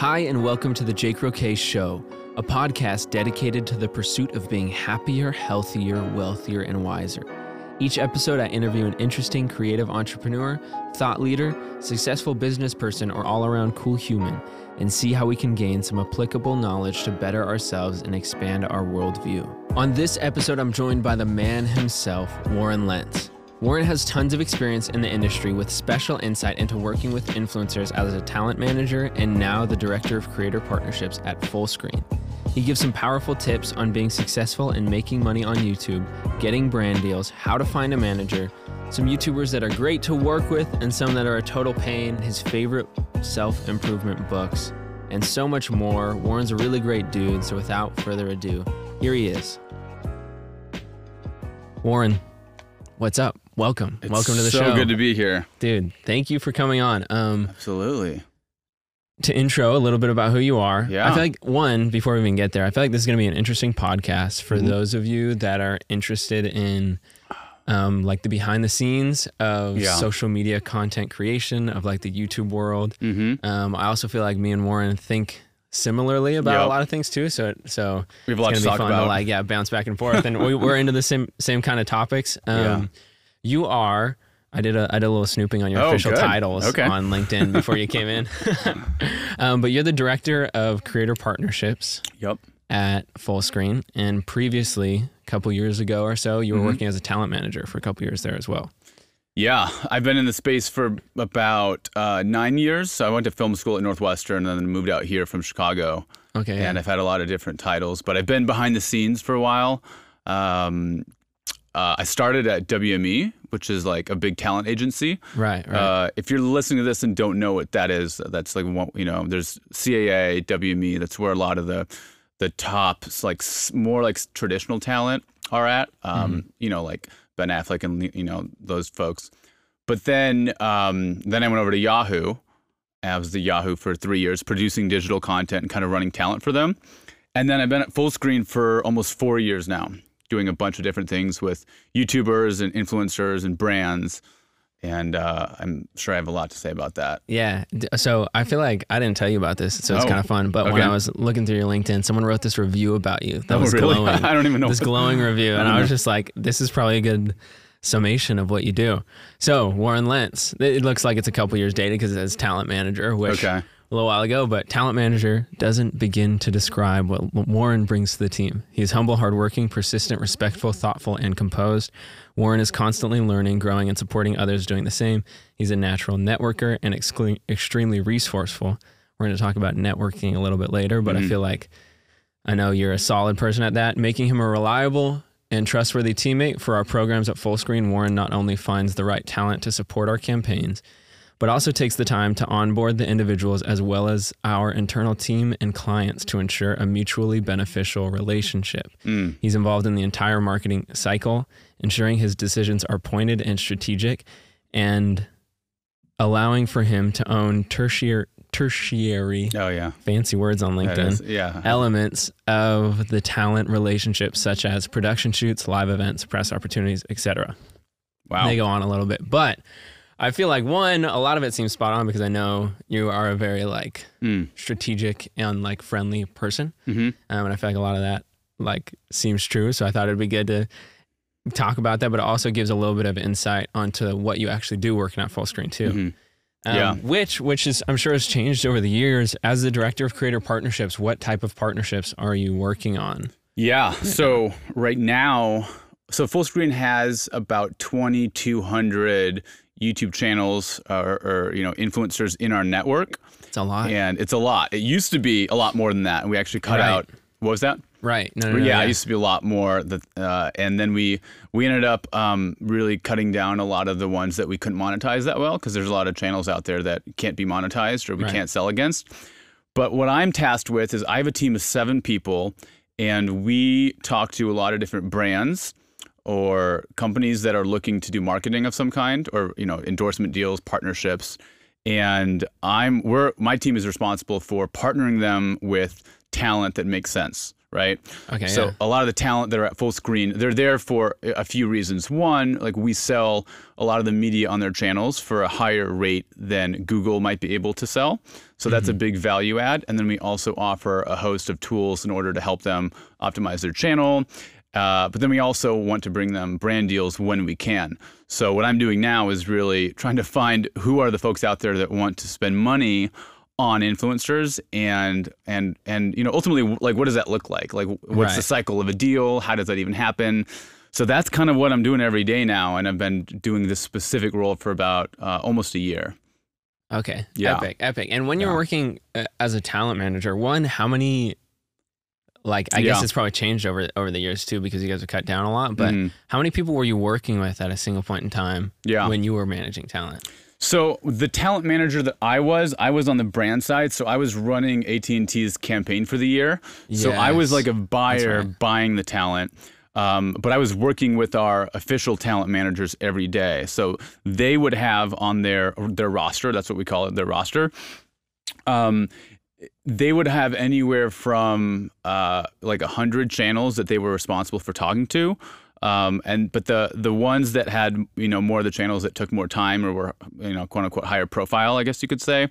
Hi, and welcome to the Jake Roque Show, a podcast dedicated to the pursuit of being happier, healthier, wealthier, and wiser. Each episode, I interview an interesting creative entrepreneur, thought leader, successful business person, or all around cool human, and see how we can gain some applicable knowledge to better ourselves and expand our worldview. On this episode, I'm joined by the man himself, Warren Lentz. Warren has tons of experience in the industry with special insight into working with influencers as a talent manager and now the director of creator partnerships at Fullscreen. He gives some powerful tips on being successful in making money on YouTube, getting brand deals, how to find a manager, some YouTubers that are great to work with, and some that are a total pain, his favorite self improvement books, and so much more. Warren's a really great dude, so without further ado, here he is. Warren, what's up? Welcome. It's Welcome to the so show. good to be here. Dude, thank you for coming on. Um, Absolutely. to intro a little bit about who you are. Yeah. I feel like one, before we even get there, I feel like this is going to be an interesting podcast for Mhm. those of you that are interested in um, like the behind the scenes of Yeah. social media content creation of like the YouTube world. Mm-hmm. Um, I also feel like me and Warren think similarly about a lot of things too. So, so We have a lot to be talk about. to like yeah bounce back and forth, and we, we're into the same same kind of topics. Um, Yeah. You are. I did a I did a little snooping on your Oh, official good. titles Okay. on LinkedIn before you came in. um, but you're the director of creator partnerships Yep. at Fullscreen, and previously, a couple years ago or so, you were Mhm. working as a talent manager for a couple years there as well. Yeah, I've been in the space for about uh, nine years. So I went to film school at Northwestern and then moved out here from Chicago. Okay. And I've had a lot of different titles, but I've been behind the scenes for a while. Um, uh, I started at WME, which is like a big talent agency. right. Right. Uh, if you're listening to this and don't know what that is, that's like one, you know, there's CAA, WME. That's where a lot of the the top, like more like traditional talent are at. Um, You know, like Ben Affleck and you know those folks. But then um, then I went over to Yahoo. I was the Yahoo for three years, producing digital content and kind of running talent for them. And then I've been at Fullscreen for almost four years now, doing a bunch of different things with YouTubers and influencers and brands. And uh, I'm sure I have a lot to say about that. Yeah. So I feel like I didn't tell you about this, so it's Oh, kind of fun. But when. I was looking through your LinkedIn, someone wrote this review about you that Oh, was really? glowing. I don't even know. this glowing review, and I I, was know. just like, this is probably a good summation of what you do. So Warren Lentz, it looks like it's a couple years dated because it says talent manager, which Okay. A little while ago, but talent manager doesn't begin to describe what Warren brings to the team. He's humble, hardworking, persistent, respectful, thoughtful, and composed. Warren is constantly learning, growing, and supporting others doing the same. He's a natural networker and exclu- extremely resourceful. We're going to talk about networking a little bit later, but I Mhm. feel like I know you're a solid person at that, making him a reliable and trustworthy teammate for our programs at Fullscreen. Warren not only finds the right talent to support our campaigns, but also takes the time to onboard the individuals as well as our internal team and clients to ensure a mutually beneficial relationship. Mm. He's involved in the entire marketing cycle, ensuring his decisions are pointed and strategic, and allowing for him to own tertiary, tertiary Oh yeah. fancy words on LinkedIn is- yeah. elements of the talent relationship such as production shoots, live events, press opportunities, etc. Wow. They go on a little bit, but I feel like one, a lot of it seems spot on because I know you are a very like Mm. strategic and like friendly person, hmm um, and I feel like a lot of that like seems true. So I thought it'd be good to talk about that, but it also gives a little bit of insight onto what you actually do working at Fullscreen too. hmm Um, Yeah. Which, which is, I'm sure, has changed over the years. As the director of creator partnerships, what type of partnerships are you working on? Yeah. So right now, so Fullscreen has about 2,200 YouTube channels or, or you know influencers in our network, It's a lot, and it's a lot. It used to be a lot more than that, and we actually cut Right. out. What was that? right? No, no, no, yeah, it used to be a lot more. That uh, and then we we ended up um, really cutting down a lot of the ones that we couldn't monetize that well because there's a lot of channels out there that can't be monetized or we Right. can't sell against. But what I'm tasked with is I have a team of seven people, and we talk to a lot of different brands or companies that are looking to do marketing of some kind or you know endorsement deals, partnerships. And I'm we're my team is responsible for partnering them with talent that makes sense, right? Okay, So yeah. a lot of the talent that are at Fullscreen, they're there for a few reasons. One, like we sell a lot of the media on their channels for a higher rate than Google might be able to sell. So that's a mm-hmm. big value add. And then we also offer a host of tools in order to help them optimize their channel. Uh, but then we also want to bring them brand deals when we can. So what I'm doing now is really trying to find who are the folks out there that want to spend money on influencers and and and you know ultimately like what does that look like like what's the cycle of a deal how does that even happen so that's kind of what i'm doing every day now and i've been doing this specific role for about uh, almost a year Okay. Yeah. Epic. Epic. And when you're Yeah. working uh, as a talent manager, one, how many? Like, I guess it's probably changed over over the years too, because you guys have cut down a lot. But Mhm. how many people were you working with at a single point in time yeah when you were managing talent? So the talent manager that I was, I was on the brand side. So I was running AT&T's campaign for the year. So I was like a buyer right. buying the talent. Um, but I was working with our official talent managers every day. So they would have on their their roster, that's what we call it, their roster. Um, they would have anywhere from uh, like a hundred channels that they were responsible for talking to. Um, and but the the ones that had you know more of the channels that took more time or were you know quote unquote higher profile, I guess you could say,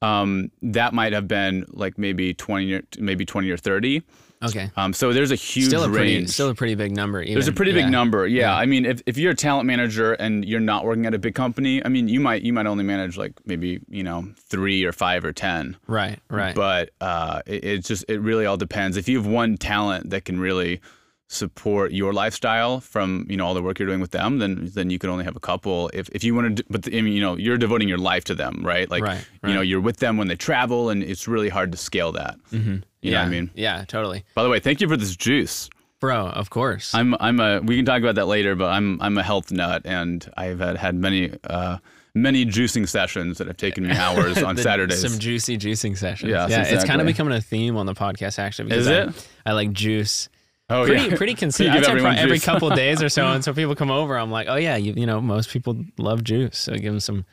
um, that might have been like maybe twenty or maybe twenty or thirty. Okay. Um, so there's a huge Still a pretty, still a pretty big number. Even. There's a pretty big number. Yeah. Yeah. I mean, if, if you're a talent manager and you're not working at a big company, I mean, you might you might only manage like maybe you know three or five or ten. Right. Right. But uh, it, it just it really all depends. If you have one talent that can really support your lifestyle from you know all the work you're doing with them, then then you can only have a couple. If if you want to, but I mean, you know, you're devoting your life to them, right? Like Right, you know, you're with them when they travel, and it's really hard to scale that. Mm-hmm. You yeah. I mean? Yeah. Totally. By the way, thank you for this juice. Bro, of course. I'm I'm a we can talk about that later, but I'm I'm a health nut and I've had, had many uh, many juicing sessions that have taken me hours on The- Saturdays. Some juicy juicing sessions. Yes, yeah, it's kind of becoming a theme on the podcast actually. Because Is I, it? I like juice. oh Pretty, yeah, pretty consistent. give I'd say everyone probably every couple of days or so, and so people come over. I'm like, oh yeah, you, you know, most people love juice, so give them some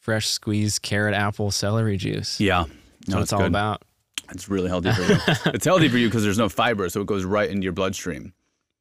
fresh squeezed carrot, apple, celery juice. Yeah, That's no, what it's it's all good. about. It's really healthy for you. it's healthy for you because there's no fiber, so it goes right into your bloodstream.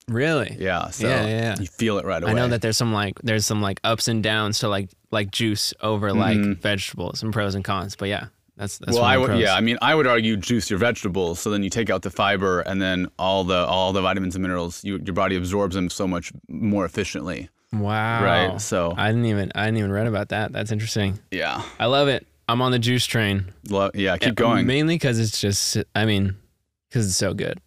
Really? Yeah, so Yeah, yeah, yeah. you feel it right away. I know that there's some like there's some like ups and downs to like like juice over like Mhm. vegetables and pros and cons. But yeah, that's that's well, I would, yeah, I mean, I would argue juice your vegetables, so then you take out the fiber, and then all the all the vitamins and minerals, you, your body absorbs them so much more efficiently. Wow. Right. So I didn't even I didn't even read about that. That's interesting. yeah, I love it. I'm on the juice train. Lo- yeah, keep going. Mainly because it's just I mean because it's so good.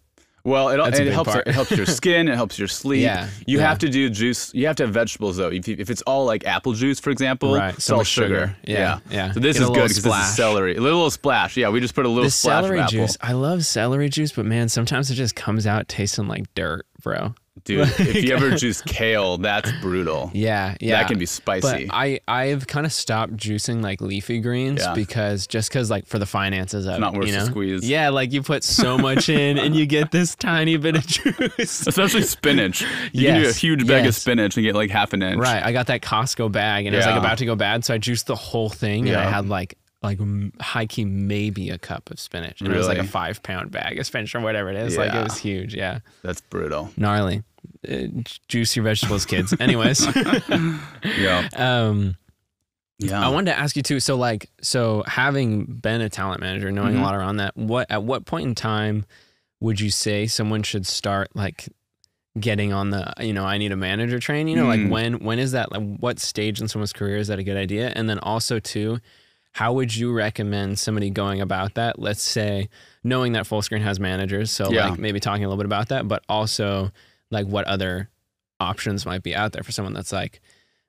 Well, it, it helps. part. It helps your skin. It helps your sleep. Yeah, You yeah. have to do juice. You have to have vegetables though. If, if it's all like apple juice, for example, Right, it's so all sugar. sugar. Yeah, yeah. So this Get is good because this is celery. A little splash. Yeah, we just put a little The splash celery of apple. juice. I love celery juice, but man, sometimes it just comes out tasting like dirt, bro. Dude, if you ever uh, juice kale, that's brutal. Yeah, yeah. That can be spicy. But. I I've kind of stopped juicing like leafy greens Yeah. because just because like for the finances of not worth you the know? squeeze. Yeah, like you put so much in and you get this tiny bit of juice. Especially spinach. You can do a huge bag of spinach and get like half an inch. Right. I got that Costco bag and it was like about to go bad, so I juiced the whole thing and I had like like high key maybe a cup of spinach. And it was like a five pound bag of spinach or whatever it is. yeah. Like it was huge. Yeah. That's brutal. Gnarly. Uh, juice your vegetables, kids. Anyways, Yeah. um, Yeah. I wanted to ask you too. So, like, so having been a talent manager, knowing Mhm. a lot around that, what at what point in time would you say someone should start like getting on the you know I need a manager train? You know, like Mm. when when is that? Like, what stage in someone's career is that a good idea? And then also too, how would you recommend somebody going about that? Let's say knowing that Fullscreen has managers, so Yeah. like maybe talking a little bit about that, but also like what other options might be out there for someone that's like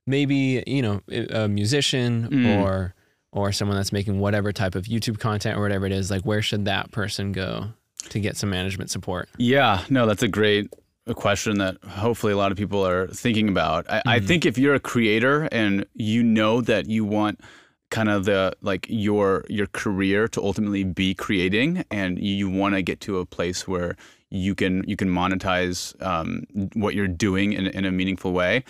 maybe you know a musician Mm. or or someone that's making whatever type of YouTube content or whatever it is like where should that person go to get some management support Yeah, no, that's a great question that hopefully a lot of people are thinking about. I, I Mhm. think if you're a creator and you know that you want kind of the like your your career to ultimately be creating and you want to get to a place where you can you can monetize um, what you're doing in, in a meaningful way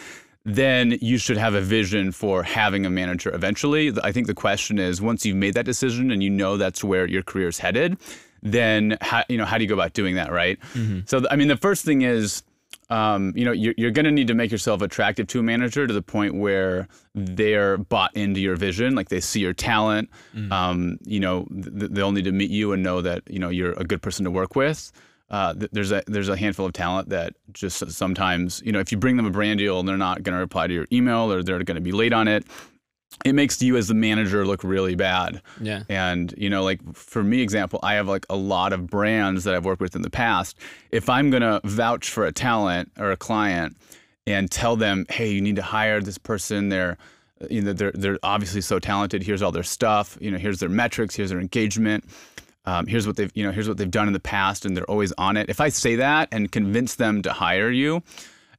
then you should have a vision for having a manager eventually. I think the question is once you've made that decision and you know that's where your career is headed, then how you know how do you go about doing that, right? So I mean, the first thing is. Um, you know, you're, you're going to need to make yourself attractive to a manager to the point where they're bought into your vision, like they see your talent. Um, you know, th- they'll need to meet you and know that you know you're a good person to work with. Uh, th- there's a there's a handful of talent that just sometimes you know if you bring them a brand deal and they're not going to reply to your email or they're going to be late on it, it makes you as the manager look really bad. Yeah. And you know, like for me, example, I have like a lot of brands that I've worked with in the past. If I'm gonna vouch for a talent or a client and tell them, hey, you need to hire this person, they're you know they're they're obviously so talented. Here's all their stuff. You know, here's their metrics. Here's their engagement. Um, here's what they've you know here's what they've done in the past, and they're always on it. If I say that and convince them to hire you,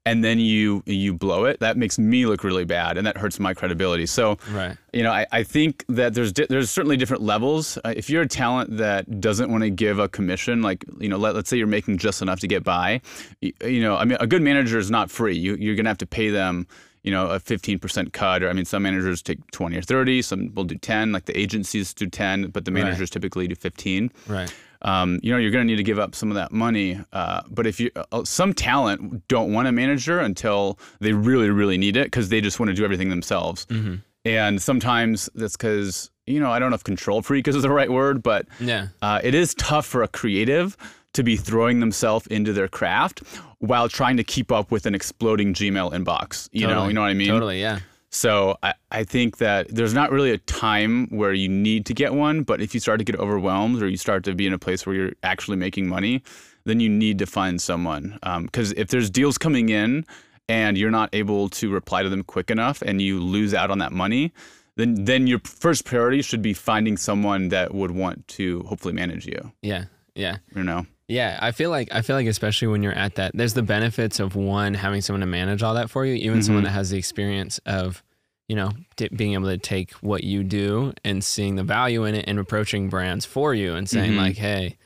and then you you blow it, that makes me look really bad, and that hurts my credibility. So Right. you know, I, I think that there's di- there's certainly different levels. Uh, if you're a talent that doesn't want to give a commission, like you know, let, let's say you're making just enough to get by, you, you know, I mean, a good manager is not free. You you're gonna have to pay them, you know, a 15% cut, or I mean, some managers take 20 or 30, some will do 10, like the agencies do 10, but the Right. managers typically do 15 Right. um, you know you're going to need to give up some of that money. Uh, but if you uh, some talent don't want a manager until they really really need it because they just want to do everything themselves. Mm-hmm. And sometimes that's because you know I don't know if control freak is the right word, but Yeah. uh, it is tough for a creative to be throwing themselves into their craft while trying to keep up with an exploding Gmail inbox. You know, you know what I mean? Totally. Yeah. So I, I think that there's not really a time where you need to get one, but if you start to get overwhelmed or you start to be in a place where you're actually making money, then you need to find someone. Um, because if there's deals coming in and you're not able to reply to them quick enough and you lose out on that money, then then your first priority should be finding someone that would want to hopefully manage you. Yeah. Yeah. You know? Yeah, I feel like I feel like especially when you're at that, there's the benefits of one having someone to manage all that for you, even someone that has the experience of, you know, t- being able to take what you do and seeing the value in it and approaching brands for you and saying Mhm. like, hey,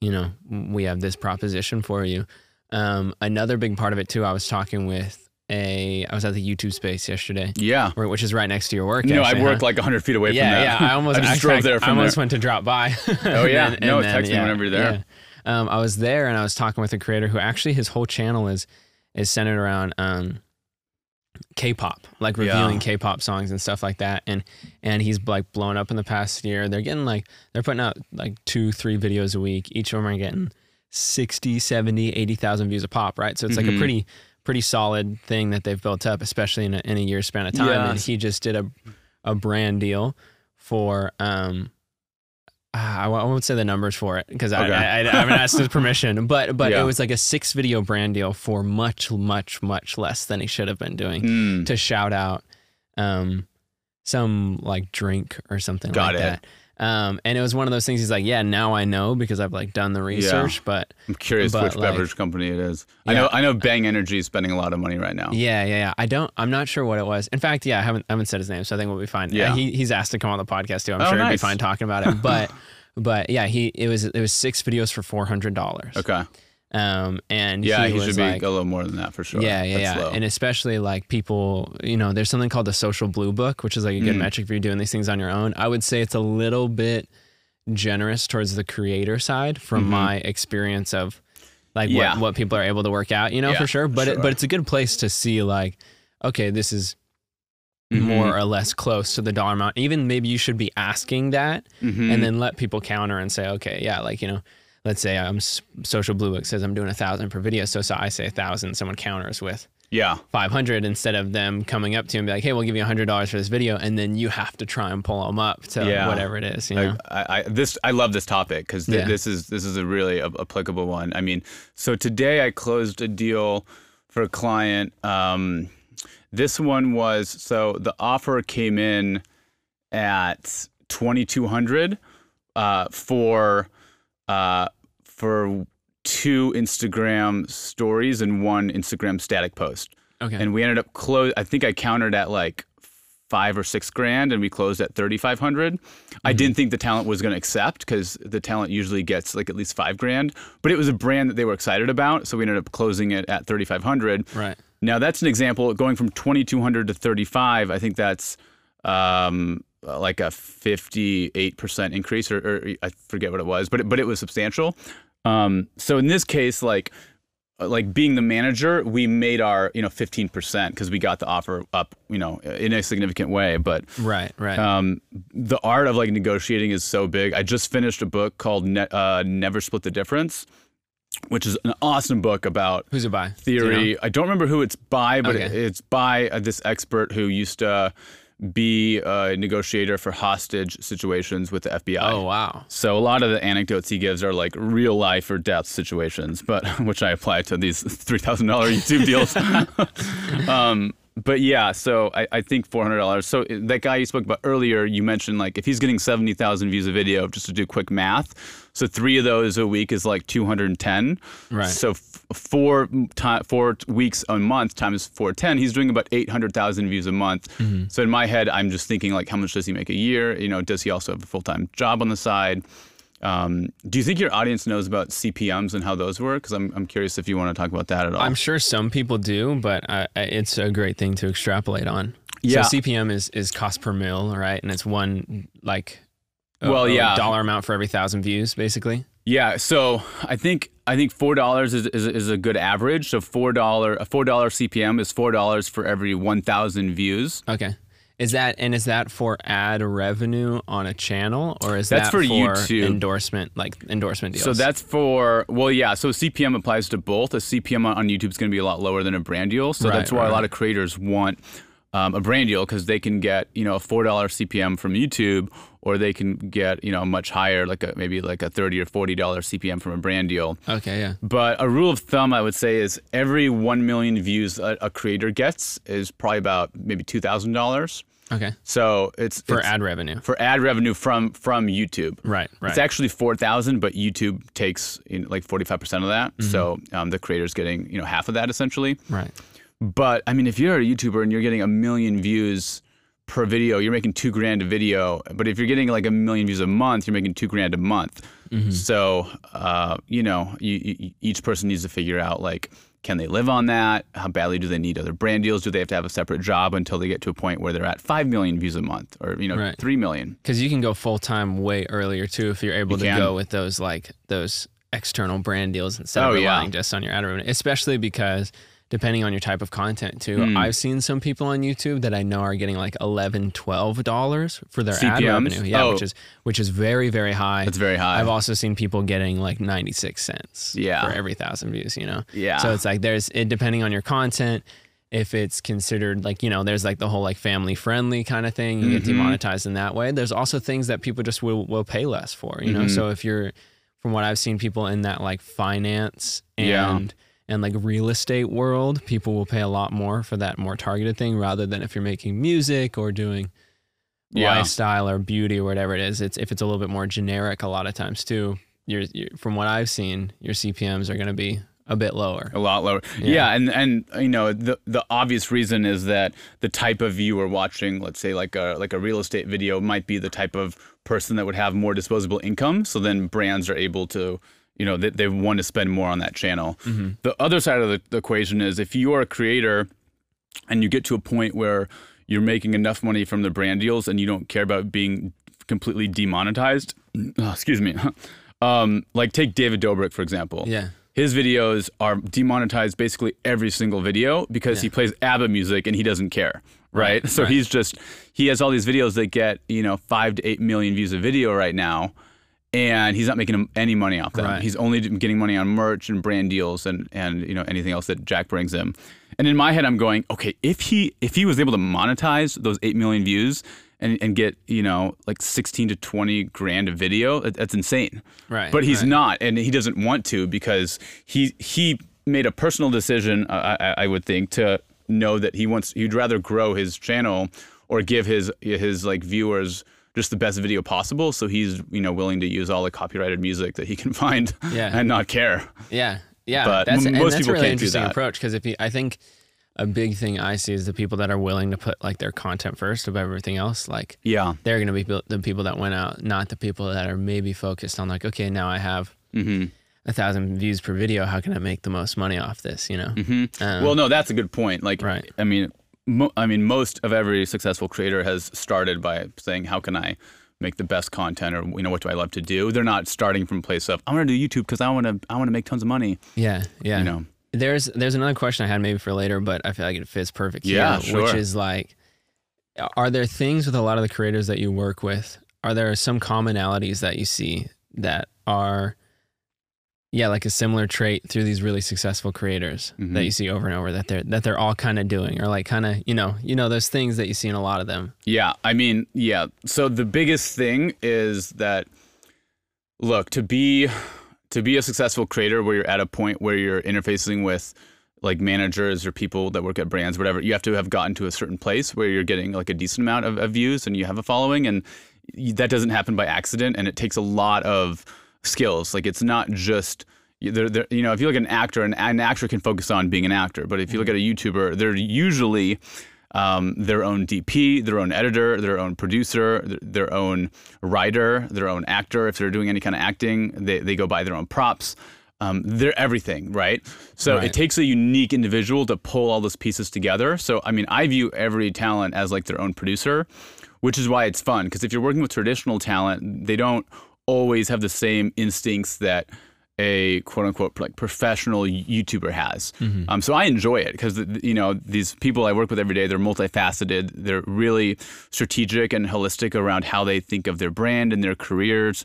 you know, we have this proposition for you. Um, another big part of it too. I was talking with a, I was at the YouTube space yesterday, Yeah. which is right next to your work. No, I actually, work huh? like 100 feet away yeah, from that. Yeah, I almost I just in drove fact, there I almost there. went to drop by. Oh, yeah. And No, and text me whenever you're there. Um, I was there and I was talking with a creator who actually his whole channel is is centered around um, K-pop, like Yeah. reviewing K-pop songs and stuff like that. And and he's like blown up in the past year. They're getting like they're putting out like two, three videos a week. Each of them are getting 60, 70, 80,000 views a pop, right? So it's like a Mhm. pretty pretty solid thing that they've built up, especially in a, in a year span of time. And he just did a a brand deal for um I won't say the numbers for it because Okay. I, I, I haven't asked his permission, but but Yeah. it was like a six video brand deal for much much much less than he should have been doing Mm. to shout out um some like drink or something Got like it. that. Um, and it was one of those things. He's like, yeah, now I know because I've like done the research, but I'm curious But, which like- beverage company it is. I know I know Bang Energy is spending a lot of money right now. Yeah, yeah, yeah. I don't. I'm not sure what it was. In fact, yeah, I haven't. I haven't said his name, so I think we'll be fine. Yeah. Uh, he, he's asked to come on the podcast too. I'm Oh, sure he'll be fine talking about it. But, but yeah, he it was it was six videos for four hundred dollars. Okay. Um, and Yeah, he, he, should be like, a little more than that for sure. yeah, yeah, That's yeah. low. And especially like people, you know, there's something called the social blue book, which is like a good Mm. metric for you doing these things on your own. I would say it's a little bit generous towards the creator side from Mhm. my experience of like Yeah. what, what people are able to work out, you know, Yeah, for sure. But It, but it's a good place to see like, okay, this is Mhm. more or less close to the dollar amount. Even maybe you should be asking that Mhm. and then let people counter and say, okay, yeah, like, you know, let's say I'm social blue book says I'm doing a thousand per video. So, so I say a thousand, someone counters with yeah, 500 instead of them coming up to you and be like, hey, we'll give you a $100 for this video. And then you have to try and pull them up to Yeah. whatever it is, you know? I, I this I love this topic because th- Yeah. this is this is a really applicable one. I mean, so today I closed a deal for a client. Um, this one was so the offer came in at twenty two hundred uh, for uh, for two Instagram stories and one Instagram static post. okay. and we ended up close. I think I countered at like five or six grand, and we closed at thirty five hundred. I didn't think the talent was going to accept because the talent usually gets like at least five grand, but it was a brand that they were excited about, so we ended up closing it at thirty five hundred. right. Now that's an example going from twenty two hundred to thirty five. I think that's um, like a 58% increase, or, or I forget what it was, but it, but it was substantial. Um, so in this case, like uh, like being the manager, we made our you know 15% because we got the offer up you know in a significant way. But Right, right. um, the art of like negotiating is so big. I just finished a book called ne- uh, Never Split the Difference, which is an awesome book about Who's it by? Do you know? theory. I don't remember who it's by, but Okay. it, it's by uh, this expert who used to be a negotiator for hostage situations with the FBI. Oh wow. So a lot of the anecdotes he gives are like real life or death situations, but which I apply to these three thousand dollar YouTube deals. um, but yeah, so I, I think four hundred dollars. So that guy you spoke about earlier, you mentioned like if he's getting seventy thousand views a video, just to do quick math, so three of those a week is like two hundred and ten. Right. So f- four ti four weeks a month times four ten, he's doing about eight hundred thousand views a month. Mm-hmm. So in my head, I'm just thinking like, how much does he make a year? You know, does he also have a full time job on the side? Um, do you think your audience knows about CPMS and how those work? Because I'm, I'm curious if you want to talk about that at all. I'm sure some people do, but I, it's a great thing to extrapolate on. Yeah. So CPM is is cost per mil, right? And it's one like a- Well, yeah. dollar amount for every thousand views, basically. yeah, so I think I think four dollars is, is is a good average. So four dollar a four dollar CPM is four dollars for every one thousand views. Okay. Is that and is that for ad revenue on a channel or is That's that for YouTube. endorsement like endorsement deals? So that's for well, yeah. So CPM applies to both. A CPM on on YouTube is going to be a lot lower than a brand deal. So Right, that's why right, a lot of creators want um, a brand deal because they can get you know a four dollar CPM from YouTube, or they can get you know a much higher, like a maybe like a thirty or forty dollar CPM from a brand deal. okay, yeah. But a rule of thumb, I would say, is every one million views a, a creator gets is probably about maybe two thousand dollars. Okay. So it's For it's- ad revenue. for ad revenue from from YouTube. Right, right. It's actually four thousand, but YouTube takes you know, like forty five percent of that. So um, the creator's getting you know half of that essentially. right. But I mean, if you're a YouTuber and you're getting a million views per video, you're making two grand a video. But if you're getting like a million views a month, you're making two grand a month. So uh, you know, you, you, each person needs to figure out like. Can they live on that? How badly do they need other brand deals? Do they have to have a separate job until they get to a point where they're at five million views a month, or you know, Right. three million? Because you can go full time way earlier too if you're able You to can. go with those like those external brand deals instead Oh, of yeah. relying just on your ad revenue. Especially because depending on your type of content too, Hmm. I've seen some people on YouTube that I know are getting like 11 dollars for their ad revenue. Yeah, Oh. which is which is very very high. That's very high. I've also seen people getting like 96 cents Yeah. for every thousand views, you know? Yeah. So it's like there's it depending on your content, if it's considered like, you know, there's like the whole like family friendly kind of thing, you get Mm-hmm. demonetized in that way. There's also things that people just will, will pay less for, you know? Mm-hmm. So if you're, from what I've seen people in that like finance and, Yeah. And like real estate world, people will pay a lot more for that more targeted thing rather than if you're making music or doing Yeah. lifestyle or beauty or whatever it is. It's if it's a little bit more generic a lot of times too. You're, you from what I've seen, your CPMS are going to be a bit lower. a lot lower. Yeah. and and you know the the obvious reason is that the type of viewer watching, let's say like a like a real estate video, might be the type of person that would have more disposable income. So then brands are able to. You know, they, they want to spend more on that channel. The other side of the, the equation is if you are a creator and you get to a point where you're making enough money from the brand deals and you don't care about being completely demonetized. Oh, excuse me. Um, like take David Dobrik for example. Yeah. His videos are demonetized basically every single video because he plays ABBA music and he doesn't care. Right. Right, so right. he's just he has all these videos that get you know five to eight million views a video right now, and he's not making any money off them. Right. He's only getting money on merch and brand deals and and you know anything else that Jack brings him. And in my head, I'm going, okay, if he if he was able to monetize those eight million views and, and get you know like 16 to 20 grand a video, that, that's insane. Right, But he's right. not, and he doesn't want to because he he made a personal decision. uh, I, I, I would think to know that he wants he'd rather grow his channel or give his his like viewers just the best video possible. So he's you know willing to use all the copyrighted music that he can find Yeah. and not care. Yeah, yeah. But that's, m- most that's people really can't do that. approach because if you, I think a big thing I see is the people that are willing to put like their content first of everything else. Like Yeah. they're going to be the people that went out, not the people that are maybe focused on like, okay, now I have Mm-hmm. a thousand views per video. How can I make the most money off this? You know? Um, well, no, that's a good point. Like, Right. I mean, mo- I mean, most of every successful creator has started by saying, "How can I make the best content?" or you know, "What do I love to do?" They're not starting from a place of, "I want to do YouTube because I want to I want to make tons of money." Yeah, yeah. You know. There's there's another question I had maybe for later, but I feel like it fits perfect here, Yeah, which is like, are there things with a lot of the creators that you work with? Are there some commonalities that you see that are, yeah, like a similar trait through these really successful creators Mhm. that you see over and over that they're that they're all kind of doing, or like kind of you know you know those things that you see in a lot of them. Yeah, I mean, yeah. So the biggest thing is that look, to be to be a successful creator where you're at a point where you're interfacing with like managers or people that work at brands, whatever, you have to have gotten to a certain place where you're getting like a decent amount of, of views and you have a following and that doesn't happen by accident and it takes a lot of skills. Like it's not just they're, they're, you know, if you look at an actor, an, an actor can focus on being an actor, but if you look at a YouTuber, they're usually um, their own DP, their own editor, their own producer, th- their own writer, their own actor. If they're doing any kind of acting, they, they go buy their own props. Um, they're everything, right? So Right. it takes a unique individual to pull all those pieces together. So, I mean, I view every talent as like their own producer, which is why it's fun. Because if you're working with traditional talent, they don't always have the same instincts that a quote unquote like professional YouTuber has. Um, so I enjoy it because you know these people I work with every day they're multifaceted. They're really strategic and holistic around how they think of their brand and their careers.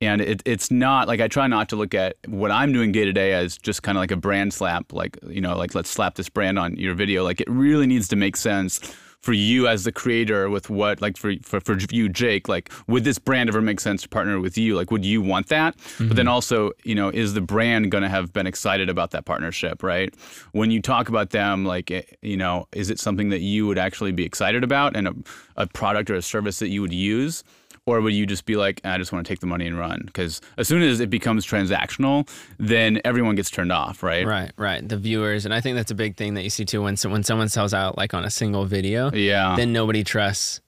And it, it's not like I try not to look at what I'm doing day to day as just kind of like a brand slap, like you know, like let's slap this brand on your video. Like it really needs to make sense for you as the creator with what like for, for for you Jake like would this brand ever make sense to partner with you? Like would you want that? But then also you know is the brand going to have been excited about that partnership right? When you talk about them like eh, you know is it something that you would actually be excited about and a, a product or a service that you would use or would you just be like, I just want to take the money and run? Because as soon as it becomes transactional, then everyone gets turned off, right? Right, right. The viewers, and I think that's a big thing that you see too. When so, when someone sells out like on a single video, Yeah. then nobody trusts,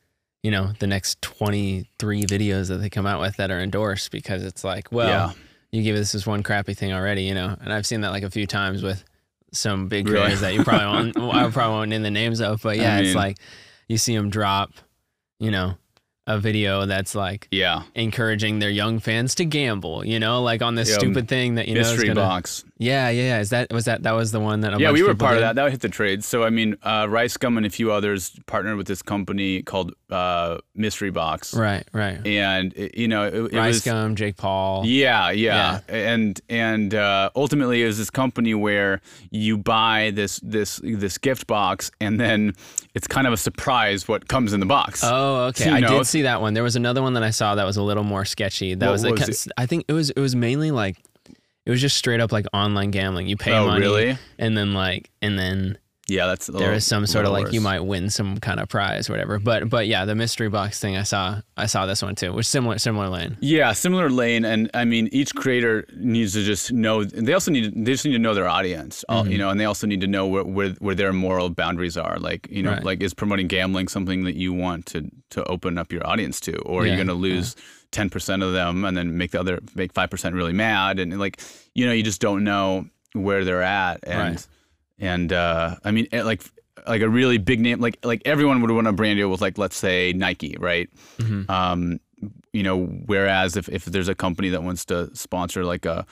you know, the next twenty three videos that they come out with that are endorsed because it's like, well, Yeah. you give us this one crappy thing already, you know. And I've seen that like a few times with some big Really? creators that you probably won't, I probably won't name the names of, but yeah, it's mean- like you see them drop, you know, a video that's like yeah. encouraging their young fans to gamble, you know, like on this stupid thing that you know Mystery gonna, box. Yeah, yeah, yeah. Is that was that that was the one that yeah, we were part of that. That hit the trades. So I mean, uh, RiceGum and a few others partnered with this company called uh, Mystery Box, Right, right. and it, you know, it, it Rice was Gum, Jake Paul. Yeah, yeah, and and uh, ultimately it was this company where you buy this this this gift box, and then it's kind of a surprise what comes in the box. Oh, okay. You I know, did see that one. There was another one that I saw that was a little more sketchy. That What was, was I think it was it was mainly like it was just straight up like online gambling. You pay Oh, money, really? and then like and then yeah, that's there little- is some sort of like you might win some kind of prize or whatever. But but yeah, the mystery box thing I saw I saw this one too, which similar similar lane. Yeah, similar lane, and I mean, each creator needs to just know. They also need they just need to know their audience, uh, Mm-hmm. you know, and they also need to know where, where where their moral boundaries are. Like, you know, Right. like is promoting gambling something that you want to to open up your audience to, or are you going to lose ten percent of them and then make the other make five percent really mad, and like, you know, you just don't know where they're at, and Right. and uh, I mean, like like a really big name, like like everyone would want a brand deal with like let's say Nike, right? Mm-hmm. Um, you know, whereas if, if there's a company that wants to sponsor like a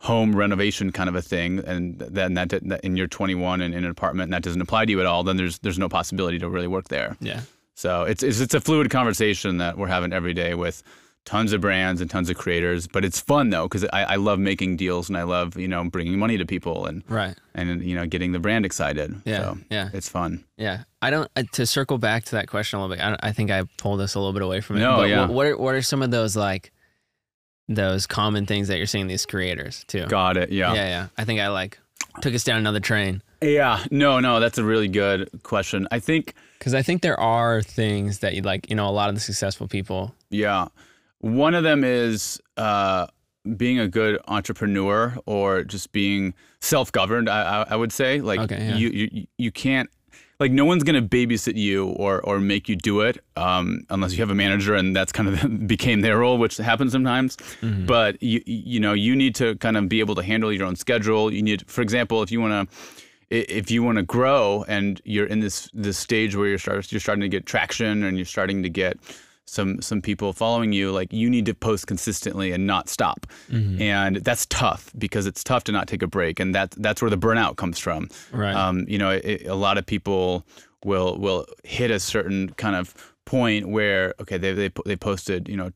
home renovation kind of a thing, and then that, that and you're 21 and in an apartment and that doesn't apply to you at all, then there's there's no possibility to really work there. Yeah. So it's it's, it's a fluid conversation that we're having every day with tons of brands and tons of creators, but it's fun though because I, I love making deals and I love you know bringing money to people and Right. and you know getting the brand excited. Yeah. so yeah. it's fun. Yeah, I don't. Uh, to circle back to that question a little bit, I, I think I pulled us a little bit away from it. No, but yeah. What, what are what are some of those like those common things that you're seeing these creators too? Got it. Yeah. Yeah, yeah. I think I like took us down another train Yeah, no, no, that's a really good question. I think, because I think there are things that you like. You know, a lot of the successful people. yeah, one of them is uh, being a good entrepreneur or just being self-governed. I, I, I would say, like, Okay, yeah. you, you, you can't, like, no one's gonna babysit you or or make you do it um, unless you have a manager, and that's kind of became their role, which happens sometimes. Mm-hmm. But you, you know, you need to kind of be able to handle your own schedule. You need, for example, if you want to if you want to grow and you're in this this stage where you're start, you're starting to get traction and you're starting to get some some people following you like you need to post consistently and not stop Mm-hmm. and that's tough because it's tough to not take a break and that that's where the burnout comes from Right. um, you know it, a lot of people will will hit a certain kind of point where okay they they, they posted you know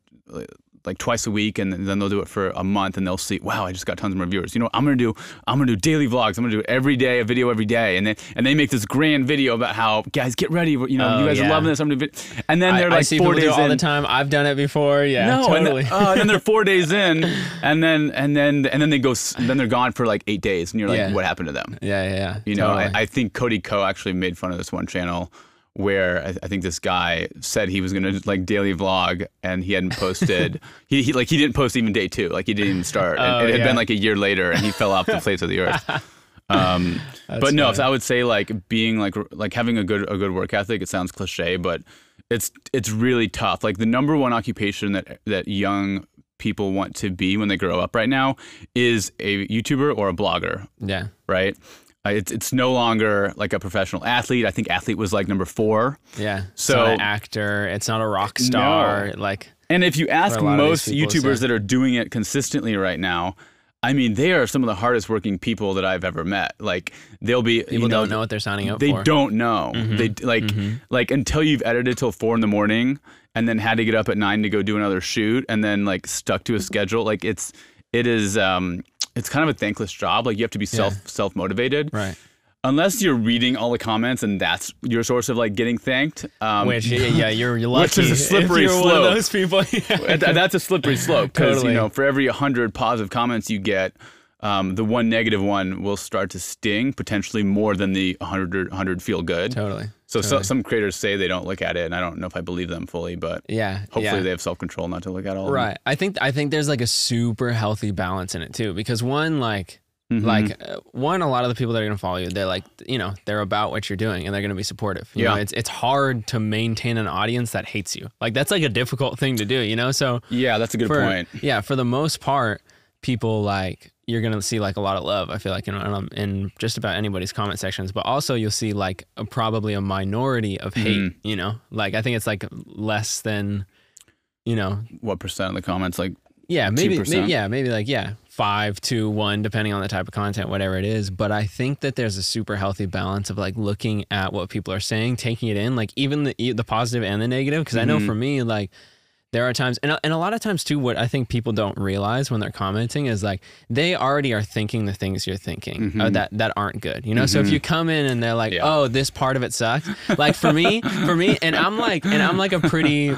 like twice a week and then they'll do it for a month and they'll see wow I just got tons more viewers you know I'm gonna do I'm gonna do daily vlogs I'm gonna do every day a video every day and then and they make this grand video about how guys get ready you know Oh, you guys yeah. are loving this I'm gonna vid-" and then I, they're I like see four people do days it all in the time. I've done it before. Yeah, no, totally. and, then, uh, and they're four days in, and then and then and then they go, then they're gone for like eight days, and you're like, Yeah. what happened to them? yeah, yeah, yeah. You know. I, I think Cody Ko actually made fun of this one channel where I, I think this guy said he was gonna like daily vlog, and he hadn't posted. he, he like he didn't post even day two, like he didn't even start. Oh, and it had yeah. been like a year later, and he fell off the face of the earth. Um, but no, so I would say like being like like having a good a good work ethic. It sounds cliche, but it's it's really tough. Like the number one occupation that that young people want to be when they grow up right now is a YouTuber or a blogger, yeah, right? It's it's no longer like a professional athlete. I think athlete was like number four. yeah. It's So- not an actor. It's not a rock star. Like And if you ask What a lot of most people YouTubers that are doing it consistently right now, I mean, they are some of the hardest working people that I've ever met. Like they'll be people you know, don't know what they're signing up they for. They don't know. Mm-hmm. They like mm-hmm. like until you've edited till four in the morning and then had to get up at nine to go do another shoot and then like stuck to a mm-hmm. schedule. Like it's it is um it's kind of a thankless job. Like you have to be self self motivated. Right. Unless you're reading all the comments and that's your source of like getting thanked. Um, Which yeah, yeah, you're you're lucky. Which is a slippery you're One slope. of those people. Yeah. That's a slippery slope because Totally. you know for every 100 positive comments you get um, the one negative one will start to sting potentially more than the 100, 100 feel good Totally. So, so some creators say they don't look at it and i don't know if i believe them fully but Yeah. hopefully yeah. they have self-control not to look at all. Right. I think I think there's like a super healthy balance in it too because one like Mhm. like uh, one a lot of the people that are going to follow you they're like you know they're about what you're doing and they're going to be supportive. You know, Yeah. it's it's hard to maintain an audience that hates you. Like that's like a difficult thing to do, you know? So yeah that's a good for, point Yeah, for the most part people like you're to see like a lot of love, I feel like in, in in just about anybody's comment sections, but also you'll see like a, probably a minority of hate, Mhm. you know? Like I think it's like less than you know, what percent of the comments like yeah, maybe, 2%? maybe, yeah, maybe like yeah, five, two, one, depending on the type of content, whatever it is. But I think that there's a super healthy balance of like looking at what people are saying, taking it in, like even the the positive and the negative. Because I know Mhm. for me, like there are times, and a- and a lot of times too, what I think people don't realize when they're commenting is like they already are thinking the things you're thinking uh, Mhm. that that aren't good. You know, so if you come in and they're like, Yeah. oh, this part of it sucks, like for me, for me, and I'm like, and I'm like a pretty,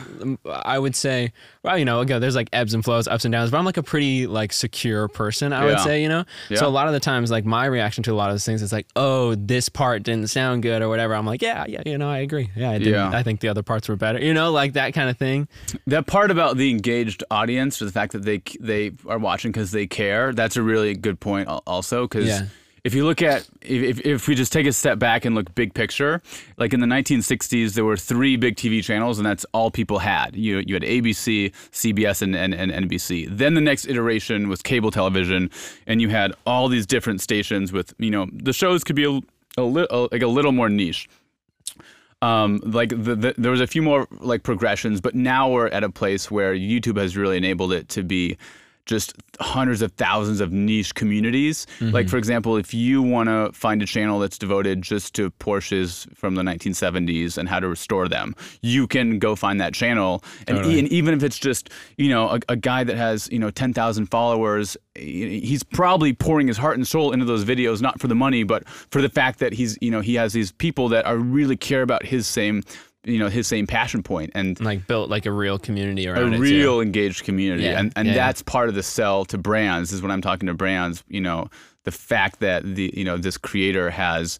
I would say, well, you know, again, there's like ebbs and flows, ups and downs, but I'm like a pretty like secure person, I would say, you know. Yeah. So a lot of the times, like my reaction to a lot of those things is like, oh, this part didn't sound good or whatever. I'm like, yeah, yeah, you know, I agree. Yeah, I didn't. Yeah. I think the other parts were better. You know, like that kind of thing. that part about the engaged audience or the fact that they they are watching because they care that's a really good point also because Yeah. if you look at if, if, if we just take a step back and look big picture like in the 1960s there were three big tv channels and that's all people had. You, you had abc cbs and, and, and nbc then the next iteration was cable television and you had all these different stations with you know the shows could be a, a, li- a, like a little more niche um, like the, the, there was a few more like progressions, but now we're at a place where YouTube has really enabled it to be just hundreds of thousands of niche communities. Like mm-hmm. for example, if you want to find a channel that's devoted just to Porsches from the 1970s and how to restore them, you can go find that channel. And, Totally. e- and even if it's just you know a, a guy that has you know 10,000 followers, eh, he's probably pouring his heart and soul into those videos not for the money, but for the fact that he's you know he has these people that are really care about his same you know his same passion point and Like built like a real community a around it. too. real engaged community Yeah, and and yeah. that's part of the sell to brands is when i'm talking to brands you know the fact that the you know this creator has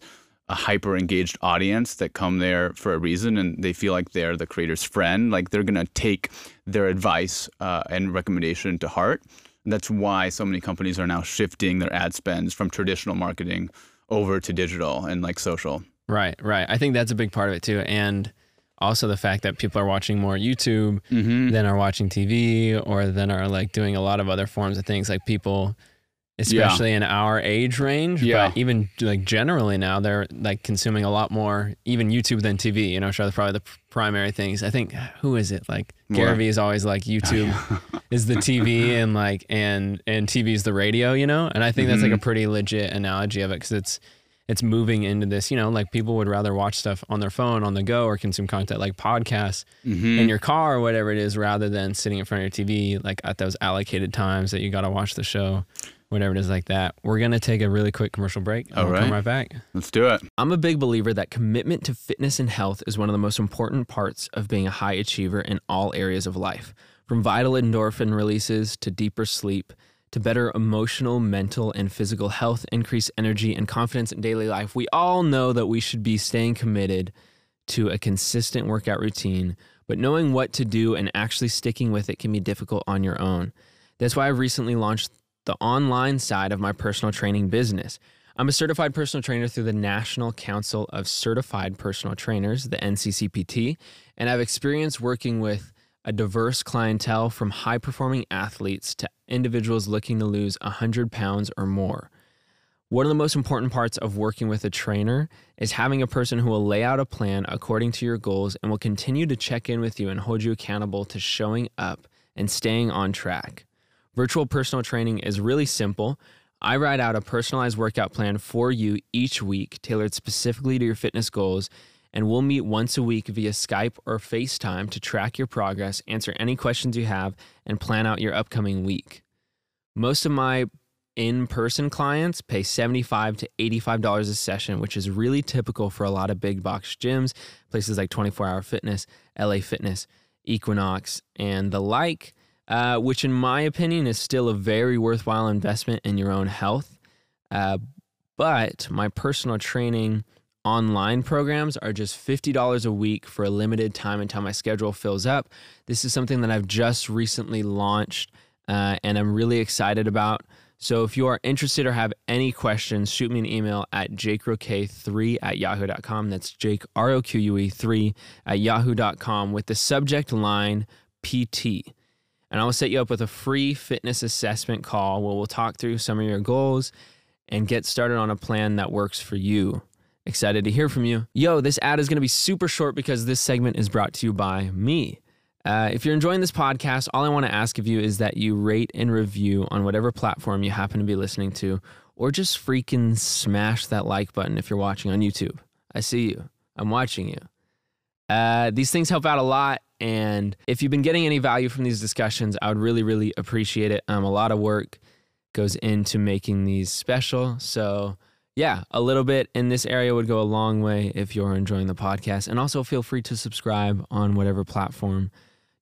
a hyper engaged audience that come there for a reason and they feel like they're the creator's friend like they're going to take their advice uh, and recommendation to heart and that's why so many companies are now shifting their ad spends from traditional marketing over to digital and like social Right, right. I think that's a big part of it too, and also the fact that people are watching more YouTube mm-hmm. than are watching TV or than are like doing a lot of other forms of things. Like people, especially in our age range. Yeah. But even like generally now, they're like consuming a lot more, even YouTube than TV. You know, which are probably the primary things. I think who is it? Like Gary? Vee is always like YouTube is the TV and like and and TV is the radio. You know, and I think that's like Mm-hmm. a pretty legit analogy of it because it's it's moving into this. You know, like people would rather watch stuff on their phone on the go or consume content like podcasts Mm-hmm. in your car or whatever it is rather than sitting in front of your TV like at those allocated times that you got to watch the show, whatever it is like that. We're going to take a really quick commercial break. and All we'll come right. right back. Let's do it. I'm a big believer that commitment to fitness and health is one of the most important parts of being a high achiever in all areas of life. From vital endorphin releases to deeper sleep to better emotional, mental, and physical health, increase energy, and confidence in daily life, we all know that we should be staying committed to a consistent workout routine, but knowing what to do and actually sticking with it can be difficult on your own. That's why I've recently launched the online side of my personal training business. I'm a certified personal trainer through the National Council of Certified Personal Trainers, the NCCPT, and I've experience working with a diverse clientele from high performing athletes to individuals looking to lose 100 pounds or more. One of the most important parts of working with a trainer is having a person who will lay out a plan according to your goals and will continue to check in with you and hold you accountable to showing up and staying on track. Virtual personal training is really simple. I write out a personalized workout plan for you each week, tailored specifically to your fitness goals, and we'll meet once a week via Skype or FaceTime to track your progress, answer any questions you have, and plan out your upcoming week. Most of my in person clients pay 75 to $85 a session, which is really typical for a lot of big box gyms, places like 24 Hour Fitness, LA Fitness, Equinox, and the like, uh, which, in my opinion, is still a very worthwhile investment in your own health. Uh, but my personal training online programs are just $50 a week for a limited time until my schedule fills up. This is something that I've just recently launched uh, and I'm really excited about. So if you are interested or have any questions, shoot me an email at jakeroque3 at yahoo.com. That's Jake, R O Q U E 3 at yahoo.com with the subject line PT. And I will set you up with a free fitness assessment call where we'll talk through some of your goals and get started on a plan that works for you. Excited to hear from you. Yo, this ad is going to be super short because this segment is brought to you by me. Uh, if you're enjoying this podcast, all I want to ask of you is that you rate and review on whatever platform you happen to be listening to, or just freaking smash that like button if you're watching on YouTube. I see you. I'm watching you. Uh, these things help out a lot. And if you've been getting any value from these discussions, I would really, really appreciate it. Um, a lot of work goes into making these special. So, yeah, a little bit in this area would go a long way if you're enjoying the podcast. And also feel free to subscribe on whatever platform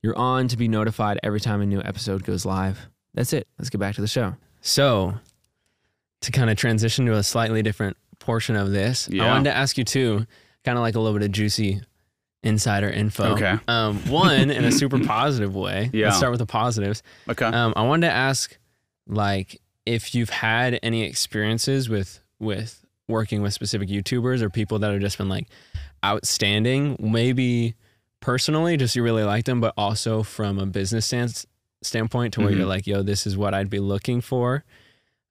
you're on to be notified every time a new episode goes live. That's it. Let's get back to the show. So, to kind of transition to a slightly different portion of this, I wanted to ask you too, kind of like a little bit of juicy insider info. Okay. Um, one in a super positive way. Yeah. Let's start with the positives. Okay. Um, I wanted to ask, like, if you've had any experiences with with working with specific YouTubers or people that have just been like outstanding, maybe personally, just you really like them, but also from a business stance, standpoint to where Mhm. you're like, yo, this is what I'd be looking for.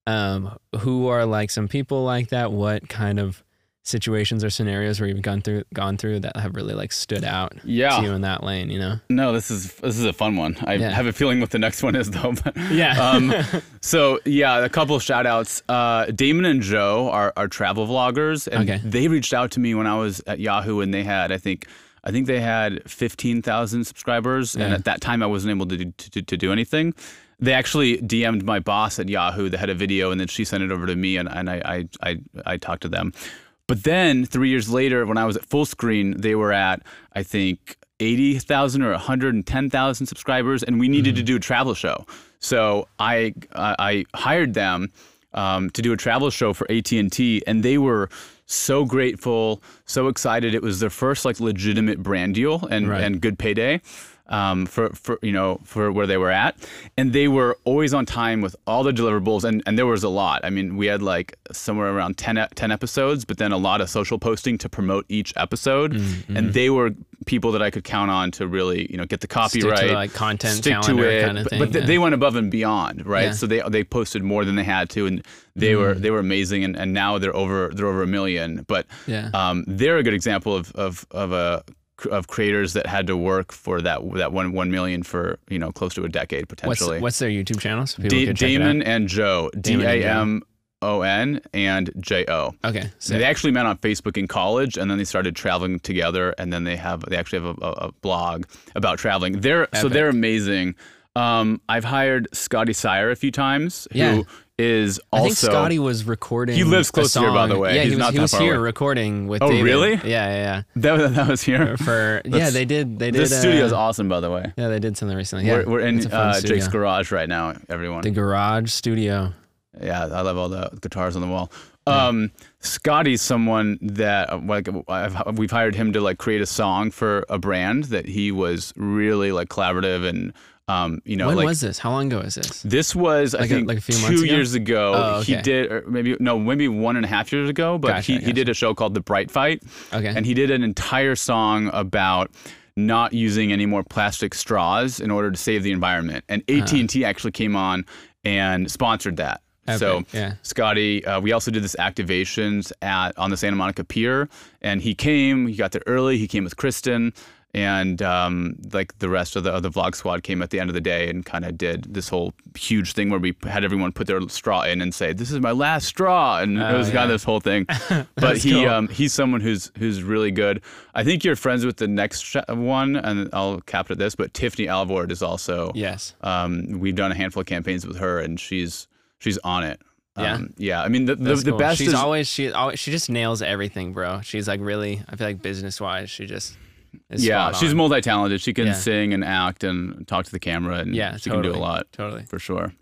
Um, who are like some people like that? What kind of situations or scenarios where you've gone through gone through that have really like stood out Yeah. to you in that lane? You know? No, this is this is a fun one. I Yeah. have a feeling what the next one is though. But, Yeah. um, so yeah, a couple of shout outs. Uh, Damon and Joe are, are travel vloggers, and Okay. they reached out to me when I was at Yahoo, and they had I think I think they had fifteen thousand subscribers, and at that time I wasn't able to do, to, to do anything. They actually DM'd my boss at Yahoo that had a video, and then she sent it over to me, and, and I, I I I talked to them. But then three years later, when I was at Fullscreen, they were at I think eighty thousand or one hundred and ten thousand subscribers, and we needed to do a travel show. So I I, I hired them um, to do a travel show for AT and T, and they were so grateful, so excited. It was their first like legitimate brand deal and Right. and good payday. Um, for for you know for where they were at, and they were always on time with all the deliverables, and and there was a lot. I mean, we had like somewhere around 10, e- 10 episodes, but then a lot of social posting to promote each episode, Mm-hmm. and they were people that I could count on to really you know get the Stick to copyright, like content stick to it, kind of but- thing. but th- yeah. they went above and beyond, right? Yeah. So they they posted more than they had to, and they were they were amazing, and, and now they're over they're over a million. But Yeah. um, they're a good example of of of a of creators that had to work for that that one one million for you know close to a decade potentially. what's their YouTube channels? So people Da- can check it Damon and Joe, and A M O N J O. Okay. So They actually met on Facebook in college, and then they started traveling together. And then they have they actually have a, a, a blog about traveling. They're so they're amazing. Um, I've hired Scotty Sire a few times, Yeah. who is I also think Scotty was recording. He lives close here, by the way. Yeah, He's he was, not he that was far here away. recording with Oh, David. really? Yeah, yeah, that, was- that was here. For yeah, they did. They did. This studio is uh, awesome, by the way. Yeah, they did something recently. Yeah, we're, we're in it's a fun uh. Jake's garage right now. Everyone. The garage studio. Yeah, I love all the guitars on the wall. Um, Scotty's someone that uh, like I've, we've hired him to like create a song for a brand that he was really like collaborative and um, you know when like was this? How long ago is this? this was I Like a- think like a few two months ago? years ago. Oh, He did or maybe no maybe one and a half years ago, but Gotcha, he, he did a show called The Bright Fight, Okay. and he did an entire song about not using any more plastic straws in order to save the environment. And AT and T actually came on and sponsored that. so yeah. Scotty, uh, we also did this activations at on the Santa Monica Pier, and he came. He got there early. He came with Kristen, and um, like the rest of the of the vlog squad came at the end of the day and kind of did this whole huge thing where we had everyone put their straw in and say, "This is my last straw," and it Oh, was kind of this whole thing. but he cool. um, he's someone who's who's really good. I think you're friends with the next one, and I'll cap it at this. But Tiffany Alvord is also yes. um, we've done a handful of campaigns with her, and she's she's on it. Yeah? Um, yeah. I mean, the the, the cool. best She's is always she always she just nails everything, bro. She's like really. I feel like business wise, she just. Yeah. She's multi talented. She can Yeah. sing and act and talk to the camera, and Yeah, she totally. can do a lot Totally. for sure.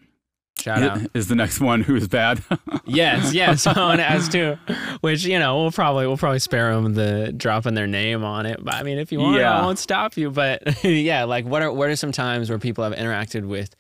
Shout out. Is the next one who is bad? yes, yes, on as to which you know we'll probably we'll probably spare them the dropping their name on it. But I mean, if you want, Yeah. I won't stop you. But yeah, like what are what are some times where people have interacted with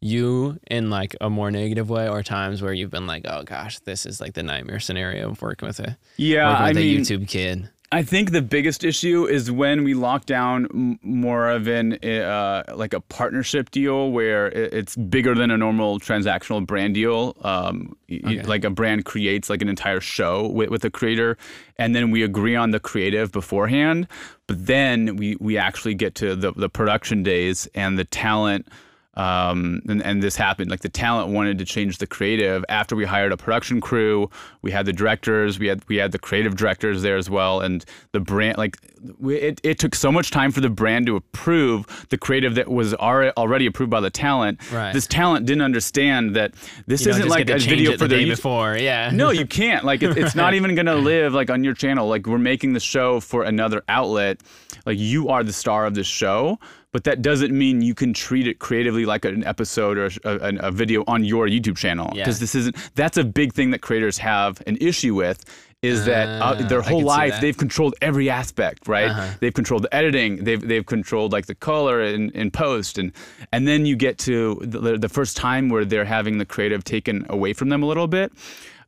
you in like a more negative way, or times where you've been like, oh gosh, this is like the nightmare scenario of working with a yeah. working I with a mean, YouTube kid. I think the biggest issue is when we lock down more of an uh, like a partnership deal where it's bigger than a normal transactional brand deal. Um, Okay. Like a brand creates like an entire show with, with a creator, and then we agree on the creative beforehand. But then we we actually get to the the production days and the talent. Um, and, and this happened. Like the talent wanted to change the creative after we hired a production crew. We had the directors, we had we had the creative directors there as well, and the brand. Like it, it took so much time for the brand to approve the creative that was already approved by the talent. Right. This talent didn't understand that this You isn't like a video for the day before. Yeah. no, you can't. Like, it, it's not even gonna live like on your channel. Like, we're making the show for another outlet. Like, you are the star of this show, but that doesn't mean you can treat it creatively like an episode or a, a, video on your YouTube channel. Yeah. Because this isn't. That's a big thing that creators have an issue with. Is that uh, Ah, their whole life they've controlled every aspect, right? Uh-huh. They've controlled the editing, they've they've controlled like the color in, in post, and and then you get to the, the first time where they're having the creative taken away from them a little bit,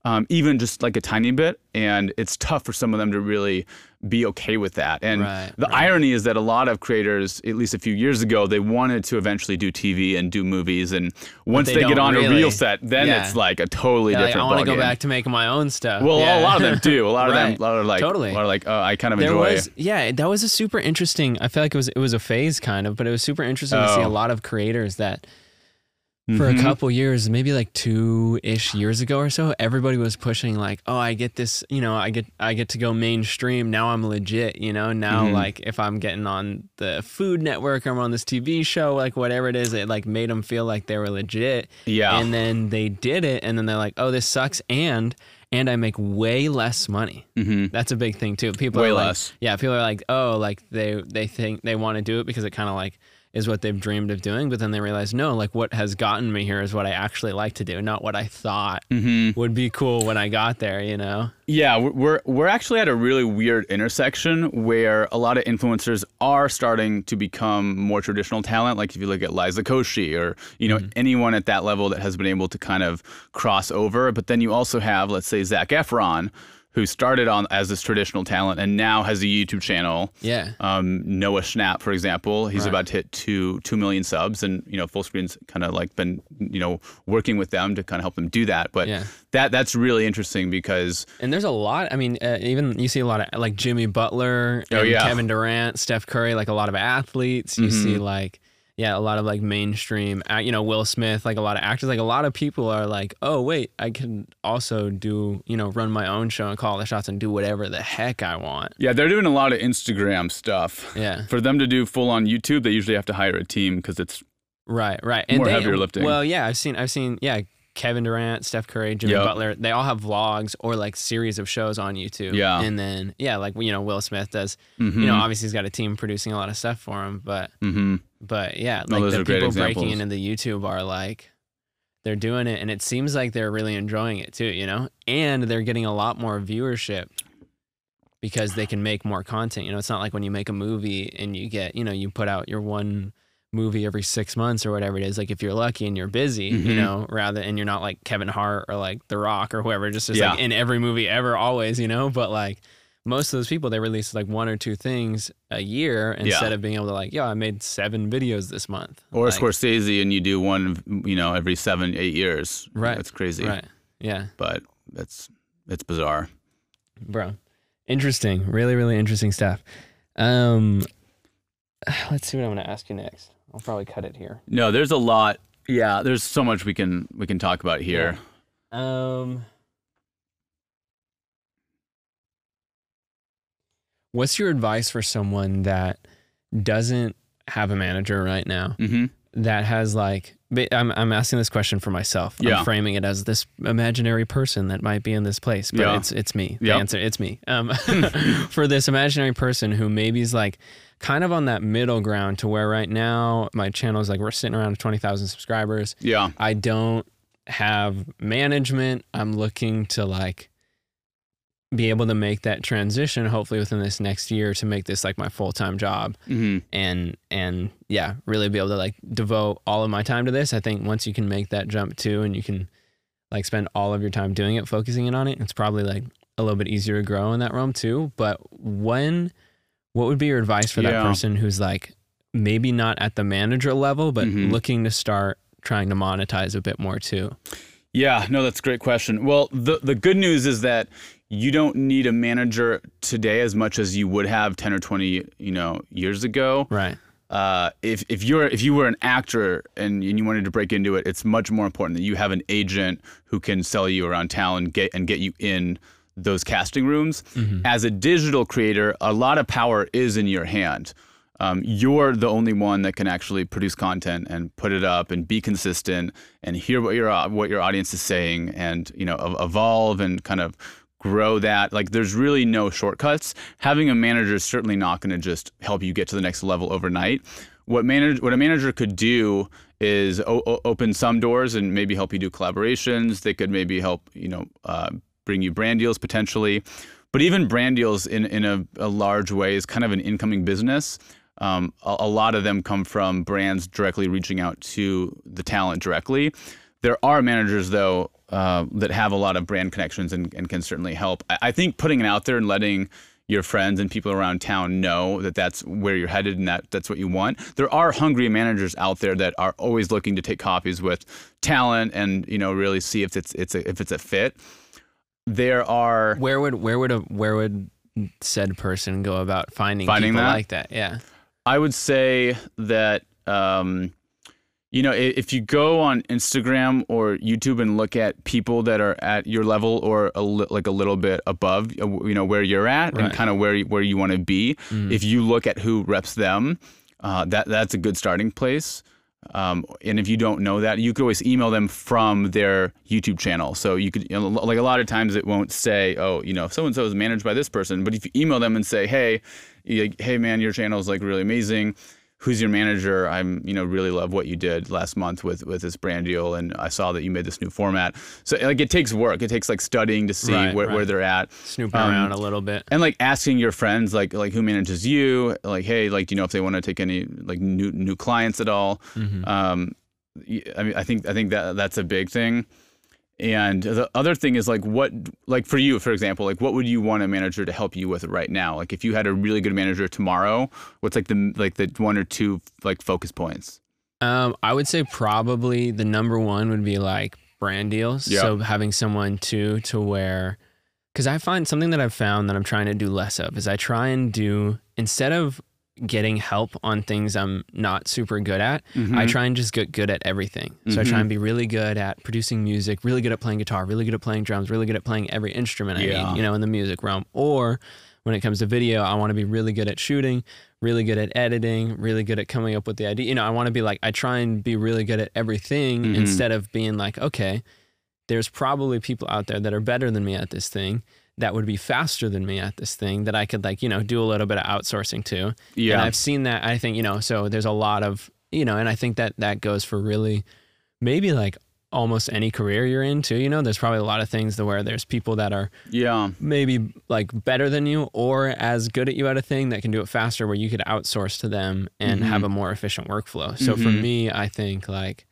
um, even just like a tiny bit, and it's tough for some of them to really be okay with that. And Right, the right. irony is that a lot of creators, at least a few years ago, they wanted to eventually do TV and do movies, and once they they, get on a real set, then Yeah. it's like a totally Yeah, like, different. I want to go back to making my own stuff. Well, Yeah. a lot of them do. A lot of Right. them, a lot of like, Totally. a lot of like, oh, I kind of there enjoy. was yeah that was a super interesting i feel like it was it was a phase kind of but it was super interesting to see Oh. a lot of creators that for Mhm. a couple years maybe like two-ish years ago or so everybody was pushing like oh i get this you know i get i get to go mainstream now i'm legit you know now Mhm. like if i'm getting on the food network or i'm on this tv show like whatever it is it like made them feel like they were legit Yeah. and then they did it and then they're like oh this sucks and and i make way less money hmm that's a big thing too. People Way are like, less. yeah, people are like, oh, like they they think they want to do it because it kind of like is what they've dreamed of doing. But then they realize, no, like what has gotten me here is what I actually like to do, not what I thought Mm-hmm. would be cool when I got there, you know? Yeah, we're- we're we're actually at a really weird intersection where a lot of influencers are starting to become more traditional talent. Like if you look at Liza Koshy or you know anyone at that level that has been able to kind of cross over. But then you also have, let's say, Zac Efron, who started on as this traditional talent and now has a YouTube channel. Yeah. Um, Noah Schnapp, for example, he's Right. about to hit two two million subs, and you know, Fullscreen's kind of like been you know working with them to kind of help them do that. But Yeah. that that's really interesting because And there's a lot. I mean, uh, even you see a lot of like Jimmy Butler, Oh, yeah. Kevin Durant, Steph Curry, like a lot of athletes. You see Mm-hmm. like yeah, a lot of like mainstream, you know, Will Smith, like a lot of actors, like a lot of people are like, oh wait, I can also do, you know, run my own show and call the shots and do whatever the heck I want. Yeah, they're doing a lot of Instagram stuff. Yeah, For them to do full on YouTube, they usually have to hire a team because it's right, right. More heavier lifting. Well, yeah, I've seen, I've seen, yeah. Kevin Durant, Steph Curry, Jimmy Yep. Butler, they all have vlogs or like series of shows on YouTube. Yeah. And then, yeah, like, you know, Will Smith does mm-hmm, you know, obviously he's got a team producing a lot of stuff for him, but hmm but yeah, No, like the people breaking into the YouTube are like they're doing it and it seems like they're really enjoying it too, you know? And they're getting a lot more viewership because they can make more content. You know, it's not like when you make a movie and you get, you know, you put out your one movie every six months or whatever it is. Like if you're lucky and you're busy, you Mhm. know, rather and you're not like Kevin Hart or like The Rock or whoever, just, just Yeah. like in every movie ever, always, you know. But like most of those people, they release like one or two things a year instead of being able to like, yeah, I made seven videos this month. or like, Scorsese, and you do one, you know, every seven, eight years. Right. It's crazy, Right. Yeah, but it's it's bizarre. bro. Interesting. Really, really interesting stuff. Um, let's see what I'm going to ask you next. I'll probably cut it here. No, there's a lot. Yeah, there's so much we can we can talk about here. Um, what's your advice for someone that doesn't have a manager right now? hmm That has like, I'm I'm asking this question for myself. Yeah. I'm framing it as this imaginary person that might be in this place, but Yeah. it's it's me. The Yeah. answer, it's me. Um, for this imaginary person who maybe is like kind of on that middle ground to where right now my channel is like we're sitting around twenty thousand subscribers. Yeah. I don't have management. I'm looking to like be able to make that transition hopefully within this next year to make this like my full-time job hmm and and yeah, really be able to like devote all of my time to this. I think once you can make that jump too and you can like spend all of your time doing it, focusing in on it, it's probably like a little bit easier to grow in that realm too. But when what would be your advice for that person who's like maybe not at the manager level, but Mhm. looking to start trying to monetize a bit more too? Yeah, no, that's a great question. Well, the the good news is that you don't need a manager today as much as you would have 10 or 20, you know, years ago. Right. Uh, if if you're if you were an actor and, and you wanted to break into it, it's much more important that you have an agent who can sell you around town and get and get you in those casting rooms. As a digital creator, a lot of power is in your hand. Um, you're the only one that can actually produce content and put it up and be consistent and hear what your what your audience is saying and you know evolve and kind of grow that. Like there's really no shortcuts. Having a manager is certainly not going to just help you get to the next level overnight. What manager what a manager could do is o- open some doors and maybe help you do collaborations. They could maybe help you know uh, bring you brand deals potentially. But even brand deals in in a, a large way is kind of an incoming business. Um, a, a lot of them come from brands directly reaching out to the talent directly. There are managers though uh, that have a lot of brand connections and, and can certainly help. I, I think putting it out there and letting your friends and people around town know that that's where you're headed and that that's what you want. There are hungry managers out there that are always looking to take copies with talent and you know really see if it's it's a, if it's a fit. There are Where would where would a where would said person go about finding, Finding people that? like that? Yeah. I would say that um, you know if you go on Instagram or YouTube and look at people that are at your level or a li- like a little bit above, uh, you know where you're at Right. and kind of where you- where you want to be. If you look at who reps them, uh, that that's a good starting place. Um, and if you don't know that, you could always email them from their YouTube channel. So you could, you know, like a lot of times it won't say, oh, you know, so and so is managed by this person. But if you email them and say, hey, hey man, your channel is like really amazing. Who's your manager? I'm, you know, really love what you did last month with with this brand deal, and I saw that you made this new format. So like it takes work. It takes like studying to see Right, where, right. where they're at, Snooping Um, around a little bit. and like asking your friends, like like who manages you, like hey, like do you know if they want to take any like new new clients at all? Mhm. Um, I mean, I think I think that that's a big thing. And the other thing is like what like for you, for example, like what would you want a manager to help you with right now? Like if you had a really good manager tomorrow, what's like the like the one or two like focus points? Um, I would say probably the number one would be like brand deals. Yeah. So having someone too to where, because I find something that I've found that I'm trying to do less of is I try and do instead of getting help on things I'm not super good at, Mm-hmm. I try and just get good at everything. So I try and be really good at producing music, really good at playing guitar, really good at playing drums, really good at playing every instrument I Yeah. need, you know, in the music realm. Or when it comes to video, I want to be really good at shooting, really good at editing, really good at coming up with the idea. You know, I want to be like, I try and be really good at everything Mhm. instead of being like, okay, there's probably people out there that are better than me at this thing that would be faster than me at this thing that I could like, you know, do a little bit of outsourcing to. And Yeah. I've seen that. I think, you know, so there's a lot of, you know, and I think that that goes for really maybe like almost any career you're in too. You know, there's probably a lot of things to where there's people that are yeah. maybe like better than you or as good at you at a thing that can do it faster where you could outsource to them and Mhm. have a more efficient workflow. So for Mhm. me, I think like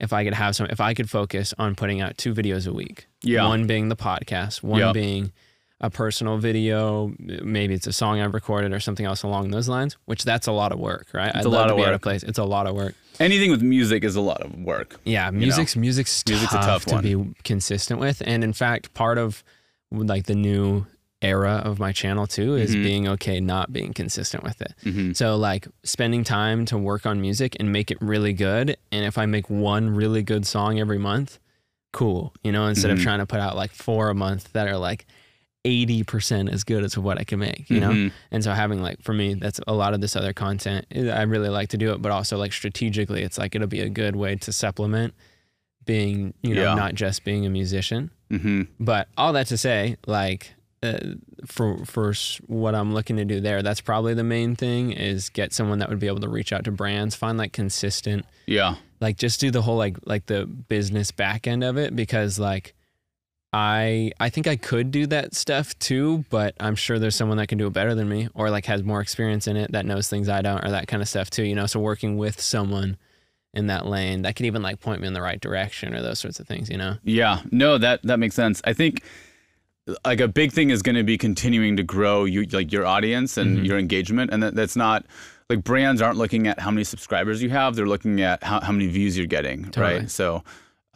if I could have some, if I could focus on putting out two videos a week, Yeah. one being the podcast, one Yep. being a personal video, maybe it's a song I've recorded or something else along those lines, which that's a lot of work, right? I'd a lot to of be at a work. place. It's a lot of work. Anything with music is a lot of work. Yeah, music's music's, Music's a tough, tough to one. be consistent with, and in fact, part of like the new era of my channel too is Mhm. being okay not being consistent with it. hmm So like spending time to work on music and make it really good, and if I make one really good song every month, cool, you know, instead of Mhm. trying to put out like four a month that are like. 80% as good as what I can make, you know? Mhm. And so having like for me, that's a lot of this other content. I really like to do it, but also like strategically, it's like it'll be a good way to supplement being, you know, Yeah. not just being a musician. hmm But all that to say, like uh, for for what I'm looking to do there, that's probably the main thing is get someone that would be able to reach out to brands, find like consistent, Yeah. like just do the whole like like the business back end of it because like I I think I could do that stuff too, but I'm sure there's someone that can do it better than me or like has more experience in it that knows things I don't or that kind of stuff too, you know. So working with someone in that lane that could even like point me in the right direction or those sorts of things, you know. Yeah, no, that that makes sense. I think like a big thing is going to be continuing to grow you like your audience and Mhm. your engagement, and that, that's not like brands aren't looking at how many subscribers you have; they're looking at how, how many views you're getting, Totally. right? So.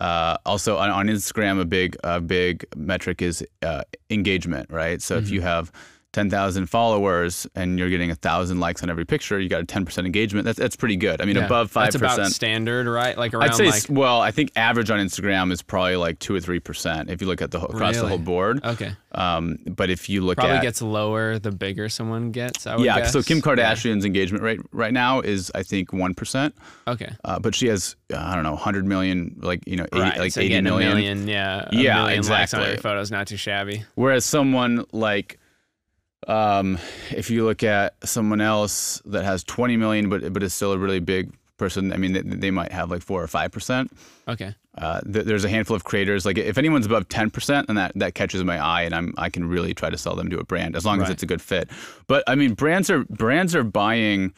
Uh, also on, on Instagram, a big a big metric is uh, engagement, right? So if you have 10,000 followers and you're getting a thousand likes on every picture, you got a 10% engagement. That's that's pretty good. I mean, Yeah. above 5%. That's about standard, right? Like around I'd say, like well, I think average on Instagram is probably like two or three percent if you look at the whole, across the whole board. okay. Um, but if you look at Probably at gets lower the bigger someone gets. I would yeah, guess. so Kim Yeah. Kardashian's engagement rate right now is I think one percent, Okay. uh, but she has I don't know 100 million like you know 80, right. like so 80 getting million. million, yeah. Yeah, million likes on exactly. photos not too shabby. Whereas someone like um, if you look at someone else that has 20 million but but is still a really big person, I mean they, they might have like four or five percent. Okay. Uh, th- there's a handful of creators. Like if anyone's above 10%, then that, that catches my eye, and I'm I can really try to sell them to a brand as long as it's a good fit. But I mean, brands are brands are buying.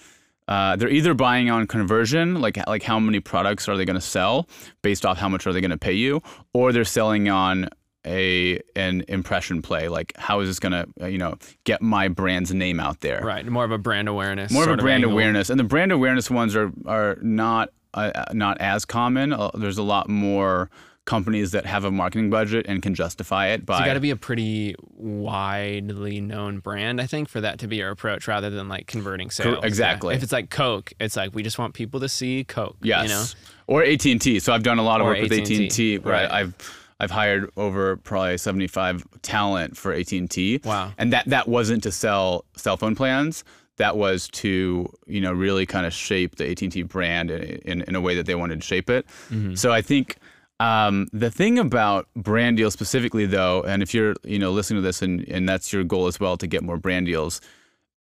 Uh, they're either buying on conversion, like like how many products are they going to sell based off how much are they going to pay you, or they're selling on a an impression play, like how is this going to uh, you know get my brand's name out there? Right. More of a brand awareness. more of a brand angle. awareness, and the brand awareness ones are are not uh, uh, not as common. Uh, there's a lot more companies that have a marketing budget and can justify it by So you got to be a pretty widely known brand, I think, for that to be your approach, rather than like converting sales. Yeah. exactly. If it's like Coke, it's like we just want people to see Coke. yes, You know. or AT and T. So I've done a lot of Or work with AT AT&T, and T, where right. I, I've I've hired over probably 75 talent for AT and T. Wow. and that that wasn't to sell cell phone plans. That was to you know really kind of shape the AT and T brand in, in in a way that they wanted to shape it. Mm-hmm. So I think um, the thing about brand deals specifically, though, and if you're you know listening to this and and that's your goal as well to get more brand deals,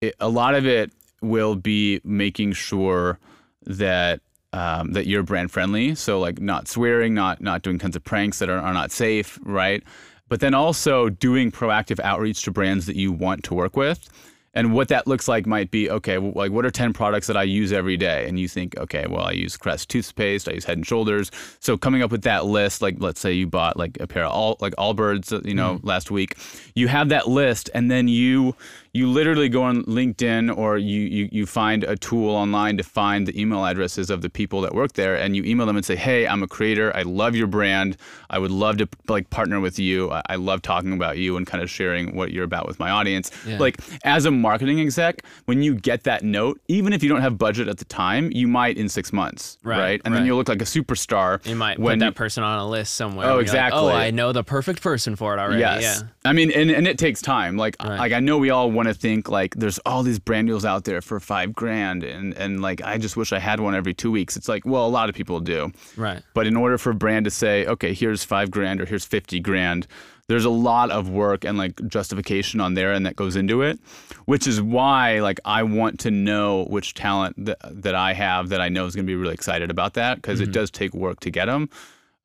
it, a lot of it will be making sure that um, that you're brand friendly. So like not swearing, not not doing tons of pranks that are, are not safe, right? But then also doing proactive outreach to brands that you want to work with. And what that looks like might be okay, well, like what are 10 products that I use every day? And you think, okay, well, I use Crest toothpaste, I use Head and Shoulders. So coming up with that list, like let's say you bought like a pair of all like Allbirds, you know, last week, you have that list, and then you you literally go on LinkedIn or you, you you find a tool online to find the email addresses of the people that work there, and you email them and say, hey, I'm a creator, I love your brand, I would love to like partner with you, I, I love talking about you and kind of sharing what you're about with my audience. Yeah. Like as a marketing exec, when you get that note, even if you don't have budget at the time, you might in six months, Right, right? And right. then you'll look like a superstar. You might when put that you- person on a list somewhere. Oh, you're like, oh, exactly. oh, I know the perfect person for it already. Yes. Yeah. I mean, and, and it takes time. Like, Right. like I know we all want to think like there's all these brand deals out there for five grand, and and like I just wish I had one every two weeks. It's like, well, a lot of people do, Right. but in order for a brand to say, okay, here's five grand or here's fifty grand, there's a lot of work and like justification on there and that goes into it, which is why like I want to know which talent that, that I have that I know is going to be really excited about that because it does take work to get them.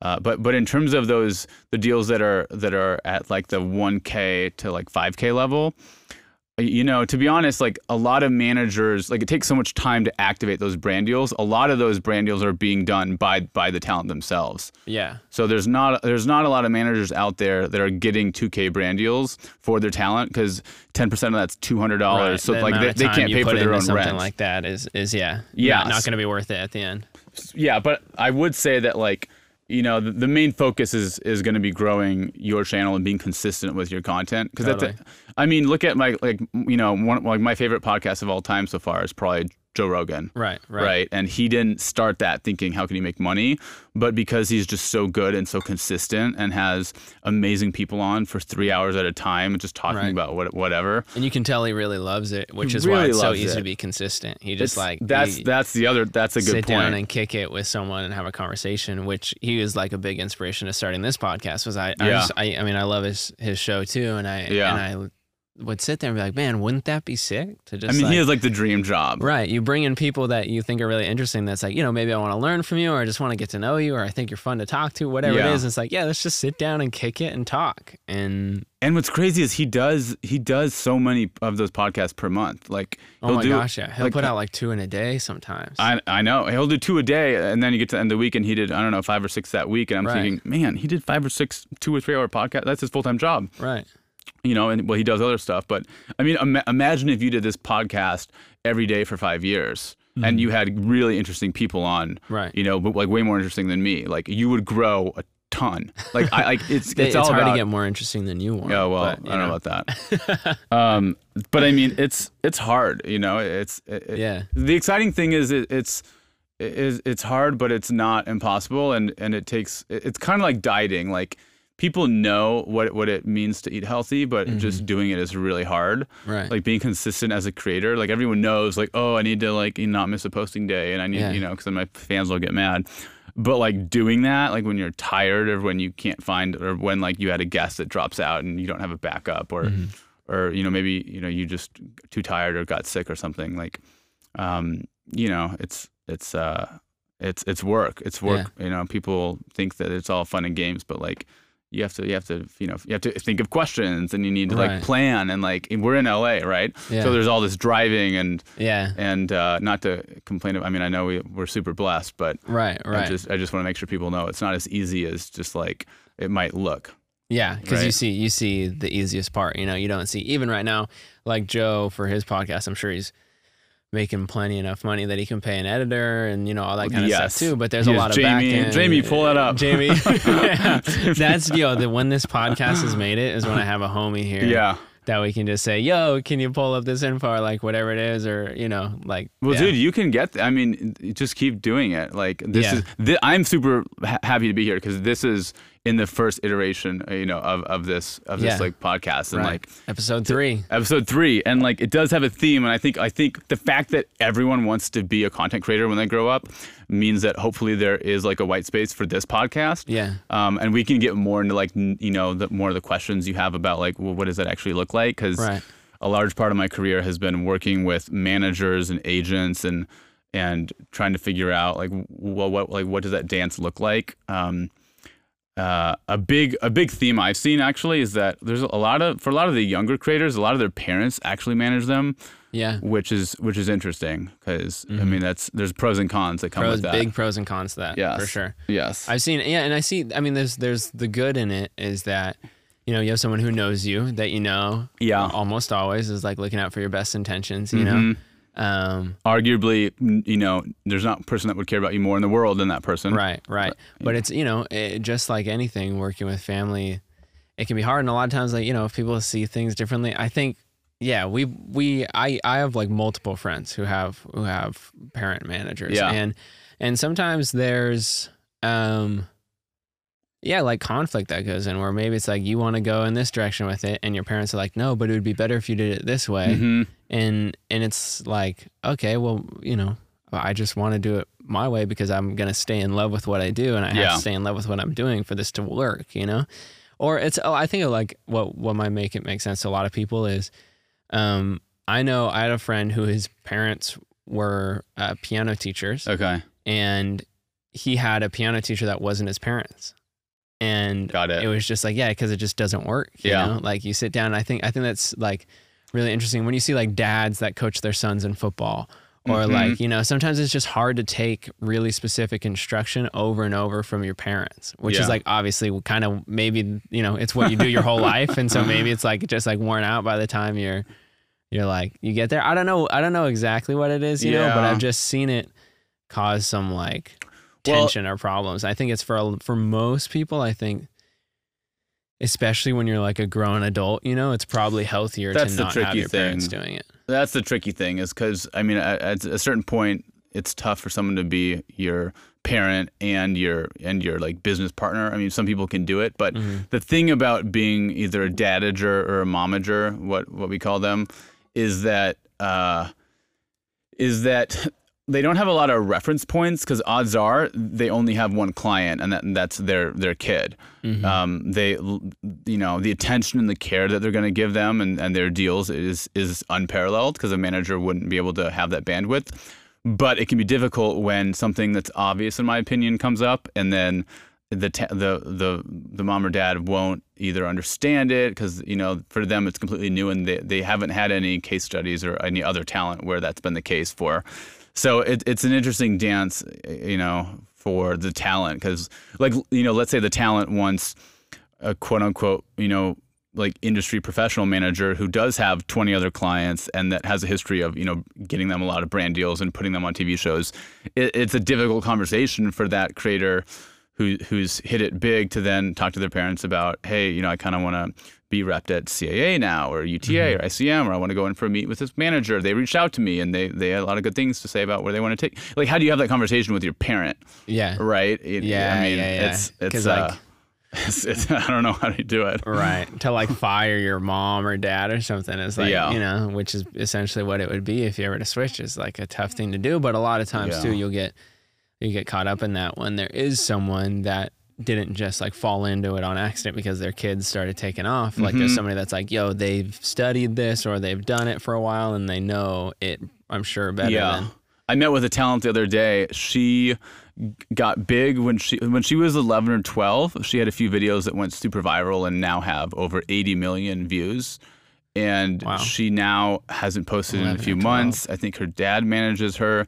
Uh, but but in terms of those the deals that are that are at like the 1k to like 5k level you know to be honest like a lot of managers like it takes so much time to activate those brand deals a lot of those brand deals are being done by by the talent themselves Yeah. so there's not there's not a lot of managers out there that are getting 2k brand deals for their talent because 10% of that's $200 Right. so The like they, they can't pay for their own something rent like that is is yeah. Yeah. Not, not going to be worth it at the end. yeah but i would say that like you know the, the main focus is is going to be growing your channel and being consistent with your content because Totally. that's a, i mean look at my like you know one like my favorite podcast of all time so far is probably joe rogan Right. Right. right and he didn't start that thinking how can he make money but because he's just so good and so consistent and has amazing people on for three hours at a time just talking Right. about what, whatever And you can tell he really loves it, which He is why it's so easy it. to be consistent. He just It's- like that's that's the other that's a good sit point down and kick it with someone and have a conversation, which he was like a big inspiration to starting this podcast. Was I? I, Yeah. just, I, I mean, I love his his show too, and I Yeah. and I would sit there and be like, man, wouldn't that be sick to just? i mean like, he has like the dream job Right. You bring in people that you think are really interesting. That's like, you know, maybe I want to learn from you or I just want to get to know you or I think you're fun to talk to, whatever Yeah. it is. It's like, yeah, let's just sit down and kick it and talk. And And what's crazy is he does he does so many of those podcasts per month. Like oh my do, gosh, yeah. He'll like, put out like two in a day sometimes. I I know he'll do two a day, and then you get to the end of the week, and he did I don't know five or six that week, and I'm Right. thinking, man, he did five or six two or three hour podcast. That's his full time job, right. You know. And well, he does other stuff, but I mean, Im- imagine if you did this podcast every day for five years. And you had really interesting people on, Mm-hmm. Right. You know, but like way more interesting than me. Like you would grow a ton. Like I like it's it's, It's, all hard about to get more interesting than you want. Oh well, but, I don't know, about that. um, but I mean, it's it's hard, you know. It's it, it- Yeah. The exciting thing is it, it's is it's hard, but it's not impossible, and and it takes. it- It's kind of like dieting. Like people know what what it means to eat healthy, but just doing it is really hard. Right. Like being consistent as a creator. Like everyone knows, like oh, I need to like not miss a posting day, and I need Yeah. you know because then my fans will get mad. But like doing that, like when you're tired or when you can't find, or when like you had a guest that drops out and you don't have a backup, or Mm-hmm. or you know maybe you know you just too tired or got sick or something. Like, um, you know, it's it's uh it's it's work. It's work. You know, people think that it's all fun and games, but like you have to you have to you know you have to think of questions and you need to Right. like plan and like we're in LA, right? Yeah. So there's all this driving and yeah. and uh, not to complain. Of, I mean, I know we we're super blessed, but Right. right I just I just want to make sure people know it's not as easy as just like it might look. Yeah, because you see you see the easiest part. You know, you don't see even right now, like Joe for his podcast. I'm sure he's making plenty enough money that he can pay an editor and you know all that kind of Yes. stuff too. But there's He a lot of Jamie. back end. Jamie, pull that up. Jamie, yeah. that's yo. The when this podcast has made it is when I have a homie here. Yeah. That we can just say, yo, can you pull up this info or like whatever it is or you know like. Well, yeah. dude, you can get. th- I mean, just keep doing it. Like this Yeah. is. Th- I'm super ha- happy to be here because this is in the first iteration, uh, you know, of, of this of this Yeah. like podcast and Right. like episode three. episode three and like it does have a theme and i think i think the fact that everyone wants to be a content creator when they grow up means that hopefully there is like a white space for this podcast Yeah. um, and we can get more into like n- you know the more of the questions you have about like well, what does that actually look like because Right. a large part of my career has been working with managers and agents and and trying to figure out like well what like what does that dance look like. Um, uh, a big a big theme I've seen actually is that there's a lot of for a lot of the younger creators, a lot of their parents actually manage them, Yeah. which is which is interesting because I Mhm. mean that's there's pros and cons that come Pros, with that. big pros and cons to that. Yeah, For sure. yes. I've seen yeah, and I see I mean there's there's the good in it is that you know, you have someone who knows you that you know yeah. almost always is like looking out for your best intentions, you know. Um Arguably, you know, there's not a person that would care about you more in the world than that person. right, right. But it's, you know, it, just like anything working with family, it can be hard and a lot of times like, you know, if people see things differently, I think yeah, we we I I have like multiple friends who have who have parent managers Yeah. and and sometimes there's um yeah, like conflict that goes in where maybe it's like you want to go in this direction with it and your parents are like, "No, but it would be better if you did it this way." Mhm. And and it's like, "Okay, well, you know, I just want to do it my way because I'm going to stay in love with what I do and I have to stay in love with what I'm doing for this to work, you know?" Or it's oh, I think like what what might make it make sense to a lot of people is um I know I had a friend who his parents were uh, piano teachers Okay. and he had a piano teacher that wasn't his parents. And Got it. it was just like, yeah, because it just doesn't work. You Yeah. know? Like you sit down, I think I think that's like really interesting when you see like dads that coach their sons in football. Or Mhm. like, you know, sometimes it's just hard to take really specific instruction over and over from your parents, which Yeah. is like obviously kind of maybe, you know, it's what you do your whole life. And so maybe it's like just like worn out by the time you're you're like you get there. I don't know I don't know exactly what it is, you know, but I've just seen it cause some like Well- tension or problems. I think it's for for most people. I think, especially when you're like a grown adult, you know, it's probably healthier That's to the not have tricky your parents thing. doing it. That's the tricky thing is because I mean at, at a certain point it's tough for someone to be your parent and your and your like business partner. I mean some people can do it, but Mhm. the thing about being either a dadager or a momager, what what we call them, is that uh, is that they don't have a lot of reference points because odds are they only have one client and, that, and that's their their kid. Mhm. Um, they, you know, the attention and the care that they're going to give them and, and their deals is is unparalleled because a manager wouldn't be able to have that bandwidth. But it can be difficult when something that's obvious, in my opinion, comes up, and then the the the the mom or dad won't either understand it because you know for them it's completely new and they, they haven't had any case studies or any other talent where that's been the case for. So it, it's an interesting dance, you know, for the talent because like you know, let's say the talent wants a quote unquote, you know, like industry professional manager who does have 20 other clients and that has a history of, you know, getting them a lot of brand deals and putting them on TV shows. It, it's a difficult conversation for that creator who who's hit it big to then talk to their parents about, hey, you know, I kind of want to be repped at CAA now or UTA or ICM or I want to go in for a meet with this manager. They reached out to me and they they had a lot of good things to say about where they want to take. Like, how do you have that conversation with your parent, yeah. right? It- Yeah, I mean, yeah, yeah. it's it's uh, like- it's, it's, I don't know how to do it. Right. to like fire your mom or dad or something is like, Yeah. you know, which is essentially what it would be if you ever to switch is like a tough thing to do. But a lot of times Yeah. too, you'll get, you get caught up in that when there is someone that didn't just like fall into it on accident because their kids started taking off. Like there's Mhm. somebody that's like, yo, they've studied this or they've done it for a while and they know it, I'm sure better yeah. than. I met with a talent the other day. She got big when she when she was 11 or 12. She had a few videos that went super viral and now have over 80 million views. And Wow. she now hasn't posted in a few months. I think her dad manages her,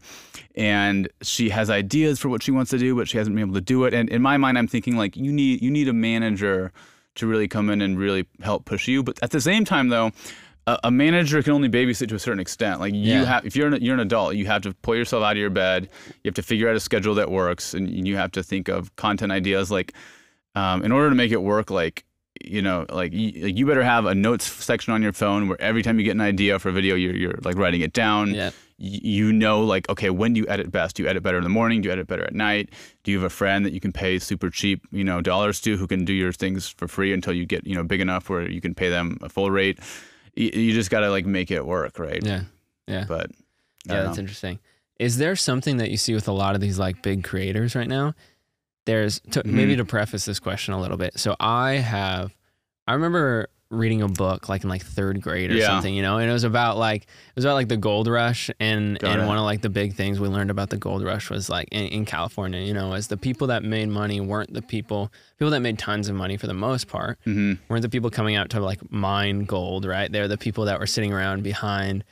and she has ideas for what she wants to do, but she hasn't been able to do it. And in my mind, I'm thinking like you need you need a manager to really come in and really help push you. But at the same time, though, a, a manager can only babysit to a certain extent. Like you Yeah. have, if you're an, you're an adult, you have to pull yourself out of your bed. You have to figure out a schedule that works, and you have to think of content ideas. Like, um, in order to make it work, like you know, like you, like, you better have a notes section on your phone where every time you get an idea for a video, you're you're like writing it down. Yeah. You know, like okay, when do you edit best? Do you edit better in the morning? Do you edit better at night? Do you have a friend that you can pay super cheap, you know, dollars to who can do your things for free until you get you know big enough where you can pay them a full rate? You, you just got to like make it work, right? Yeah. Yeah. But Yeah, that's know. interesting. Is there something that you see with a lot of these like big creators right now? There's to, Mm-hmm. maybe to preface this question a little bit. So I have, I remember reading a book like in like third grade or Yeah. something, you know, and it was about like it was about like the gold rush, and Got and it. one of like the big things we learned about the gold rush was like in, in California, you know, is the people that made money weren't the people people that made tons of money for the most part hmm weren't the people coming out to like mine gold, right? They're the people that were sitting around behind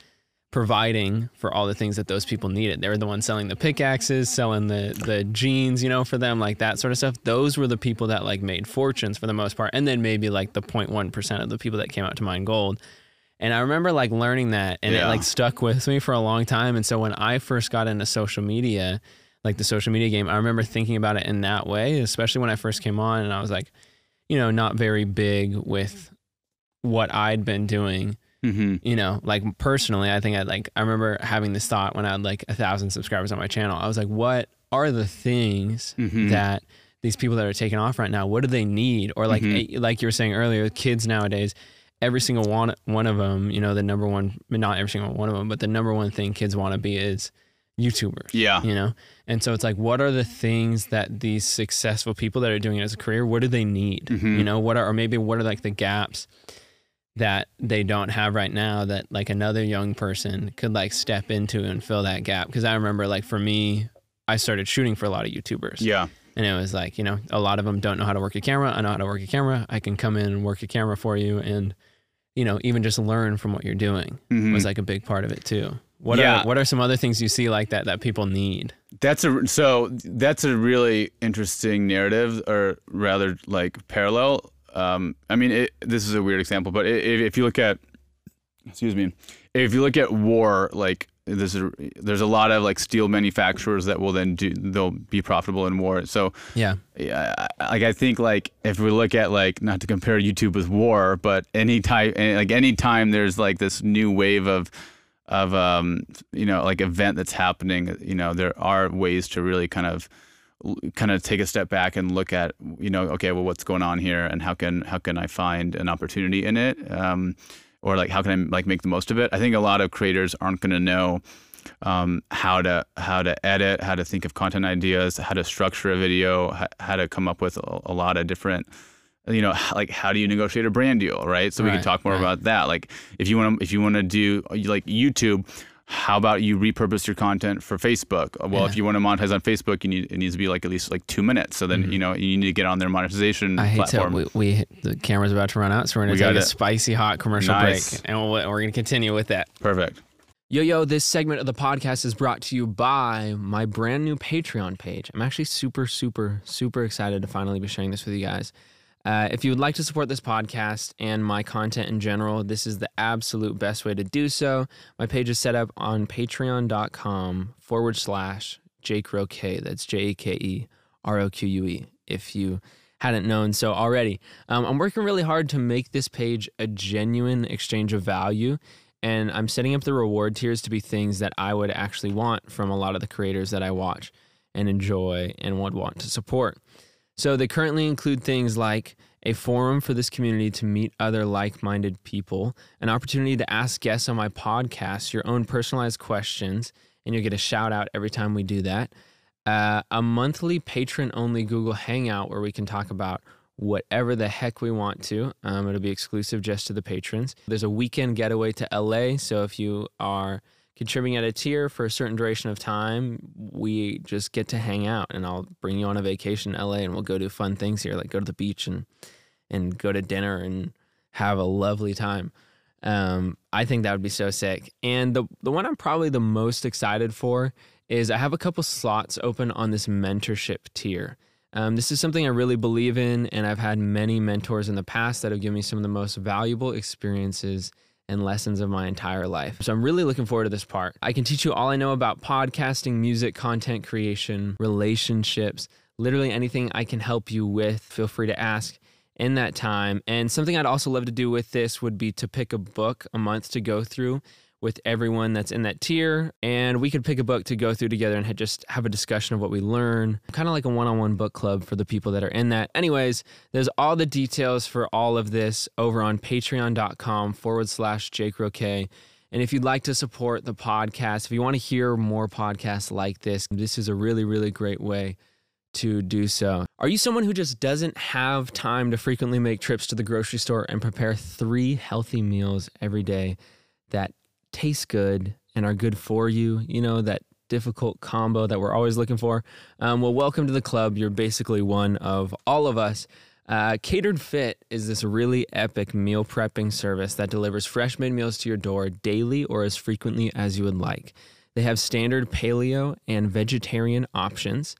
providing for all the things that those people needed. They were the ones selling the pickaxes, selling the the jeans, you know, for them, like that sort of stuff. Those were the people that like made fortunes for the most part. And then maybe like the 0.1% of the people that came out to mine gold. And I remember like learning that and it like stuck with me for a long time. And so when I first got into social media, like the social media game, I remember thinking about it in that way, especially when I first came on and I was like, you know, not very big with what I'd been doing. Hmm You know, like personally, I think I like I remember having this thought when I had like a thousand subscribers on my channel. I was like, what are the things Mhm. that these people that are taking off right now, what do they need? Or like Mhm. eh, like you were saying earlier, kids nowadays, every single one one of them, you know, the number one, not every single one of them, but the number one thing kids want to be is YouTubers Yeah. you know and so it's like what are the things that these successful people that are doing it as a career what do they need Mhm. you know what are or maybe what are like the gaps that they don't have right now that like another young person could like step into and fill that gap because i remember like for me i started shooting for a lot of youtubers Yeah. and it was like you know a lot of them don't know how to work a camera i know how to work a camera i can come in and work a camera for you and you know even just learn from what you're doing Mhm. was like a big part of it too what Yeah. are what are some other things you see like that that people need That's a so that's a really interesting narrative, or rather like parallel. Um, I mean, it, this is a weird example, but if, if you look at, excuse me, if you look at war, like this is there's a lot of like steel manufacturers that will then do they'll be profitable in war. So yeah yeah, like I think like if we look at like not to compare YouTube with war, but any time like any time there's like this new wave of of um you know like event that's happening, you know there are ways to really kind of kind of take a step back and look at you know okay well what's going on here and how can how can I find an opportunity in it um or like how can I like make the most of it I think a lot of creators aren't going to know um, how to how to edit, how to think of content ideas, how to structure a video, how, how to come up with a, a lot of different, you know, like how do you negotiate a brand deal, right? So we can talk more right. about that. Like if you want to if you want to do like YouTube. How about you repurpose your content for Facebook? Well, if you want to monetize on Facebook, you need it needs to be like at least like two minutes. So then you know you need to get on their monetization Mm-hmm. I hate platform. to. We, we the camera's about to run out, so we're gonna We take a it. spicy hot commercial Nice. break, and we'll, we're gonna continue with that. Perfect. Yo, yo, this segment of the podcast is brought to you by my brand new Patreon page. I'm actually super, super, super excited to finally be sharing this with you guys. Uh, if you would like to support this podcast and my content in general, this is the absolute best way to do so. My page is set up on patreon.com forward slash Jake Roque. That's J A K E R O Q U E. If you hadn't known so already, um, I'm working really hard to make this page a genuine exchange of value and I'm setting up the reward tiers to be things that I would actually want from a lot of the creators that I watch and enjoy and would want to support. So they currently include things like a forum for this community to meet other like minded people, an opportunity to ask guests on my podcast your own personalized questions, and you'll get a shout out every time we do that. Uh, a monthly patron only Google Hangout where we can talk about whatever the heck we want to. Um, it'll be exclusive just to the patrons. There's a weekend getaway to LA. So if you are contributing at a tier for a certain duration of time, we just get to hang out and I'll bring you on a vacation in LA and we'll go do fun things here, like go to the beach and and go to dinner and have a lovely time. Um, I think that would be so sick. And the the one I'm probably the most excited for is I have a couple slots open on this mentorship tier. Um, this is something I really believe in, and I've had many mentors in the past that have given me some of the most valuable experiences and lessons of my entire life. So I'm really looking forward to this part. I can teach you all I know about podcasting, music, content creation, relationships, literally anything I can help you with. Feel free to ask in that time. And something I'd also love to do with this would be to pick a book a month to go through with everyone that's in that tier and we could pick a book to go through together and just have a discussion of what we learn. Kind of like a one-on-one book club for the people that are in that. Anyways there's all the details for all of this over on patreon.com forward slash jake roque and if you'd like to support the podcast if you want to hear more podcasts like this this is a really really great way to do so. Are you someone who just doesn't have time to frequently make trips to the grocery store and prepare three healthy meals every day that taste good and are good for you? You know, that difficult combo that we're always looking for. Um, well, welcome to the club. You're basically one of all of us. Uh, Catered Fit is this really epic meal prepping service that delivers fresh made meals to your door daily or as frequently as you would like. They have standard paleo and vegetarian options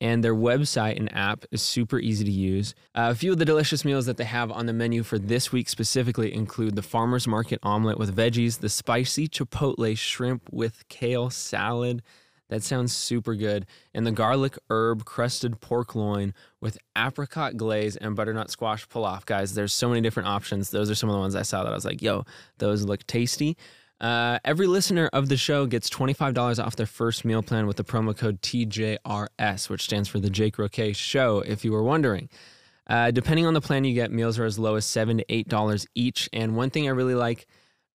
and their website and app is super easy to use. Uh, a few of the delicious meals that they have on the menu for this week specifically include the farmer's market omelet with veggies, the spicy chipotle shrimp with kale salad. That sounds super good. And the garlic herb crusted pork loin with apricot glaze and butternut squash pilaf. Guys, there's so many different options. Those are some of the ones I saw that I was like, yo, those look tasty. Uh, every listener of the show gets $25 off their first meal plan with the promo code TJRS, which stands for the Jake Roque Show, if you were wondering. Uh, depending on the plan you get, meals are as low as seven to eight dollars each. And one thing I really like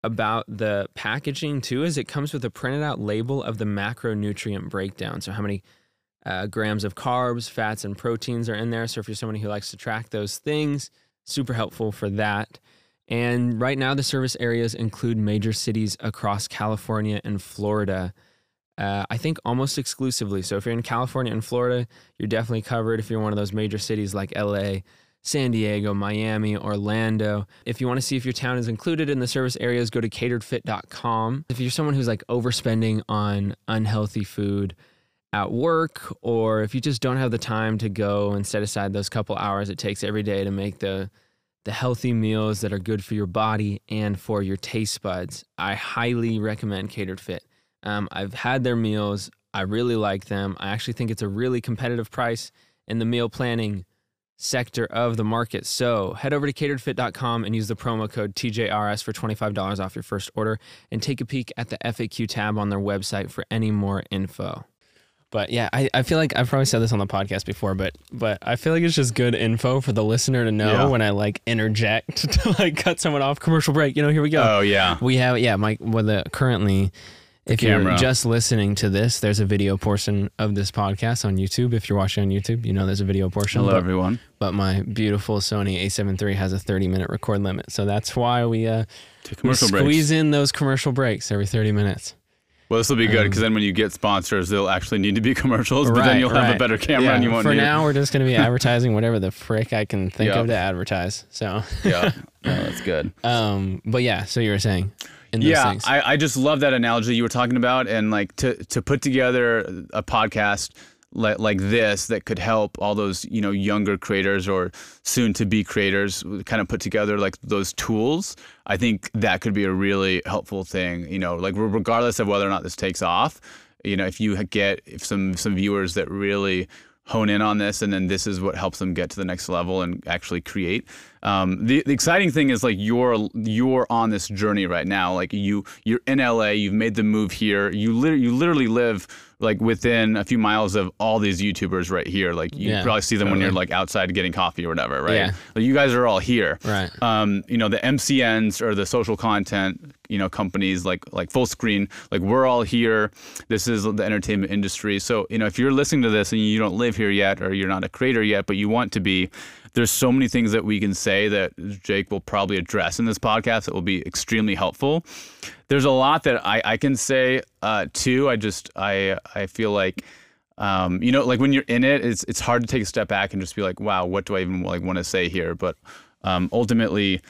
about the packaging too is it comes with a printed out label of the macronutrient breakdown. So how many uh, grams of carbs, fats, and proteins are in there. So if you're somebody who likes to track those things, super helpful for that. And right now, the service areas include major cities across California and Florida. Uh, I think almost exclusively. So if you're in California and Florida, you're definitely covered. If you're one of those major cities like LA, San Diego, Miami, Orlando. If you want to see if your town is included in the service areas, go to cateredfit.com. If you're someone who's like overspending on unhealthy food at work, or if you just don't have the time to go and set aside those couple hours it takes every day to make the the healthy meals that are good for your body and for your taste buds. I highly recommend Catered Fit. Um, I've had their meals. I really like them. I actually think it's a really competitive price in the meal planning sector of the market. So head over to cateredfit.com and use the promo code TJRS for $25 off your first order and take a peek at the FAQ tab on their website for any more info. But yeah, I, I feel like I've probably said this on the podcast before, but but I feel like it's just good info for the listener to know Yeah. when I like interject to like cut someone off. Commercial break, you know, here we go. Oh yeah. We have yeah, Mike. Well, the currently, if you're camera. just listening to this, there's a video portion of this podcast on YouTube. If you're watching on YouTube, you know there's a video portion. Hello but, everyone. but my beautiful Sony A7 III has a 30 minute record limit, so that's why we uh Take we commercial squeeze in those commercial breaks every 30 minutes. Well, this will be good Um, because then when you get sponsors, they'll actually need to be commercials, but then you'll have a better camera Yeah, and you won't For need now, we're just going to be advertising whatever the frick I can think Yeah. of to advertise. So, Yeah, no, that's good. um, but yeah. So you were saying, in those yeah, things. I, I just love that analogy you were talking about, and like to to put together a podcast like like this that could help all those you know younger creators or soon to be creators kind of put together like those tools. I think that could be a really helpful thing. You know, like regardless of whether or not this takes off, you know, if you get if some some viewers that really hone in on this and then this is what helps them get to the next level and actually create um, the, the exciting thing is like you're you're on this journey right now like you you're in la you've made the move here you literally you literally live like within a few miles of all these youtubers right here like you Yeah, probably see them when you're like outside getting coffee or whatever right? Yeah. like you guys are all here. Right. um, you know the mcns or the social content you know companies like like Fullscreen like we're all here. This is the entertainment industry. So you know if you're listening to this and you don't live here yet or you're not a creator yet but you want to be there's so many things that we can say that jake will probably address in this podcast that will be extremely helpful there's a lot that i, I can say uh, too i just i i feel like um, you know, like when you're in it, it's it's hard to take a step back and just be like, wow, what do I even like want to say here? But um, ultimately,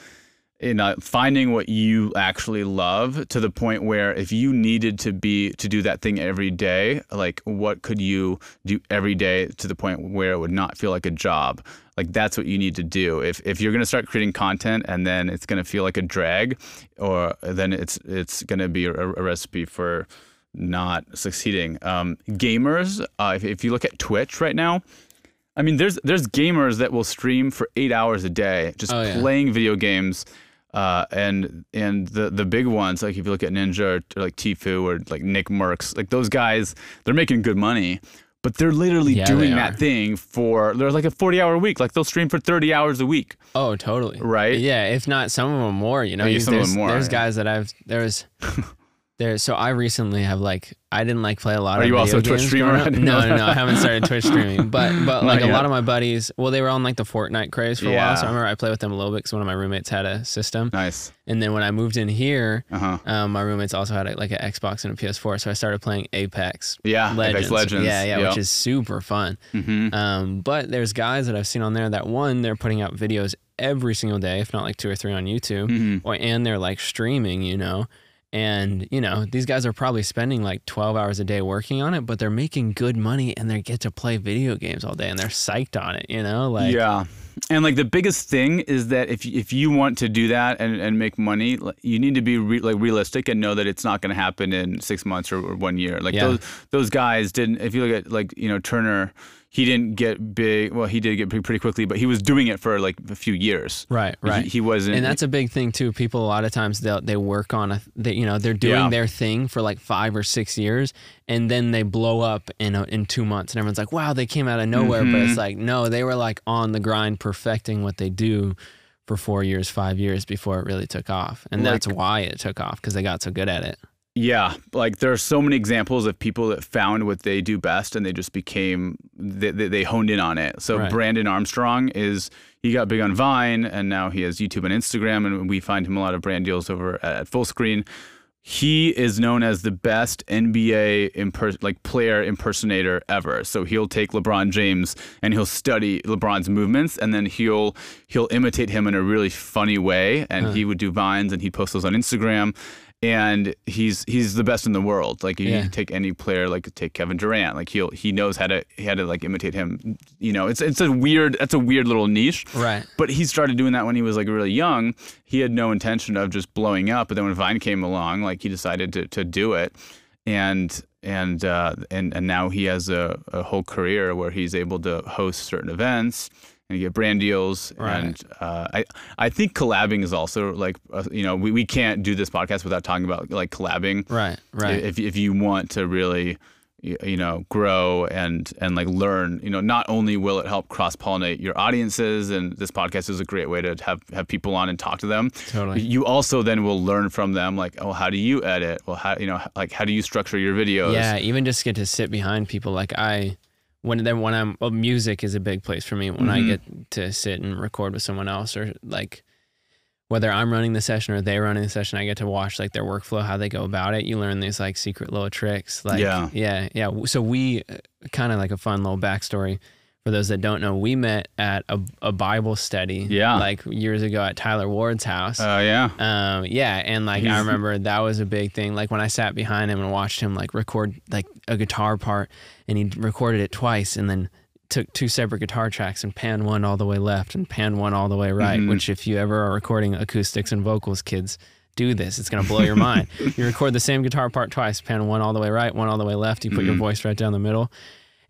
in uh, finding what you actually love to the point where if you needed to be to do that thing every day, like what could you do every day to the point where it would not feel like a job? Like that's what you need to do. If if you're gonna start creating content and then it's gonna feel like a drag, or then it's it's gonna be a, a recipe for not succeeding. Um, gamers, uh, if, if you look at Twitch right now, I mean, there's there's gamers that will stream for eight hours a day just Oh, yeah. playing video games, uh, and and the the big ones like if you look at Ninja or, or like Tfue or like Nickmercs, like those guys, they're making good money. But they're literally Yeah, doing they that thing for they're like a forty hour week. Like they'll stream for thirty hours a week. Oh, totally. Right? Yeah, if not some of them more. You know, some of there's, them more, There's yeah. guys that I've there was There, so I recently have like I didn't like play a lot Are of. you also a Twitch streamer? growing up. I didn't No, no, no. I haven't started Twitch streaming, but but Not like a yet. lot of my buddies, well, they were on like the Fortnite craze for a while. So I remember I played with them a little bit because one of my roommates had a system, Nice. and then when I moved in here, Uh huh. um, my roommates also had like an Xbox and a PS4, so I started playing Apex Yeah. Legends. Apex Legends. Yeah, yeah, which is super fun. hmm Um, but there's guys that I've seen on there that one, they're putting out videos every single day, if not like two or three on YouTube, hmm or and they're like streaming, you know. And you know these guys are probably spending like 12 hours a day working on it, but they're making good money and they get to play video games all day and they're psyched on it, you know. Like yeah. And like the biggest thing is that if if you want to do that and, and make money, you need to be re- like realistic and know that it's not going to happen in six months or, or one year. Like Yeah. those those guys didn't. If you look at like you know Turner, he didn't get big. Well, he did get big pretty quickly, but he was doing it for like a few years. right, right. He, he wasn't. and that's a big thing too. People a lot of times they they work on a they, you know they're doing Yeah. their thing for like five or six years, and then they blow up in a, in two months, and everyone's like, "Wow, they came out of nowhere." But Mm-hmm. it's like, no, they were like on the grind, perfecting what they do for four years, five years before it really took off, and Like- that's why it took off because they got so good at it. Yeah, like there are so many examples of people that found what they do best and they just became they, they, they honed in on it. So Right. Brandon Armstrong is he got big on Vine and now he has YouTube and Instagram and we find him a lot of brand deals over at, at Fullscreen. He is known as the best NBA imper- like player impersonator ever. So he'll take LeBron James and he'll study LeBron's movements and then he'll he'll imitate him in a really funny way and he would do vines and he'd post those on Instagram and he's he's the best in the world. Like you Yeah. take any player, like take Kevin Durant, like he'll he knows how to how to like imitate him. You know, it's it's a weird that's a weird little niche. Right. But he started doing that when he was like really young. He had no intention of just blowing up, but then when Vine came along, like he decided to to do it, and and uh, and and now he has a, a whole career where he's able to host certain events and you get brand deals. Right. And uh, I I think collabing is also like uh, you know we, we can't do this podcast without talking about like collabing. Right. Right. If if you want to really you know grow and and like learn you know not only will it help cross pollinate your audiences and this podcast is a great way to have have people on and talk to them Totally. you also then will learn from them like oh how do you edit well how you know like how do you structure your videos Yeah, even just get to sit behind people. Like I, when then when I'm well, music is a big place for me. When I Mhm. get to sit and record with someone else, or like whether I'm running the session or they're running the session, I get to watch like their workflow, how they go about it. You learn these like secret little tricks. Like Yeah. yeah, yeah. So we kind of like a fun little backstory. For those that don't know, we met at a, a Bible study, Yeah. like years ago at Tyler Ward's house. uh, yeah Um, yeah, and like I remember that was a big thing. Like when I sat behind him and watched him like record like a guitar part, and he recorded it twice, and then took two separate guitar tracks and pan one all the way left and pan one all the way right. Mhm. Which, if you ever are recording acoustics and vocals, kids, do this. It's gonna blow your mind. You record the same guitar part twice, pan one all the way right, one all the way left. You put your Mhm. voice right down the middle,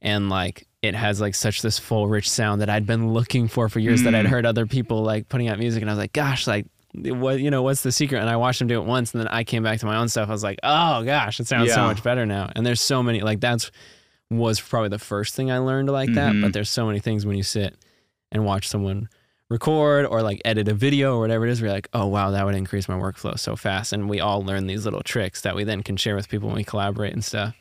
and like it has like such this full rich sound that I'd been looking for for years that I'd Mm. heard other people like putting out music and I was like gosh like what you know what's the secret? And I watched them do it once and then I came back to my own stuff. I was like oh gosh it sounds so much better now. And there's so many like that's was probably the first thing I learned like that Mhm. but there's so many things when you sit and watch someone record or like edit a video or whatever it is you're like oh wow that would increase my workflow so fast. And we all learn these little tricks that we then can share with people when we collaborate and stuff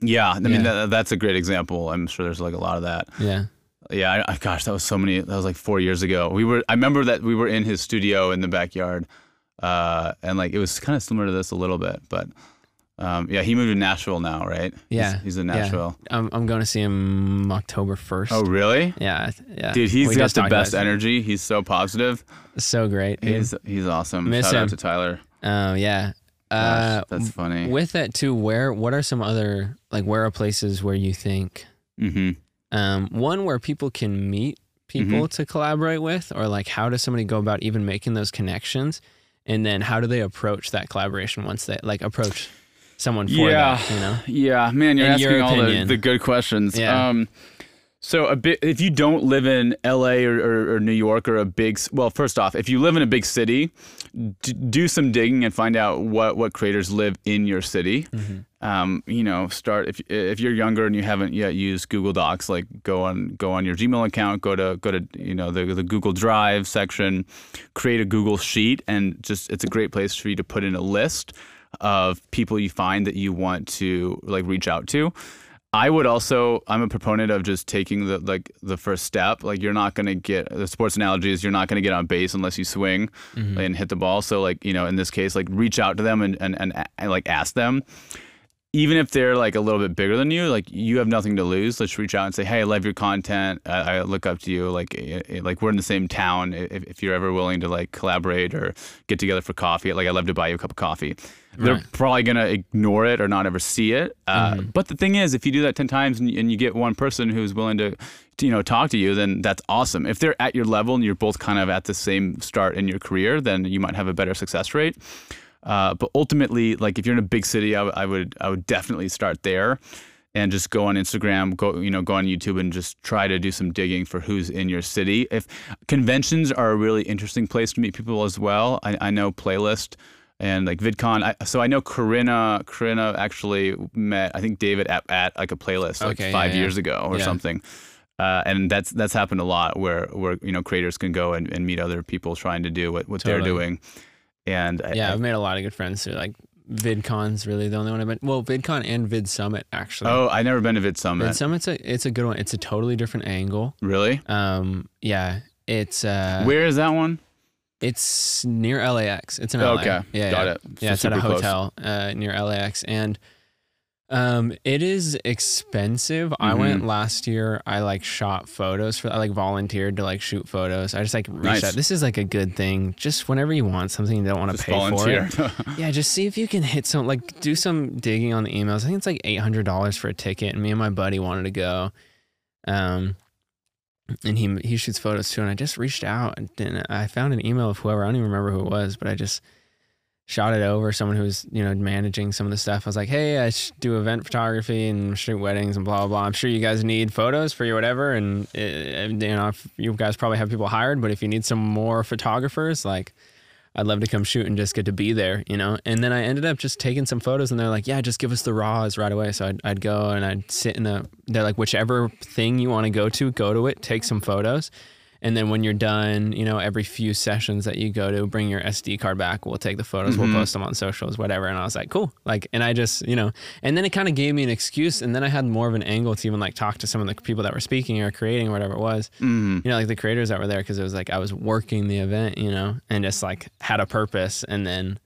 yeah i mean Yeah. that, that's a great example i'm sure there's like a lot of that yeah Yeah, I, I, gosh, that was so many. That was like four years ago. We were. I remember that we were in his studio in the backyard, uh, and like it was kind of similar to this a little bit. But um, yeah, he moved to Nashville now, right? Yeah, he's, in yeah. Nashville. I'm, I'm going to see him October 1st. Oh, really? Yeah, yeah. Dude, he's We got the best energy. He's so positive. So great. dude. He's he's awesome. Miss Shout him. out to Tyler. Oh yeah. Gosh, Uh, that's funny. with that too, where what are some other like where are places where you think hmm um, one where people can meet people Mm-hmm. to collaborate with, or like how does somebody go about even making those connections, and then how do they approach that collaboration once they like approach someone for Yeah. that? You know. Yeah, man, you're In asking your all the, the good questions. Yeah. Um, so a bit, if you don't live in L.A. Or, or, or New York or a big, well, first off, if you live in a big city, d- do some digging and find out what what creators live in your city. Um, you know, start if if you're younger and you haven't yet used Google Docs, like go on go on your Gmail account, go to go to you know the the Google Drive section, create a Google sheet, and just it's a great place for you to put in a list of people you find that you want to like reach out to. I would also I'm a proponent of just taking the like the first step. Like you're not gonna get the sports analogy is you're not gonna get on base unless you swing and hit the ball. So like, you know, in this case, like reach out to them and, and, and, and like ask them even if they're like a little bit bigger than you, like you have nothing to lose. Let's reach out and say, "Hey, I love your content. I, I look up to you. Like, eh, eh, like we're in the same town. If, if you're ever willing to like collaborate or get together for coffee, like I'd love to buy you a cup of coffee." They're Right. probably gonna ignore it or not ever see it. Uh, But the thing is, if you do that ten times and, and you get one person who's willing to, to, you know, talk to you, then that's awesome. If they're at your level and you're both kind of at the same start in your career, then you might have a better success rate. Uh, but ultimately, like if you're in a big city, I, w- I would I would definitely start there, and just go on Instagram, go you know go on YouTube, and just try to do some digging for who's in your city. If conventions are a really interesting place to meet people as well. I, I know Playlist and like VidCon. I, so I know Corinna Corinna actually met I think David at, at like a Playlist like Okay, five yeah, yeah. years ago or Yeah. something. Uh, and that's that's happened a lot where where you know creators can go and, and meet other people trying to do what, what they're doing. And I- Yeah, I- I've made a lot of good friends through like VidCon's really the only one I've been. Well, VidCon and VidSummit actually. Oh, I never been to VidSummit. Vid Summit's a it's a good one. It's a totally different angle. really? Um, yeah, it's uh, Where is that one? It's near LAX. It's in Oh, LA. okay. yeah, Got yeah. it. Yeah, So it's at a hotel uh, near LAX, and um, it is expensive. I Mhm. went last year. I like shot photos for. I like volunteered to like shoot photos. I just like reached Nice. out. This is like a good thing. Just whenever you want something, you don't want to pay volunteer. for it. Yeah, just see if you can hit some. Like do some digging on the emails. I think it's like eight hundred dollars for a ticket, and me and my buddy wanted to go. Um, and he he shoots photos too. And I just reached out and then I found an email of whoever I don't even remember who it was, but I just shot it over someone who's you know managing some of the stuff. I was like, hey, I do event photography and shoot weddings and blah blah blah. I'm sure you guys need photos for your whatever, and uh, you know you guys probably have people hired, but if you need some more photographers, like. I'd love to come shoot and just get to be there, you know? And then I ended up just taking some photos and they're like, yeah, just give us the raws right away. So I'd, I'd go and I'd sit in the, they're like, whichever thing you want to go to, go to it, take some photos. And then when you're done, you know, every few sessions that you go to, bring your SD card back. We'll take the photos, Mhm. we'll post them on socials, whatever. And I was like, cool. Like, and I just, you know, and then it kind of gave me an excuse. And then I had more of an angle to even like talk to some of the people that were speaking or creating or whatever it was Mm. you know, like the creators that were there because it was like I was working the event, you know, and just like had a purpose and then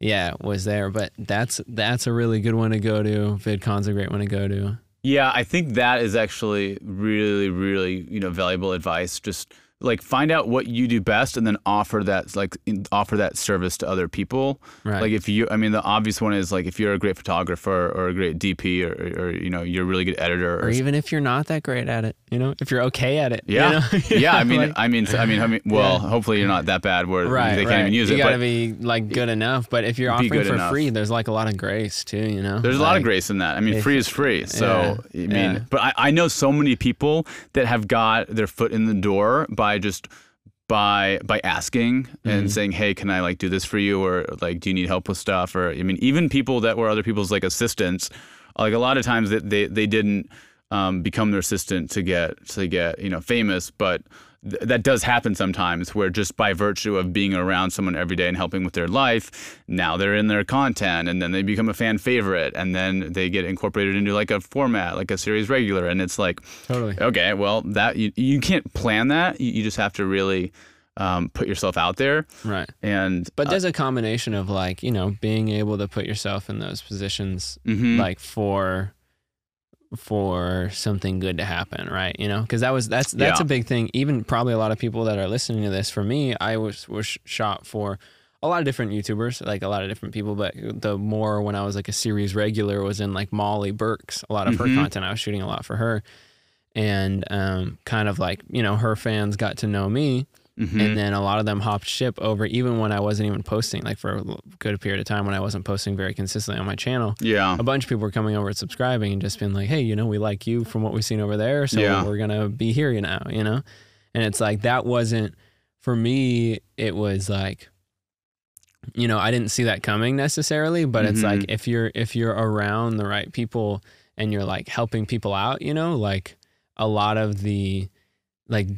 yeah, was there. But that's that's a really good one to go to. VidCon's a great one to go to. Yeah, I think that is actually really, really, you know, valuable advice. Just like find out what you do best and then offer that like in, offer that service to other people. Right. Like if you, I mean, the obvious one is like if you're a great photographer or a great DP or, or you know, you're a really good editor. or even if you're not that great at it, you know, if you're okay at it. you yeah, know? yeah. I mean, Like- I mean, I mean, I mean. Well, Yeah. hopefully you're not that bad where right, they can't right. even use you it. You gotta But be like good enough. But if you're offering for enough. free, there's like a lot of grace too. You know, There's a lot of grace in that. I mean, if- free is free. So Yeah, I mean, yeah. but I, I know so many people that have got their foot in the door by just by by asking and Mhm. saying, "Hey, can I like do this for you?" or like, "Do you need help with stuff?" or I mean, even people that were other people's like assistants. Like a lot of times that they they didn't um, become their assistant to get to get you know famous, but th- that does happen sometimes where just by virtue of being around someone every day and helping with their life now they're in their content and then they become a fan favorite and then they get incorporated into like a format like a series regular and it's like totally. okay well that you, you can't plan that you, you just have to really um, put yourself out there Right. and But there's a combination of like, you know, being able to put yourself in those positions mhm. like for for something good to happen, right? You know, because that was that's that's Yeah. a big thing. Even probably a lot of people that are listening to this. For me, I was was shot for a lot of different YouTubers, like a lot of different people. But the more when I was like a series regular was in like Molly Burke's. A lot of Mhm. her content, I was shooting a lot for her, and um, kind of like you know her fans got to know me Mhm. and then a lot of them hopped ship over even when I wasn't even posting like for a good period of time when I wasn't posting very consistently on my channel yeah a bunch of people were coming over and subscribing and just being like hey you know we like you from what we've seen over there so Yeah. we're gonna be here you know you know and it's like that wasn't for me it was like you know I didn't see that coming necessarily but it's like Mhm. if you're if you're around the right people and you're like helping people out you know like a lot of the like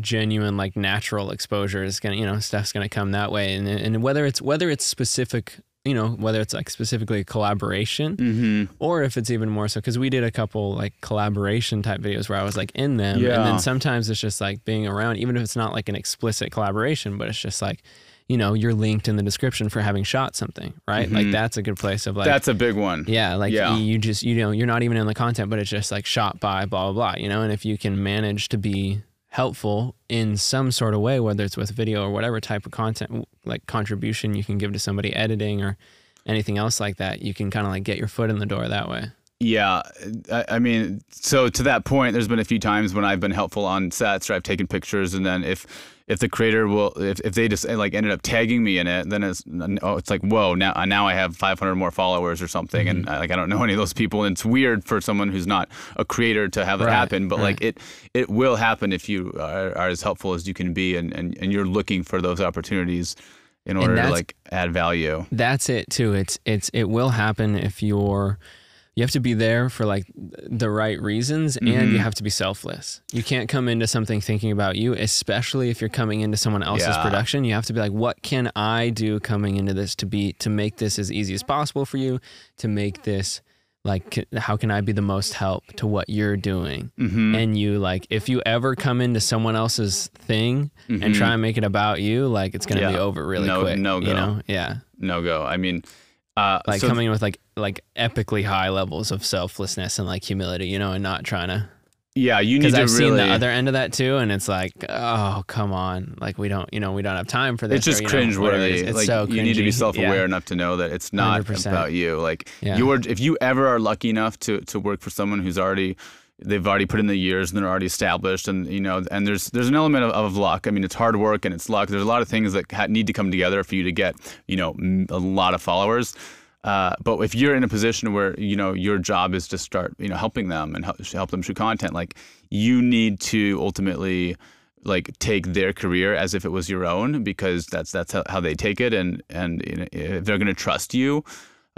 genuine like natural exposure is gonna you know stuff's gonna come that way and and whether it's whether it's specific you know, whether it's like specifically a collaboration Mm-hmm. or if it's even more so because we did a couple like collaboration type videos where I was like in them, Yeah. and then sometimes it's just like being around, even if it's not like an explicit collaboration, but it's just like, you know, you're linked in the description for having shot something, right? Like Mhm. that's a good place of like. That's a big one. yeah, like Yeah. You, you just you know you're not even in the content, but it's just like shot by blah blah blah, you know. And if you can manage to be helpful in some sort of way, whether it's with video or whatever type of content, like contribution you can give to somebody editing or anything else like that, you can kind of like get your foot in the door that way. Yeah, uh, I, I mean, so to that point, there's been a few times when I've been helpful on sets or I've taken pictures, and then if if the creator will, if, if they just eh, like ended up tagging me in it, then it's oh, it's like whoa, now uh, now I have 500 more followers or something, and I, like I don't know any of those people, and it's weird for someone who's not a creator to have it Right, happen, but right. like it it will happen if you are, are as helpful as you can be, and, and and you're looking for those opportunities in order to like add value. That's it too. It's it's it will happen if you're you have to be there for like the right reasons and Mm-hmm. you have to be selfless. You can't come into something thinking about you, especially if you're coming into someone else's Yeah. production. You have to be like, what can I do coming into this to be to make this as easy as possible for you, to make this like how can I be the most help to what you're doing? Mm-hmm. And you like if you ever come into someone else's thing and try and make it about you, like it's gonna be Mm-hmm. Over really No- quick. no You go. know? Yeah No go. I mean, uh, like so coming in with like like epically high levels of selflessness and like humility, you know, and not trying to. yeah, you need Because to I've really. seen the other end of that too, and it's like, oh come on, like we don't, you know, we don't have time for this. it's just or, you know, it cringeworthy. It's like so you need to be self-aware Yeah. enough to know that it's not 100%. about you. Like Yeah. you're, if you ever are lucky enough to to work for someone who's already they've already put in the years and they're already established and you know and there's there's an element of, of luck. I mean it's hard work and it's luck. There's a lot of things that ha- need to come together for you to get you know a lot of followers. Uh, but if you're in a position where you know your job is to start you know helping them and help, help them shoot content like you need to ultimately like take their career as if it was your own because that's that's how, they take it and and you know, if they're going to trust you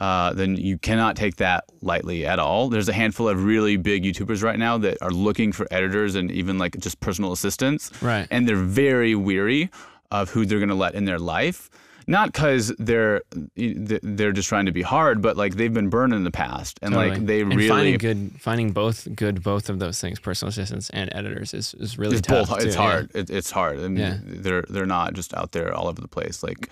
uh, then you cannot take that lightly at all. There's a handful of really big YouTubers right now that are looking for editors and even like just personal assistants, Right. and they're very weary of who they're going to let in their life. Not because they're they're just trying to be hard, but like they've been burned in the past, and like they and really finding good, finding both good, both of those things, personal assistants and editors, is, is really it's tough. both. too, It's yeah. hard. It, it's hard. I mean, Yeah. they're they're not just out there all over the place. Like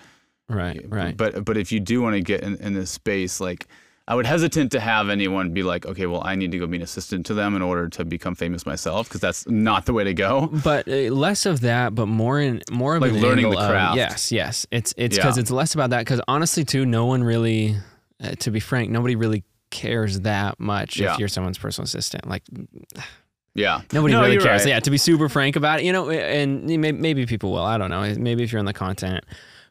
Right, right. But but if you do want to get in, in this space, like I would hesitant to have anyone be like, okay, well, I need to go be an assistant to them in order to become famous myself, because that's not the way to go. but uh, less of that, but more in more of Like learning the angle of- craft. yes, yes. It's it's because Yeah. it's less about that. Because honestly, too, no one really, uh, to be frank, nobody really cares that much Yeah. if you're someone's personal assistant. Like Yeah, nobody No, really cares. right. Yeah, to be super frank about it, you know, and maybe people will. I don't know. Maybe if you're in the content,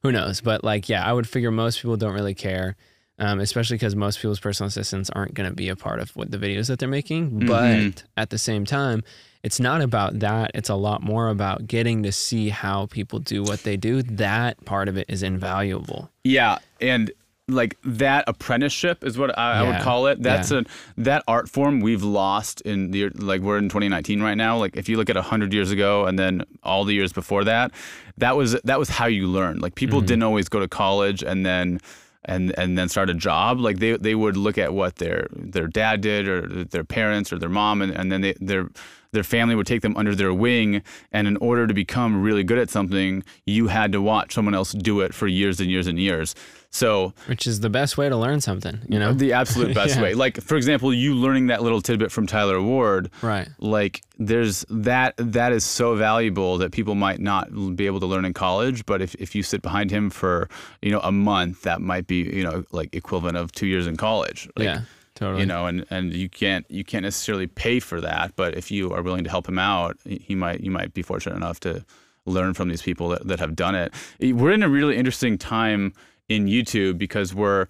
who knows? But like, yeah, I would figure most people don't really care. Um, especially because most people's personal assistants aren't going to be a part of what the videos that they're making. Mm-hmm. But at the same time, it's not about that. It's a lot more about getting to see how people do what they do. That part of it is invaluable. Yeah, and like that apprenticeship is what I, I would call it. That's yeah. a that art form we've lost in the like we're in 2019 right now. Like if you look at hundred years ago and then all the years before that, that was that was how you learned. Like people mm-hmm. didn't always go to college and then and and then start a job. Like they they would look at what their their dad did or their parents or their mom and, and then they, their their family would take them under their wing and in order to become really good at something you had to watch someone else do it for years and years and years so Which is the best way to learn something, you know? the absolute best Yeah. way like for example you learning that little tidbit from tyler ward Right. like there's that that is so valuable that people might not be able to learn in college but if, if you sit behind him for you know a month that might be you know like equivalent of two years in college like, yeah. Totally. you know and and you can't you can't necessarily pay for that but if you are willing to help him out he might you might be fortunate enough to learn from these people that, that have done it we're in a really interesting time in youtube because we're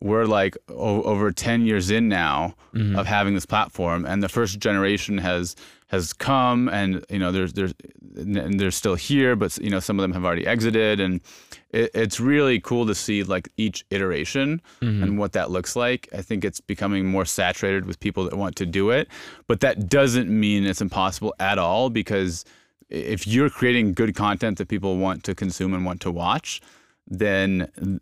we're like o- over 10 years in now Mm-hmm. of having this platform and the first generation has has come and you know there's there's and they're still here but you know some of them have already exited and it, it's really cool to see like each iteration Mm-hmm. and what that looks like i think it's becoming more saturated with people that want to do it but that doesn't mean it's impossible at all because if you're creating good content that people want to consume and want to watch then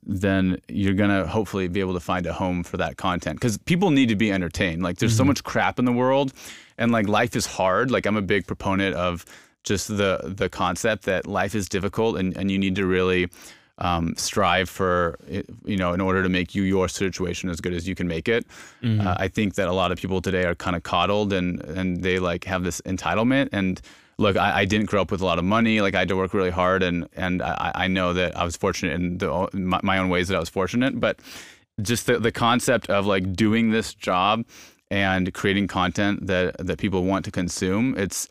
then you're gonna hopefully be able to find a home for that content because people need to be entertained. Like there's so much crap in the world, and like life is hard. Like I'm a big proponent of just the the concept that life is difficult and and you need to really um, strive for you know in order to make you your situation as good as you can make it. Uh, I think that a lot of people today are kind of coddled and and they like have this entitlement and look, I, I didn't grow up with a lot of money. Like I had to work really hard, and and I, I know that I was fortunate in the, my, my own ways that I was fortunate. But just the the concept of like doing this job and creating content that that people want to consume, it's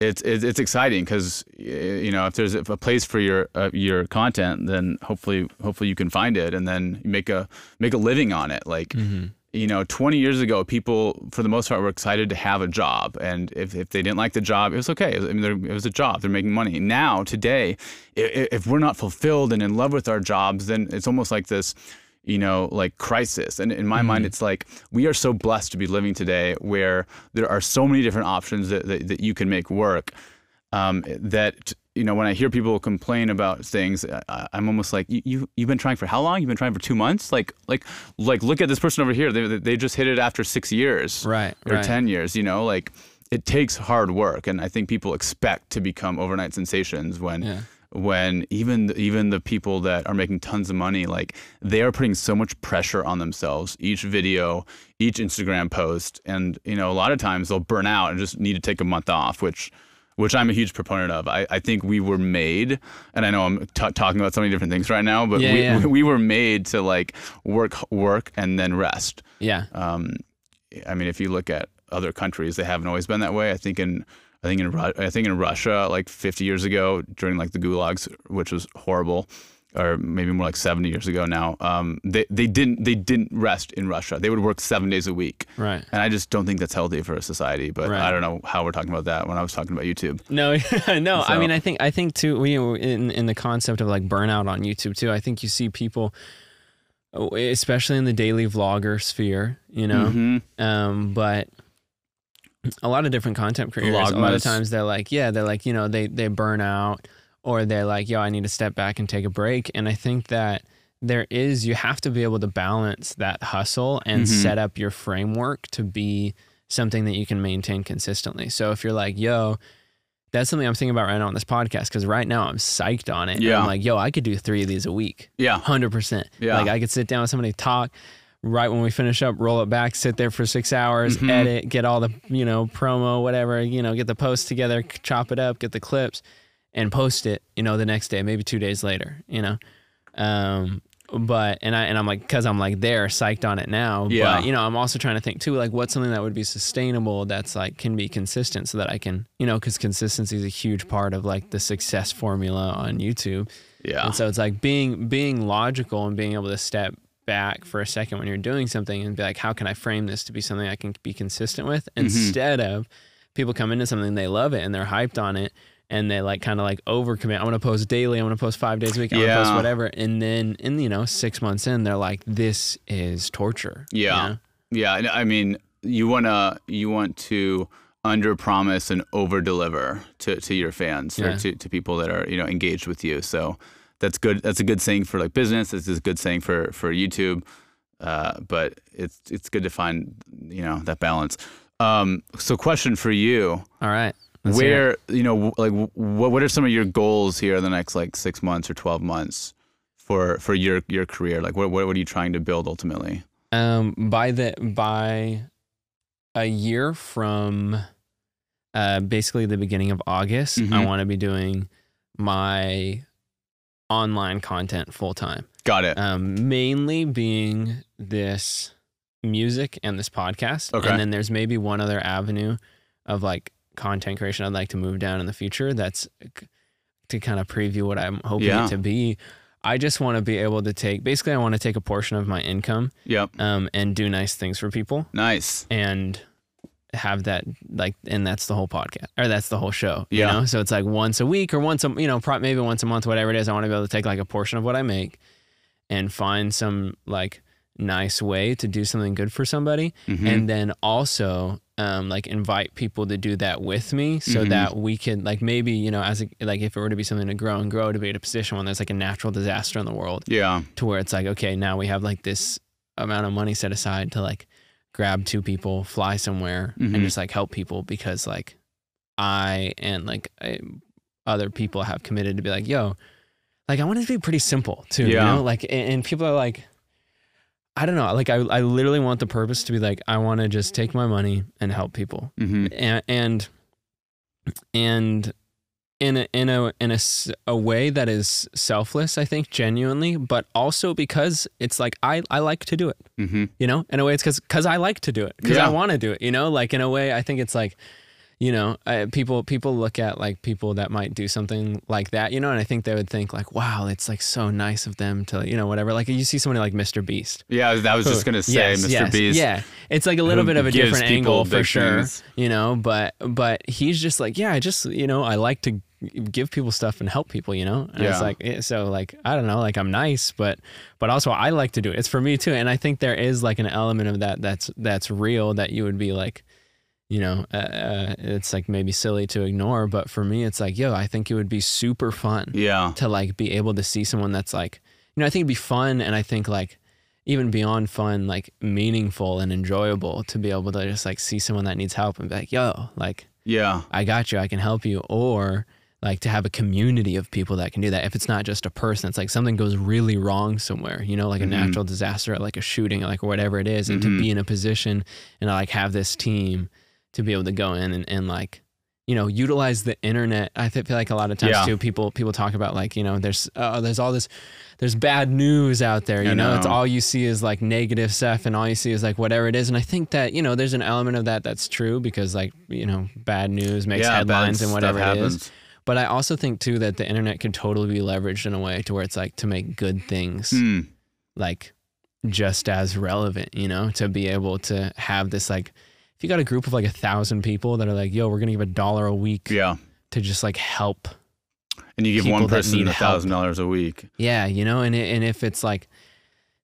it's it's, it's exciting because you know if there's a place for your uh, your content, then hopefully hopefully you can find it, and then make a make a living on it. Like you know, 20 years ago, people for the most part were excited to have a job, and if, if they didn't like the job, it was okay. I mean, it was a job; they're making money. Now, today, if we're not fulfilled and in love with our jobs, then it's almost like this, you know, like crisis. And in my mind, it's like we are so blessed to be living today, where there are so many different options that that, that you can make work. Um, that you know, when I hear people complain about things, I, I'm almost like, you, you you've been trying for how long? You've been trying for two months? Like like like look at this person over here. They they just hit it after six years, Right, or right. ten years. You know, like it takes hard work, and I think people expect to become overnight sensations when. Yeah. When even even the people that are making tons of money, like they are putting so much pressure on themselves. Each video, each Instagram post, and you know a lot of times they'll burn out and just need to take a month off, which which I'm a huge proponent of. I, I think we were made, and I know I'm t- talking about so many different things right now, but Yeah, we, yeah. we were made to like work, work, and then rest. Yeah. Um, I mean, if you look at other countries, they haven't always been that way. I think in I think in Ru- I think in Russia, like 50 years ago, during like the gulags, which was horrible, or maybe more like 70 years ago now, um, they they didn't they didn't rest in Russia. They would work seven days a week. Right. And I just don't think that's healthy for a society. But Right. I don't know how we're talking about that when I was talking about YouTube. No, no. I mean, I think I think too. We in in the concept of like burnout on YouTube too. I think you see people, especially in the daily vlogger sphere, you know. Mhm. Um, but a lot of different content creators. A lot of times they're like, yeah, they're like, you know, they they burn out, or they're like, yo, I need to step back and take a break. And I think that there is you have to be able to balance that hustle and Mhm. set up your framework to be something that you can maintain consistently. So if you're like, yo, that's something I'm thinking about right now on this podcast because right now I'm psyched on it. Yeah. I'm like, yo, I could do three of these a week. Yeah. Hundred percent. Yeah. Like I could sit down with somebody, talk. Right when we finish up, roll it back, sit there for six hours, Mhm. edit, get all the you know promo, whatever, you know, get the post together, chop it up, get the clips, and post it. You know, the next day, maybe two days later. You know, um, but and I and I'm like, because I'm like there, psyched on it now. Yeah. But you know, I'm also trying to think too, like what's something that would be sustainable that's like can be consistent, so that I can, you know, because consistency is a huge part of like the success formula on YouTube. Yeah. And so it's like being being logical and being able to step back for a second when you're doing something and be like, how can I frame this to be something I can be consistent with Mm-hmm. instead of people come into something they love it and they're hyped on it and they like kind of like overcommit. I'm gonna post daily. I'm gonna post five days a week. I'm gonna post Yeah. whatever. And then in you know six months in, they're like, this is torture. you Yeah. know? Yeah, I mean, you wanna you want to under promise and over deliver to, to your fans Yeah. or to, to people that are you know engaged with you. So that's good. That's a good saying for like business. This is a good saying for for YouTube. Uh, but it's it's good to find you know that balance. Um, so question for you: All right. Where you know like what what are some of your goals here in the next like six months or twelve months for for your your career? Like what what, are you trying to build ultimately? Um, by the by a year from uh, basically the beginning of August, I Mhm. want to be doing my online content full time. Got it. Um, mainly being this music and this podcast, Okay. and then there's maybe one other avenue of like content creation I'd like to move down in the future. That's to kind of preview what I'm hoping Yeah. it to be. I just want to be able to take basically I want to take a portion of my income Yep. um, and do nice things for people Nice. and have that like and that's the whole podcast or that's the whole show you Yeah. know so it's like once a week or once a you know maybe once a month whatever it is i want to be able to take like a portion of what i make and find some like nice way to do something good for somebody Mm-hmm. and then also um, like invite people to do that with me so Mhm. that we could like maybe you know as a, like if it were to be something to grow and grow to be at a position when there's like a natural disaster in the world Yeah. to where it's like okay now we have like this amount of money set aside to like grab two people fly somewhere Mhm. and just like help people because like i and like I, other people have committed to be like yo like i want it to be pretty simple too you Yeah. know like and, and people are like i don't know like i, I literally want the purpose to be like i want to just take my money and help people hmm and and, and in a, in a in a, a way that is selfless, I think genuinely, but also because it's like I, I like to do it, hmm you know. In a way, it's because because I like to do it because Yeah. I want to do it, you know. Like in a way, I think it's like, you know, I, people people look at like people that might do something like that, you know, and I think they would think like, wow, it's like so nice of them to, you know, whatever. Like you see somebody like Mr. Beast, Yeah, I was just gonna say, Yes, Mr. yes, Beast. Yeah, it's like a little bit of a different angle for sure, you know. But but he's just like, yeah, I just you know, I like to give people stuff and help people, you know. And it's like eh, so like I don't know, like I'm nice, but but also I like to do it. It's for me too, and I think there is like an element of that that's that's real that you would be like. You know, uh, uh, it's like maybe silly to ignore, but for me, it's like, yo, I think it would be super fun Yeah. to like be able to see someone that's like you know i think it'd be fun and i think like even beyond fun like meaningful and enjoyable to be able to just like see someone that needs help and be like yo like Yeah. i got you i can help you or like to have a community of people that can do that if it's not just a person it's like something goes really wrong somewhere you know like a Mhm. natural disaster like a shooting like whatever it is and Mhm. to be in a position and like have this team to be able to go in and, and like you know utilize the internet i feel like a lot of times Yeah. too people people talk about like you know there's uh, there's all this there's bad news out there you I know? it's all you see is like negative stuff and all you see is like whatever it is and i think that you know there's an element of that that's true because like you know bad news makes yeah, headlines and whatever it is happens. But i also think too that the internet could totally be leveraged in a way to where it's like to make good things Hmm. like just as relevant, you know, to be able to have this like if you got a group of like a thousand people that are like, yo, we're gonna give a dollar a week Yeah. to just like help. And you give one person a thousand dollars a week. Yeah, you know, and it, and if it's like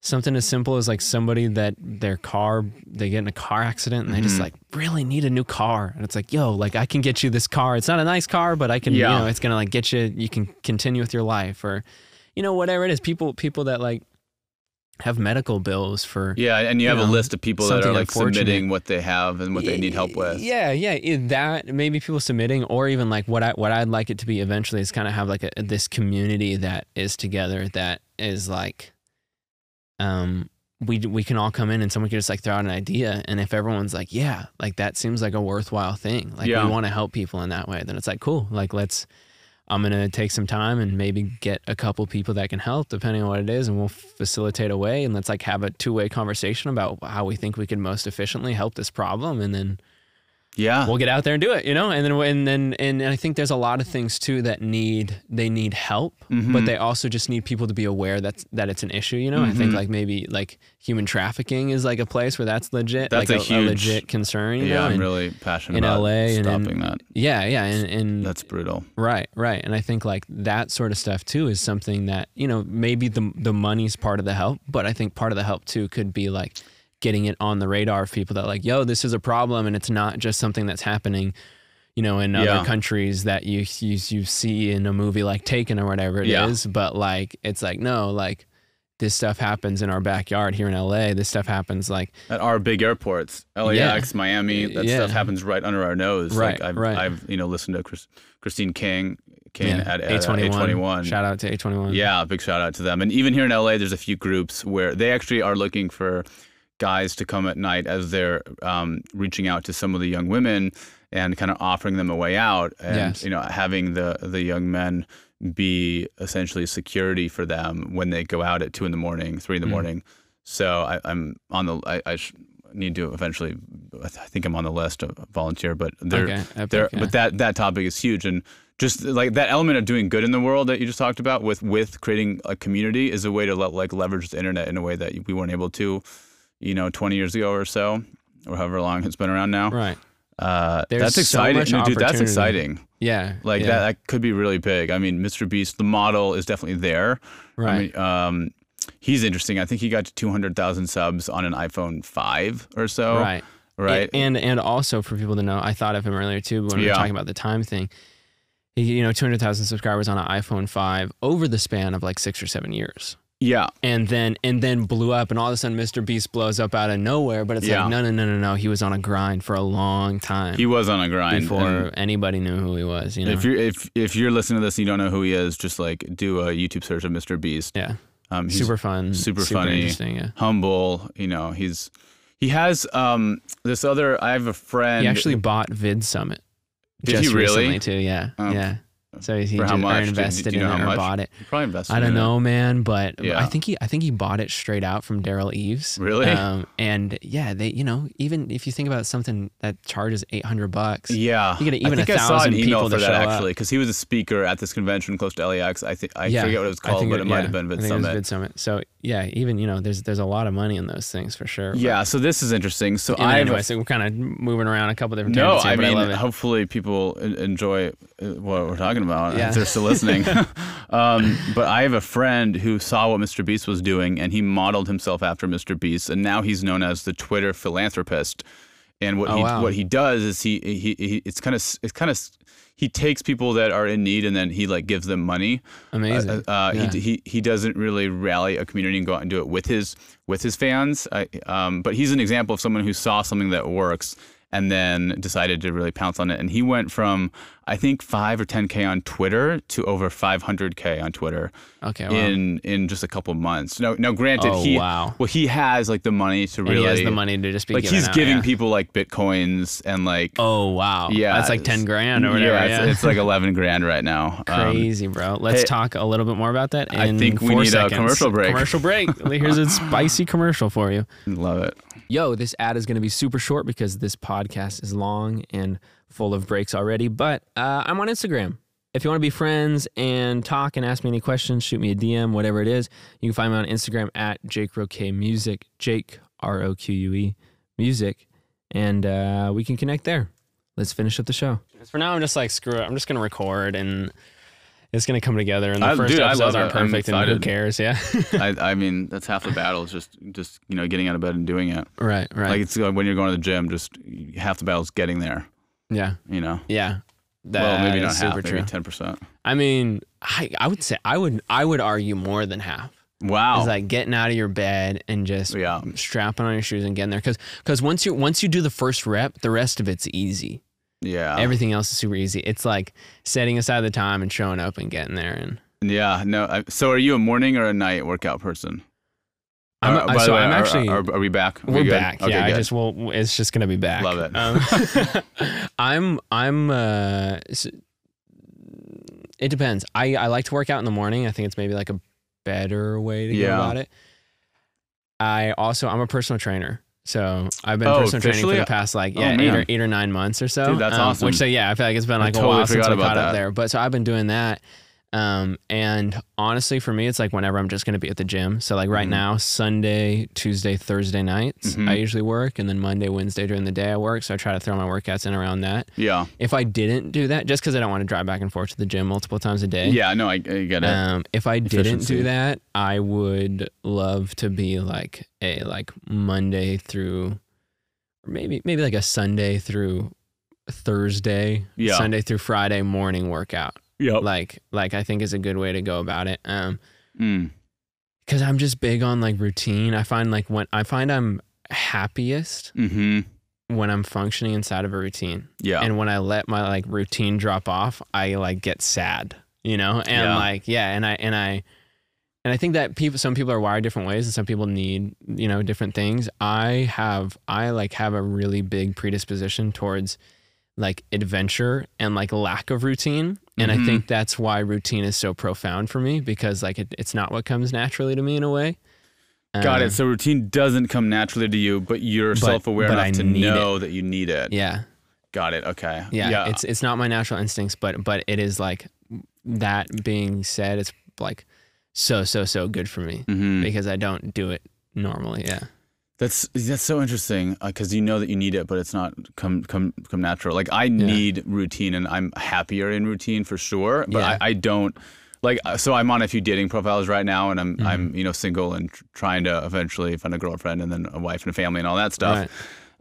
something as simple as like somebody that their car they get in a car accident and they just Mhm. like really need a new car and it's like yo like i can get you this car it's not a nice car but i can Yeah. you know it's gonna like get you you can continue with your life or you know whatever it is people people that like have medical bills for Yeah, and you You have a list of people that are like submitting what they have and what they need help with. Yeah, yeah, that maybe people submitting, or even like what I what I'd like it to be eventually is kind of have like a, this community that is together that is like, um, we we can all come in and someone can just like throw out an idea, and if everyone's like, yeah, like that seems like a worthwhile thing, like Yeah. we want to help people in that way, then it's like cool, like let's. I'm gonna take some time and maybe get a couple people that can help, depending on what it is, and we'll facilitate a way. And let's like have a two way conversation about how we think we can most efficiently help this problem, and then Yeah. we'll get out there and do it, you know. And then and then and I think there's a lot of things too that need they need help, but Mhm. they also just need people to be aware that that it's an issue. You know, I think Mhm. like maybe like human trafficking is like a place where that's legit, That's like a huge- legit concern. You yeah, know? I'm And- really passionate in about LA and in- stopping that. yeah, yeah, and, and That's brutal. Right, right. And I think like that sort of stuff too is something that, you know, maybe the the money's part of the help, but I think part of the help too could be like getting it on the radar of people that like, yo, this is a problem and it's not just something that's happening, you know, in Yeah. other countries that you you you see in a movie like Taken or whatever it is. Yeah. but like it's like no, like this stuff happens in our backyard here in LA. This stuff happens like At our big airports, LAX, Miami, that Yeah. stuff happens right under our nose. Right, Like I've, right. I've you know listened to Chris, Christine Caine, Caine yeah, at, uh, A21. A21. Shout out to A21. Yeah, big shout out to them. And even here in LA, there's a few groups where they actually are looking for guys to come at night as they're um, reaching out to some of the young women and kind of offering them a way out, and Yes. you know having the the young men be essentially security for them when they go out at two in the morning, three in the Mm. morning. So I, I'm on the. I, I sh- need to eventually. I think I'm on the list of volunteer, but they're Okay, there, yeah. but that that topic is huge, and just like that element of doing good in the world that you just talked about with with creating a community is a way to le- like leverage the internet in a way that we weren't able to, you know, 20 years ago or so, or however long it's been around now. Right. Uh, that's exciting, much No, dude. That's exciting. Yeah. Like yeah. that, that could be really big. I mean, Mr. Beast, the model is definitely there. Right. I mean, um, he's interesting. I think he got to 200,000 subs on an iPhone 5 or so. Right. Right. And and also for people to know, I thought of him earlier too when we Yeah. were talking about the time thing. You know, 200,000 subscribers on an iPhone 5 over the span of like 6 or 7 years. Yeah. And then and then blew up and all of a sudden Mr. Beast blows up out of nowhere, but it's Yeah. like no no no no no, he was on a grind for a long time He was on a grind. before anybody knew who he was, you know. If you're if if you're listening to this and you don't know who he is, just like do a YouTube search of Mr. Beast. yeah. Um, he's Super fun, super funny. interesting, yeah. humble. You know, he's he has um this other. I have a friend. He actually bought Vid Summit. Did just he really? recently too, yeah. Oh. yeah. So he just or? Invested know in it or much? bought it. He probably invested. I don't in it. know, man, but Yeah. I think he I think he bought it straight out from Derral Eves. Really? Um, and yeah, they you know even if you think about something that charges eight hundred bucks, Yeah, You get even I think a I saw thousand an email people for that actually because he was a speaker at this convention close to LAX. I think I yeah, forget what it was called, but it, might yeah, have been I Vid it Summit. VidSummit. So yeah, even you know there's there's a lot of money in those things for sure. but- Yeah, so this is interesting. So I anyway, so we're kind of moving around a couple different No, here, I mean, I hopefully people enjoy uh, what we're talking about Yeah. if they're still listening. um, but I have a friend who saw what Mr. Beast was doing, and he modeled himself after Mr. Beast, and now he's known as the Twitter philanthropist. And what Oh, he wow. what he does is he he, he it's kind of it's kind of he takes people that are in need and then he like gives them money. Amazing. Uh, uh, Yeah. he, he he doesn't really rally a community and go out and do it with his with his fans. I, um, but he's an example of someone who saw something that works and then decided to really pounce on it. And he went from I think five or ten k on Twitter to over five hundred k on Twitter okay. Wow. in in just a couple months. No, now granted, Oh, he wow. well he has like the money to and really he has the money to just be like he's out, giving yeah. people like bitcoins and like Oh wow. yeah, That's like ten grand or whatever. Yeah, Yeah, It's, it's like eleven grand right now. Um, Crazy, bro. Let's hey, talk a little bit more about that. I think we four need a commercial break. Commercial break. Here's a spicy commercial for you. love it. Yo, this ad is going to be super short because this podcast is long and full of breaks already. But uh, I'm on Instagram. If you want to be friends and talk and ask me any questions, shoot me a DM, whatever it is. You can find me on Instagram at Jake Roque Music, Jake R O Q U E Music, and uh, we can connect there. Let's finish up the show. For now, I'm just like screw it. I'm just gonna record and it's gonna come together. And the I- first dude, I episodes love aren't it. Perfect, and who cares? Yeah. I, I mean, that's half the battle. Is just just you know getting out of bed and doing it. right. Right. Like it's like when you're going to the gym, just half the battle is getting there. Yeah. You know. Yeah. That well, maybe not half, super maybe ten percent. I mean, I, I would say I would I would argue more than half. Wow. It's like getting out of your bed and just Yeah. strapping on your shoes and getting there. Because because once you once you do the first rep, the rest of it's easy. yeah. Everything else is super easy. It's like setting aside the time and showing up and getting there. And yeah. No. I, so, are you a morning or a night workout person? I'm, Uh, by so the way, I'm actually Are, are we back? Are we we're good? back. Okay, yeah, I just will. It's just gonna be back. Love it. Um, I'm I'm. Uh, it depends. I I like to work out in the morning. I think it's maybe like a better way to Yeah. go about it. I also I'm a personal trainer. So I've been Oh, personal training for the past like Oh, yeah eight or eight or nine months or so. Dude, that's Um, awesome. Which so yeah, I feel like it's been like a totally while since we about caught up there. But so I've been doing that. Um, and honestly, for me, it's like whenever I'm just gonna be at the gym. So like right Mhm. now, Sunday, Tuesday, Thursday nights, Mhm. I usually work, and then Monday, Wednesday during the day I work. So I try to throw my workouts in around that. yeah. If I didn't do that, just because I don't want to drive back and forth to the gym multiple times a day. Yeah. No, I, I get it. Um, if I didn't do that, I would love to be like a like Monday through, or maybe maybe like a Sunday through Thursday, Yeah. Sunday through Friday morning workout. Yep. Like like I think is a good way to go about it. Um, Mm. because I'm just big on like routine. I find like when I find I'm happiest Hmm. when I'm functioning inside of a routine. Yeah. And when I let my like routine drop off, I like get sad, you know? And Yeah. like, yeah, and I and I and I think that people some people are wired different ways and some people need, you know, different things. I have I like have a really big predisposition towards like adventure and like lack of routine. And Mhm. I think that's why routine is so profound for me because like it, it's not what comes naturally to me in a way. Got Um, it. So routine doesn't come naturally to you, but you're But- self-aware but enough I to know that you need it. Yeah. Got it. Okay. yeah, yeah. it's it's not my natural instincts but but it is like that being said it's like so so so good for me Mhm. because i don't do it normally yeah That's that's so interesting because you know that you need it, but it's not come come come natural. Like I need routine, and I'm happier in routine for sure. But Yeah. I, I don't like uh, so I'm on a few dating profiles right now, and I'm Mm-hmm. I'm you know single and tr- trying to eventually find a girlfriend and then a wife and a family and all that stuff. Right.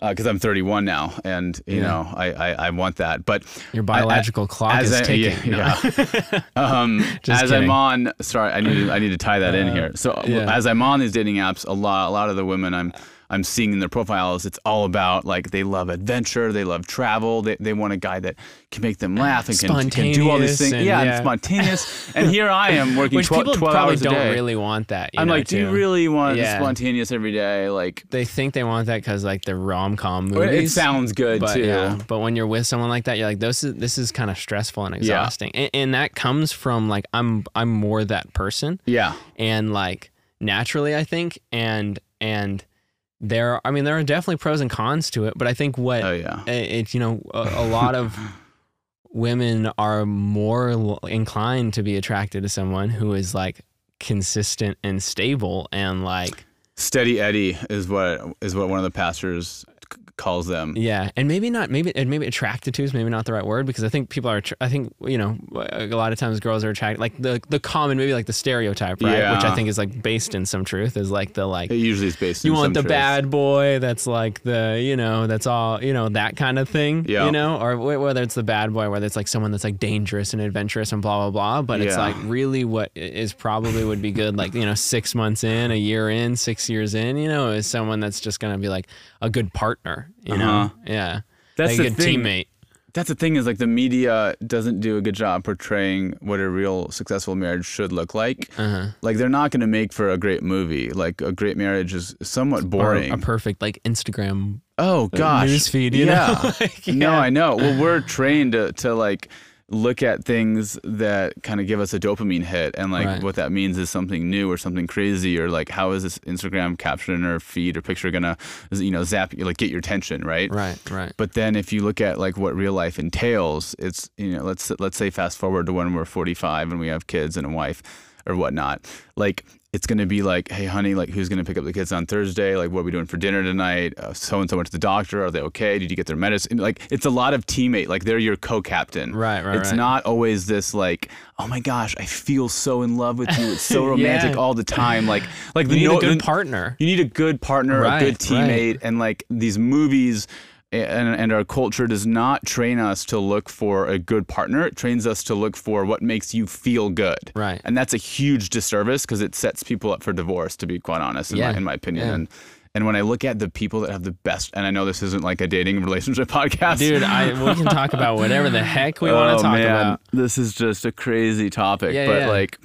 Because I'm 31 now, and you Yeah. know I, I I want that, but Your I- I- biological clock as is I- ticking. Yeah. yeah. um, as kidding. I'm on, sorry, I need to, I need to tie that in here. So yeah. as I'm on these dating apps, a lot a lot of the women I'm I'm seeing in their profiles, it's all about like they love adventure, they love travel, they, they want a guy that can make them ah, laugh and can, can do all these things. and- yeah, and spontaneous. and here I am working Which 12, people 12 probably hours a don't day. really want that. I'm know, like, do you really want Yeah. spontaneous every day? Like, They think they want that because like the rom com movies. it sounds good but too. yeah, but when you're with someone like that, you're like, this is this is kind of stressful and exhausting, and, and that comes from like I'm I'm more that person, Yeah. and like naturally I think, and and there, I mean, there are definitely pros and cons to it, but I think what Oh yeah. it's you know a, a lot of women are more inclined to be attracted to someone who is like consistent and stable and like Steady Eddie is what is what one of the pastors calls them. Yeah, and maybe not. Maybe and maybe attracted to is maybe not the right word because I think people are. I think you know a lot of times girls are attracted like the the common maybe like the stereotype right, which I think is like based in some truth is like the like It usually is based. you want the truth. bad boy that's like the you know that's all you know that kind of thing Yeah. you know or whether it's the bad boy whether it's like someone that's like dangerous and adventurous and blah blah blah but it's like really what is probably would be good like you know six months in a year in six years in you know is someone that's just gonna be like a good partner you know Uh-huh. yeah That's like the a good thing. teammate That's the thing is like the media doesn't do a good job portraying what a real successful marriage should look like. uh-huh. Like they're not going to make for a great movie. Like a great marriage is somewhat or boring. a perfect like instagram oh gosh, news feed, you yeah. know? Like, No. I know. Well, we're trained to to like look at things that kind of give us a dopamine hit and like Right. what that means is something new or something crazy or like how is this Instagram caption or feed or picture gonna you know zap you like get your attention right right right But then if you look at like what real life entails, it's you know let's let's say fast forward to when we're 45 and we have kids and a wife or whatnot. Like it's gonna be like, hey honey, like who's gonna pick up the kids on Thursday? Like what are we doing for dinner tonight? So and so went to the doctor. Are they okay? Did you get their medicine? Like it's a lot of teammate. Like they're your co-captain. Right, right, It's right. not always this like, oh my gosh, I feel so in love with you. It's so romantic Yeah. all the time. Like like you the need no- a good the- partner you need a good partner, Right, a good right. teammate, and like these movies and, and our culture does not train us to look for a good partner. It trains us to look for what makes you feel good. Right. And that's a huge disservice because it sets people up for divorce, to be quite honest, in, Yeah, my, in my opinion. yeah. And, and when I look at the people that have the best, and I know this isn't like a dating relationship podcast. dude I, we can talk about whatever the heck we want Oh, to talk man. about This is just a crazy topic, Yeah, but yeah. like,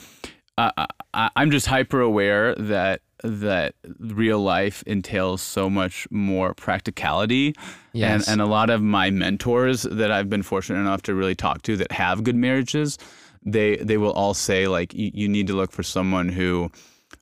I, I, I'm just hyper aware that that real life entails so much more practicality. Yes. And, and a lot of my mentors that I've been fortunate enough to really talk to that have good marriages, they they will all say like you, you need to look for someone who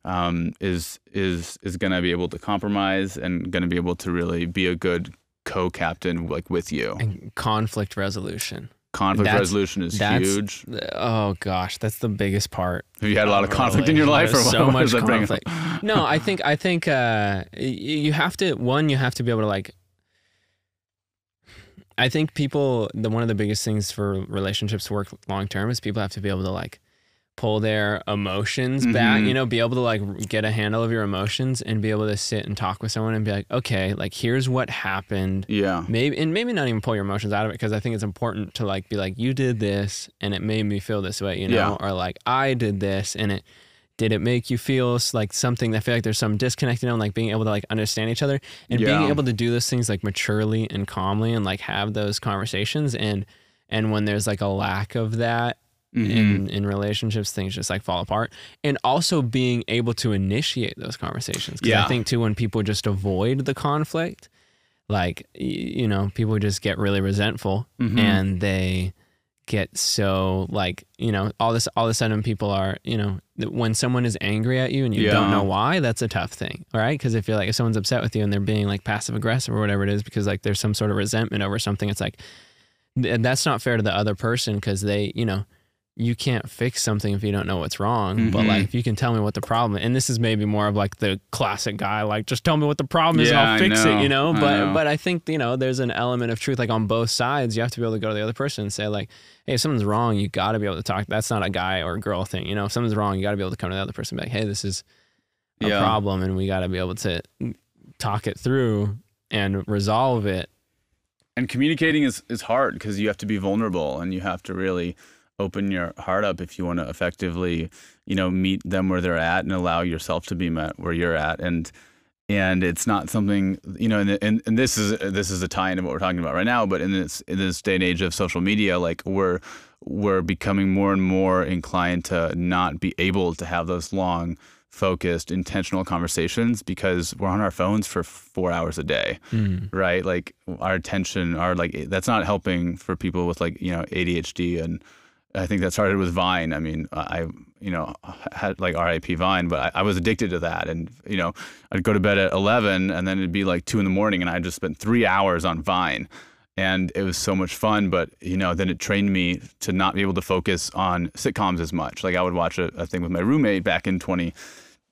um, is is is going to be able to compromise and going to be able to really be a good co-captain like with you. and conflict resolution Conflict That's- resolution is huge. oh gosh that's the biggest part Have you had a lot of a conflict in your life, or There's what? so what much does that bring up? conflict no i think i think uh you have to one you have to be able to like i think people the one of the biggest things for relationships to work long term is people have to be able to like pull their emotions back Mhm. you know be able to like get a handle of your emotions and be able to sit and talk with someone and be like okay like here's what happened Yeah. maybe and maybe not even pull your emotions out of it because I think it's important to like be like you did this and it made me feel this way, you know, or like I did this and it did it make you feel like something? I feel like there's some disconnect, you know, like being able to like understand each other and being able to do those things like maturely and calmly and like have those conversations and and when there's like a lack of that Mhm. in in relationships things just like fall apart and also being able to initiate those conversations 'Cause Yeah. i think too when people just avoid the conflict like you know people just get really resentful Mhm. and they get so like you know all this all of a sudden people are you know when someone is angry at you and you don't know why that's a tough thing all right because if you're like if someone's upset with you and they're being like passive aggressive or whatever it is because like there's some sort of resentment over something it's like th- that's not fair to the other person because they you know you can't fix something if you don't know what's wrong. But Mhm. like if you can tell me what the problem and this is maybe more of like the classic guy, like just tell me what the problem is Yeah, and I I'll fix it, you know? I But know. but I think, you know, there's an element of truth like on both sides. You have to be able to go to the other person and say, like, hey, if something's wrong, you gotta be able to talk. That's not a guy or girl thing. You know, if something's wrong, you gotta be able to come to the other person and be like, hey, this is a Yeah. problem and we gotta be able to talk it through and resolve it. and communicating is, is hard because you have to be vulnerable and you have to really open your heart up if you want to effectively you know meet them where they're at and allow yourself to be met where you're at. And and it's not something you know and, and, and this is this is a tie into what we're talking about right now but in this in this day and age of social media like we're we're becoming more and more inclined to not be able to have those long focused intentional conversations because we're on our phones for four hours a day mm. right? Like our attention our like that's not helping for people with like you know adhd and i think that started with vine. I mean i you know had like rip vine but I, I was addicted to that. And you know i'd go to bed at 11 and then it'd be like 2 in the morning and i just spent three hours on vine. And it was so much fun but you know then it trained me to not be able to focus on sitcoms as much. Like i would watch a, a thing with my roommate back in 20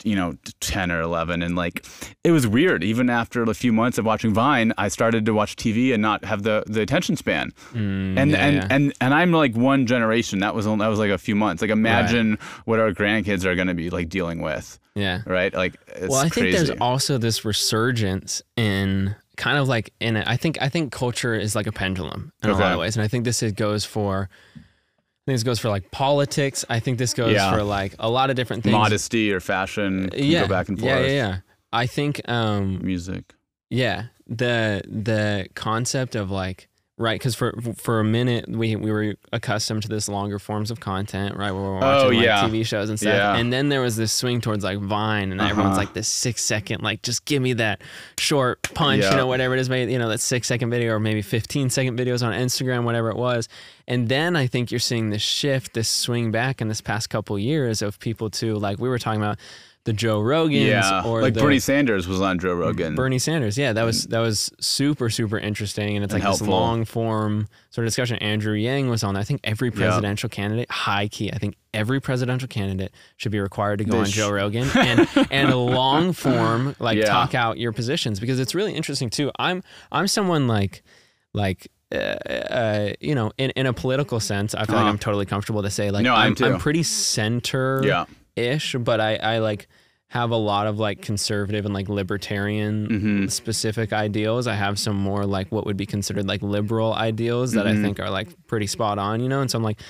you know 10 or 11 and like it was weird even after a few months of watching vine i started to watch tv and not have the the attention span and Mm, yeah, and, yeah. and and i'm like one generation that was only, that was like a few months like imagine what our grandkids are going to be like dealing with Yeah. right like it's well, I think there's also this resurgence in kind of like in it. I think I think culture is like a pendulum in a lot of ways, and I think this is, goes for. I think this goes for like politics. I think this goes Yeah. for like a lot of different things. modesty or fashion can yeah, go back and forth Yeah, yeah, yeah. I think, um, music yeah, the the concept of like right because for for a minute we we were accustomed to this longer forms of content right where we're watching Oh, like. TV shows and stuff Yeah. and then there was this swing towards like Vine and everyone's Uh-huh. like this six second like just give me that short punch Yeah. you know whatever it is maybe you know that six second video or maybe 15 second videos on Instagram whatever it was and then I think you're seeing this shift this swing back in this past couple years of people to like we were talking about the Joe Rogans yeah or like the, bernie sanders was on joe rogan Bernie Sanders. Yeah, that was that was super super interesting, and it's And like this long form sort of discussion. Andrew Yang was on. I think every presidential candidate, high key. I think every presidential candidate should be required to go They on sh- Joe Rogan and and a long form like Yeah. talk out your positions because it's really interesting too. I'm I'm someone like like. Uh, uh, you know, in, in a political sense, I feel like Uh-huh. I'm totally comfortable to say like No, I am I'm. I'm pretty center yeah ish, but I, I like have a lot of like conservative and like libertarian Mhm. specific ideals. I have some more like what would be considered like liberal ideals that I think are like pretty spot on, you know? And so I'm like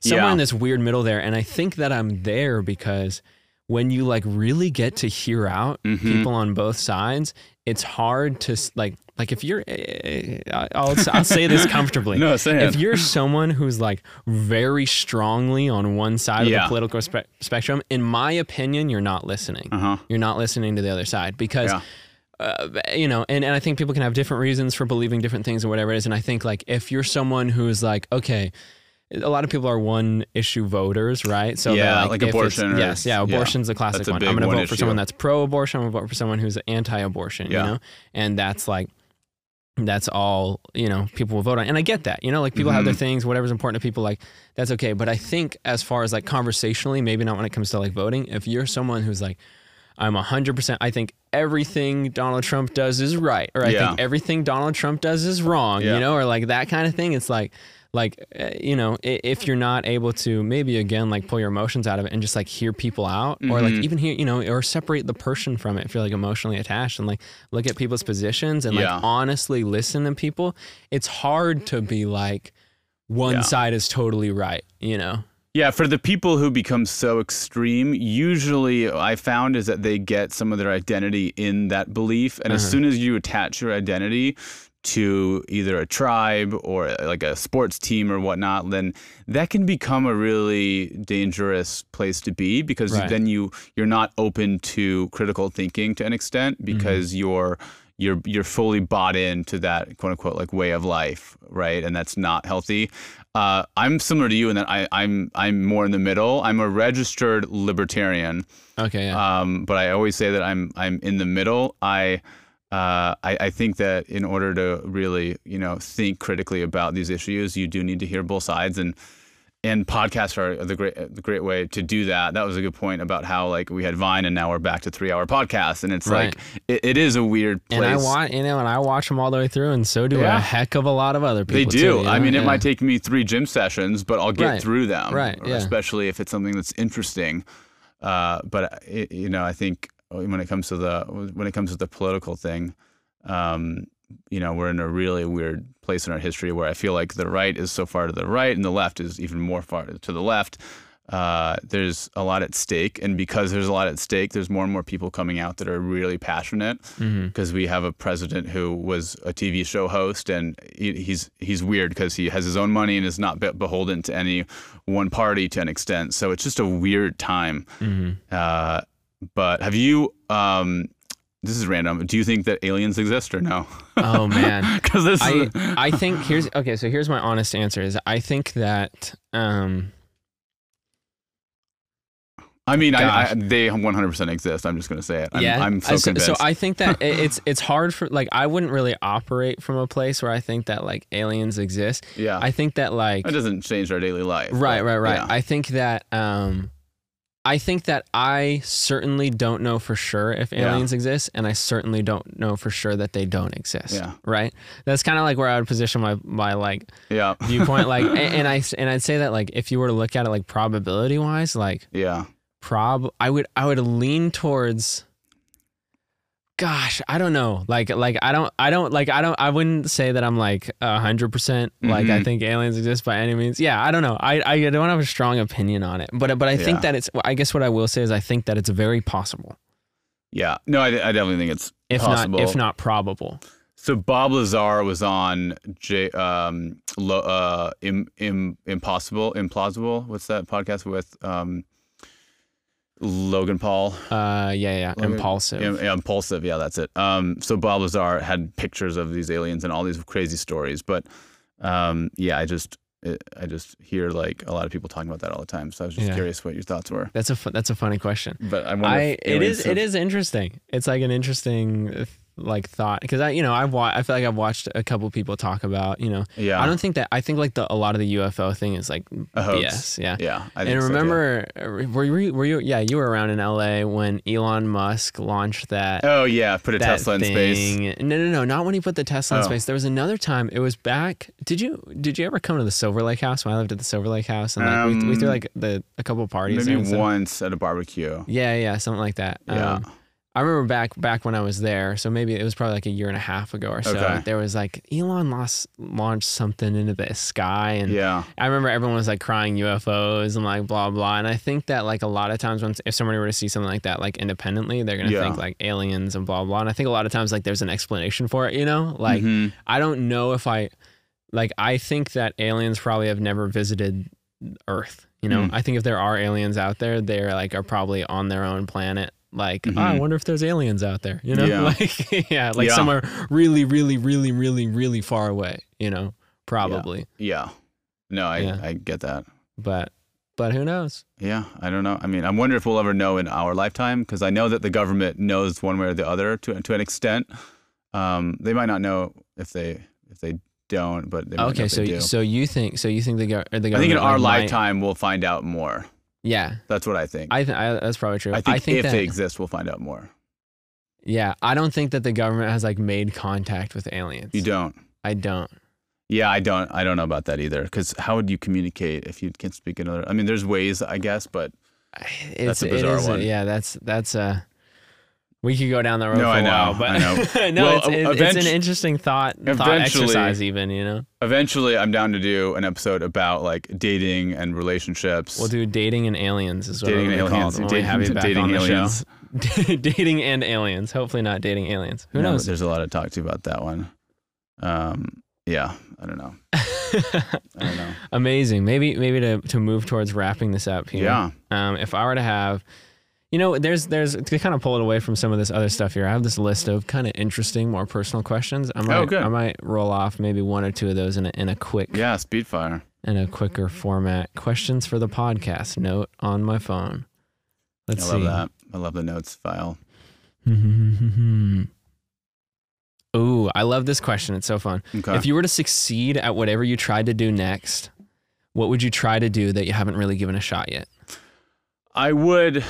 somewhere Mm-hmm. Yeah. in this weird middle there. And I think that I'm there because when you like really get to hear out Mm-hmm. people on both sides, it's hard to like like if you're eh, I'll I'll say this comfortably. No, say it. If you're someone who's like very strongly on one side of the political spe- spectrum, in my opinion, you're not listening. uh-huh You're not listening to the other side because Yeah. uh, you know, and, and I think people can have different reasons for believing different things or whatever it is. And I think like if you're someone who's like, okay, a lot of people are one issue voters, right? So Yeah, like it's- abortion or- Yes, yeah, yeah, abortion's the classic that's a one. I'm going to vote for someone that's pro-abortion. I'm going to vote for someone who's anti-abortion. Yeah. You know, and that's like. That's all you know. People will vote on, and I get that. You know, like people have Mm-hmm. their things, whatever's important to people. Like that's okay. But I think, as far as like conversationally, maybe not when it comes to like voting. If you're someone who's like, I'm 100%. I think everything Donald Trump does is right, or I Yeah. think everything Donald Trump does is wrong, Yeah. you know, or like that kind of thing. It's like, like, uh, you know, if you're not able to maybe again, like pull your emotions out of it and just like hear people out, or like Mm-hmm. even hear, you know, or separate the person from it if you're like emotionally attached and like look at people's positions and Yeah. like honestly listen to people, it's hard to be like, one Yeah. side is totally right, you know? Yeah, for the people who become so extreme, usually I found is that they get some of their identity in that belief. And Uh-huh. as soon as you attach your identity to either a tribe or uh, like a sports team or whatnot, then that can become a really dangerous place to be because Right. then you you're not open to critical thinking to an extent Mm-hmm. because you're you're you're fully bought into that quote unquote like way of life, right? And that's not healthy. Uh, I'm similar to you in that I, I'm I'm more in the middle. I'm a registered libertarian, Okay. Yeah. um, but I always say that I'm I'm in the middle. I, uh, I I think that in order to really you know think critically about these issues, you do need to hear both sides and and podcasts are the great the great way to do that. That was a good point about how like we had Vine and now we're back to three hour podcasts, and it's Right. like it, it is a weird place. And I want you know, and I watch them all the way through, and so do Yeah. a heck of a lot of other people. They do. too, you I know? mean, it might take me three gym sessions, but I'll get Right. through them. Right, yeah. Especially if it's something that's interesting. Uh, but it, you know, I think when it comes to the when it comes to the political thing, um, you know, we're in a really weird place in our history where I feel like the right is so far to the right and the left is even more far to the left. Uh, there's a lot at stake, and because there's a lot at stake, there's more and more people coming out that are really passionate. Because we have a president who was a TV show host, and he, he's he's weird because he has his own money and is not be- beholden to any one party to an extent. So it's just a weird time. Mhm. Uh, but have you? Um, this is random. Do you think that aliens exist or no? Oh man. Because this I is I think here's okay. So here's my honest answer: is I think that um I mean, I, I, they 100% exist. I'm just going to say it. I'm, yeah. I'm so convinced. So I think that it's it's hard for like I wouldn't really operate from a place where I think that like aliens exist. yeah. I think that like it doesn't change our daily life. right but right right. yeah. I think that um I think that I certainly don't know for sure if Yeah. aliens exist, and I certainly don't know for sure that they don't exist. Yeah. Right. That's kind of like where I would position my my like yeah. viewpoint. like, and, and I and I'd say that like if you were to look at it like probability wise, like Yeah. prob I would I would lean towards. Gosh, I don't know. Like, like I don't, I don't like, I don't, I wouldn't say that I'm like a hundred percent. Like, I Mhm. think aliens exist by any means. Yeah, I don't know. I, I don't have a strong opinion on it, but, but I think Yeah. that it's. I guess what I will say is I think that it's very possible, Yeah. No, I, I definitely think it's if possible. not, if not probable. So Bob Lazar was on J, um, lo, uh, Im, Im, Impossible, Implausible. What's that podcast with um, Logan Paul? Uh, yeah, yeah, Logan- Impaulsive. Yeah, yeah, Impaulsive. Yeah, that's it. Um, so Bob Lazar had pictures of these aliens and all these crazy stories. But um, yeah, I just I just hear like a lot of people talking about that all the time. So I was just Yeah. curious what your thoughts were. That's a fu- that's a funny question. But I. I it is it have- is interesting. It's like an interesting uh, like thought because I you know I've wa- I feel like I've watched a couple people talk about you know Yeah. I don't think that I think like the a lot of the UFO thing is like a hoax. BS. Yeah. Yeah. I think and so, too. remember, uh, were you, were you? Yeah, you were around in LA when Elon Musk launched that. Oh yeah, put a Tesla in space. No, no, no, not when he put the Tesla in Oh. space. There was another time. It was back. Did you did you ever come to the Silver Lake House when I lived at the Silver Lake House and like we, we threw Um, like the a couple parties Maybe once at a barbecue. Yeah, yeah, something like that. Yeah. Um, I remember back back when I was there, so maybe it was probably like a year and a half ago or so. Okay. There was like Elon lost, launched something into the sky, and yeah. I remember everyone was like crying UFOs and like blah blah. And I think that like a lot of times when if somebody were to see something like that like independently, they're gonna Yeah. think like aliens and blah blah. And I think a lot of times like there's an explanation for it. You know, like Mhm. I don't know if I like I think that aliens probably have never visited Earth. You know, Mm. I think if there are aliens out there, they're like are probably on their own planet. Like, oh, I Mhm. wonder if there's aliens out there. You know, Yeah. like yeah, like Yeah. somewhere really, really, really, really, really far away. You know, probably. Yeah. No, I, Yeah. I get that. But but who knows? Yeah, I don't know. I mean, I wonder if we'll ever know in our lifetime because I know that the government knows one way or the other to to an extent. Um, they might not know if they if they don't, but they might know Okay, so so you think so you think the, go- the government I think in our might- lifetime we'll find out more. Yeah, That's what I think. I, th- I that's probably true. I think, if that, they exist, we'll find out more. yeah, I don't think that the government has like made contact with aliens. You don't. I don't. Yeah, I don't. I don't know about that either. Because how would you communicate if you can't speak another? I mean, there's ways, I guess, but It's, a bizarre is one. yeah, that's that's uh we could go down the road No, for I a know, while, but I know. no, Well, it's, it's, it's an interesting thought thought eventually- exercise, even you know. eventually, I'm down to do an episode about like dating and relationships. We'll do dating and aliens as well. dating and aliens. called when we have you dating dating aliens. dating and aliens. Hopefully not dating aliens. Who No, knows? There's a lot to talk to about that one. Um, yeah, I don't know. I don't know. Amazing. Maybe maybe to to move towards wrapping this up here. Yeah. Um, if I were to have, you know, there's there's to kind of pull it away from some of this other stuff here. I have this list of kind of interesting, more personal questions. I oh, might Oh, good. I might roll off maybe one or two of those in a in a quick Yeah, Speedfire. in a quicker format. Questions for the podcast. Note on my phone. Let's I love that. I love the notes file. Ooh, I love this question. It's so fun. Okay. If you were to succeed at whatever you tried to do next, what would you try to do that you haven't really given a shot yet? I would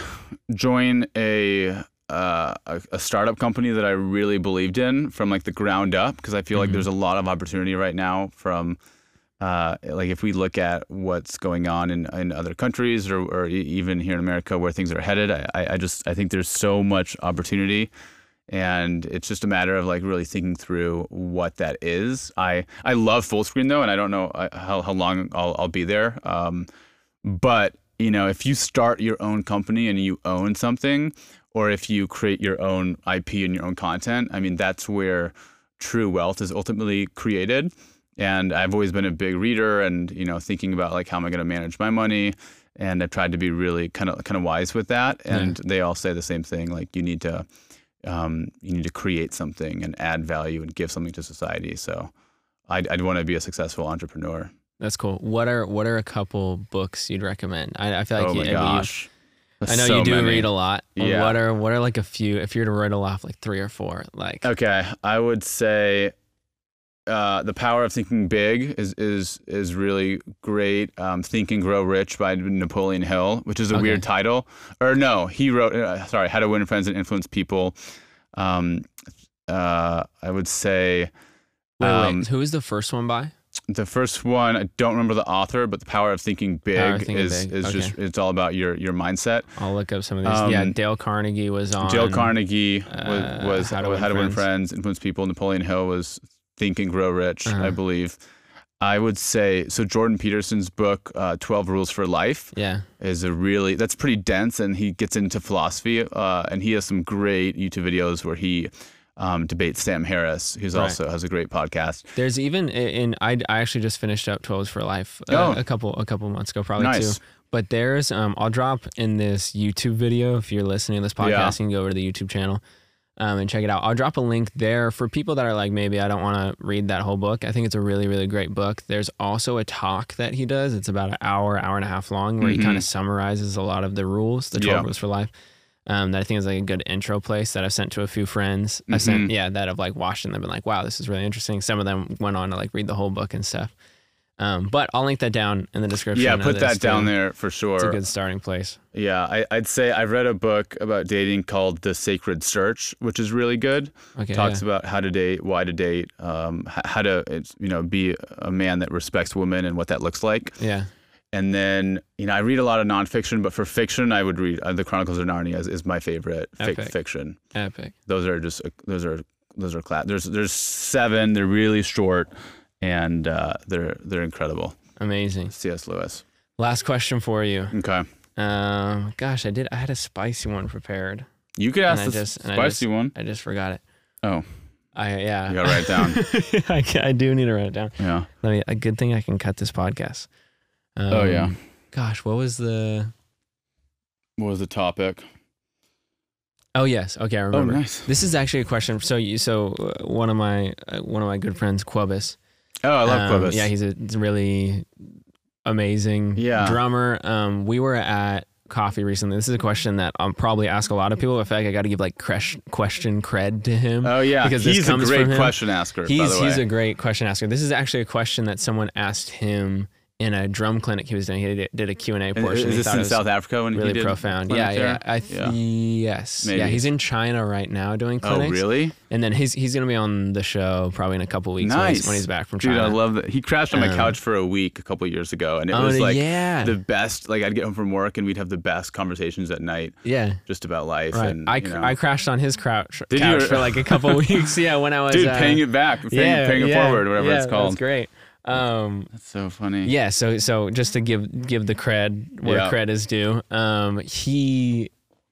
join a uh, a, a startup company that I really believed in from like the ground up because I feel like Mhm. there's a lot of opportunity right now from uh, like if we look at what's going on in, in other countries or, or even here in America where things are headed, I, I I just I think there's so much opportunity and it's just a matter of like really thinking through what that is. I I love Fullscreen though, and I don't know uh, how how long I'll I'll be there. Um, but you know, if you start your own company and you own something, or if you create your own IP and your own content, I mean, that's where true wealth is ultimately created. And I've always been a big reader, and you know, thinking about like how am I going to manage my money, and I've tried to be really kind of kind of wise with that. And they all say the same thing, like you need to um, you need to create something and add value and give something to society. So I'd, I'd want to be a successful entrepreneur. That's cool. What are what are a couple books you'd recommend? I, I feel like oh you, my gosh. I know So you do many. read a lot. Yeah. What are what are like a few? If you were to riddle off like three or four, like Okay, I would say uh, the power of thinking big is is is really great. Um, Think and Grow Rich by Napoleon Hill, which is a Okay. weird title. Or no, he wrote. Uh, sorry, How to Win Friends and Influence People. Um, uh, I would say wait, um, wait, who is the first one by? The first one. I don't remember the author, but the power of thinking big of Thinking is Big, is just it's all about your your mindset. I'll look up some of these. yeah, Um, Dale Carnegie was on. Dale Carnegie uh, was, was How How to to, Win. Friends, Influence People. Napoleon Hill was Think and Grow Rich, Uh-huh. I believe. I would say so. Jordan Peterson's book, uh, Twelve Rules for Life, Yeah, is a really that's pretty dense, and he gets into philosophy. Uh, and he has some great YouTube videos where he um, debates Sam Harris, who's Right. also has a great podcast. there's even in I, I actually just finished up Twelves for Life uh, Oh. a couple a couple months ago, probably Nice. two. But there's um I'll drop in this YouTube video if you're listening to this podcast, Yeah. you can go over to the YouTube channel. Um, and check it out. I'll drop a link there for people that are like, maybe I don't want to read that whole book. I think it's a really, really great book. There's also a talk that he does. It's about an hour, hour and a half long, where he Mhm. kind of summarizes a lot of the rules, the 12 Yeah. rules for life. Um, that I think is like a good intro place that I've sent to a few friends. I sent, yeah, that have like watched and they've been like, wow, this is really interesting. Some of them went on to like read the whole book and stuff. Um, but I'll link that down in the description. Yeah, put that down there for sure. It's a good starting place. Yeah, I, I'd say I've read a book about dating called The Sacred Search, which is really good. Okay. Talks yeah. about how to date, why to date, um, how to it's, you know be a man that respects women and what that looks like. yeah. And then you know I read a lot of nonfiction, but for fiction I would read uh, The Chronicles of Narnia is, is my favorite fic- Epic. fiction. Epic. Those are just uh, those are those are class. There's there's seven. They're really short, and uh, they're they're incredible. Amazing. C.S. Lewis. Last question for you. Okay, Um, gosh, I did. I had a spicy one prepared. you could ask I the just- and I spicy one. I just forgot it. Oh, I yeah. you gotta write it down. I, ca- I do need to write it down. yeah. Let me, a good thing I can cut this podcast. Um, Oh, yeah. Gosh, what was the? What was the topic? Oh yes. Okay, I remember. Oh, nice. This is actually a question. So you, so uh, one of my uh, one of my good friends, Quubis. Oh, I love um. Yeah, he's a really amazing Yeah. drummer. Um, we were at coffee recently. This is a question that I'll probably ask a lot of people. I feel like I got to give like cres- question cred to him. Oh yeah, because this he's a great question asker. by He's the way. he's a great question asker. This is actually a question that someone asked him in a drum clinic he was doing. He did, did a Q&A portion. Is this in South Africa when really he did profound. Yeah, yeah. I th- Yeah. yes. Yeah, he's in China right now doing clinics. Oh really? And then he's he's gonna be on the show probably in a couple weeks when, he's, when he's back from Dude, I love that. He crashed on my Um, couch for a week a couple years ago, and it Oh, was like yeah, the best. Like I'd get home from work, and we'd have the best conversations at night, yeah. just about life. Right. And I, you know. I crashed on his couch, Did couch you? for like a couple weeks. Yeah, when I was dude, uh, paying it back, paying, yeah, paying it yeah, forward, whatever yeah, it's called. That's great. Um, That's so funny. yeah. So so just to give give the cred where Yeah. cred is due. Um, he.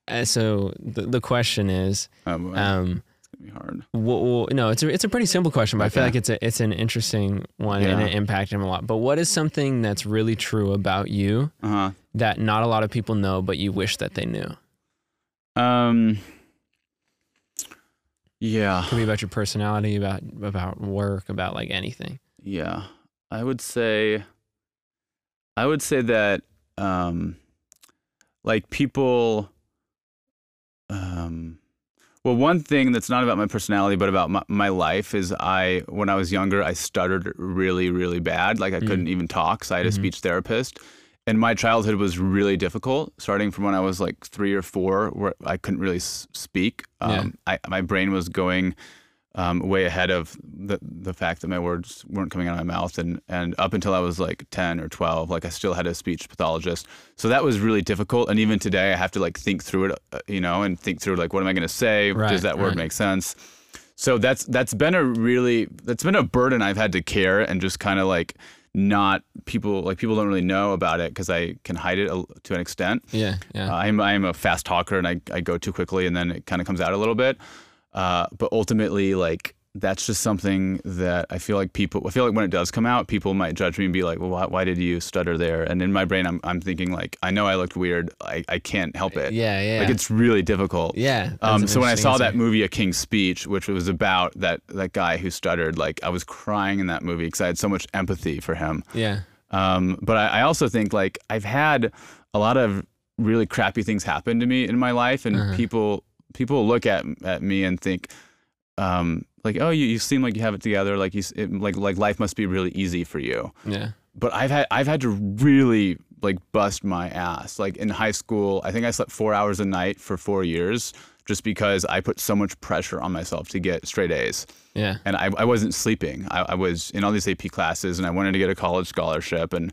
Uh, so the the question is, Um, um, it's gonna be hard. Well, well, no, it's a it's a pretty simple question, but I feel like it's a it's an interesting one and it impacted him a lot. But what is something that's really true about you Uh huh. that not a lot of people know, but you wish that they knew? Um. Yeah. Could be about your personality, about about work, about like anything. Yeah, I would say, I would say that, um, like people, um, Well, one thing that's not about my personality, but about my, my life is I, when I was younger, I stuttered really, really bad. Like I Mm. couldn't even talk. So I had a Mm-hmm. speech therapist. And my childhood was really difficult, starting from when I was like three or four, where I couldn't really s- speak. Um, I, my brain was going um, way ahead of the the fact that my words weren't coming out of my mouth, and and up until I was like ten or twelve, like I still had a speech pathologist. So that was really difficult, and even today I have to like think through it, uh, you know, and think through like what am I going to say? Right, Does that word right. make sense? So that's that's been a really that's been a burden I've had to care and just kind of like not people like people don't really know about it because I can hide it a, to an extent. Yeah, yeah. Uh, I'm I'm a fast talker and I, I go too quickly and then it kind of comes out a little bit. Uh, but ultimately, like that's just something that I feel like people. I feel like when it does come out, people might judge me and be like, "Well, why, why did you stutter there?" And in my brain, I'm I'm thinking like, I know I looked weird. I, I can't help it. yeah, yeah. Like it's really difficult. yeah. Um, so when I saw that movie, A King's Speech, which was about that that guy who stuttered, like I was crying in that movie because I had so much empathy for him. yeah, Um, but I, I also think like I've had a lot of really crappy things happen to me in my life, and Uh-huh. people people look at at me and think, um, like, oh, you, you seem like you have it together, like you it, like like life must be really easy for you. yeah, But I've had I've had to really like bust my ass. Like in high school, I think I slept four hours a night for four years just because I put so much pressure on myself to get straight A's yeah. and I, I wasn't sleeping. I, I was in all these AP classes, and I wanted to get a college scholarship, and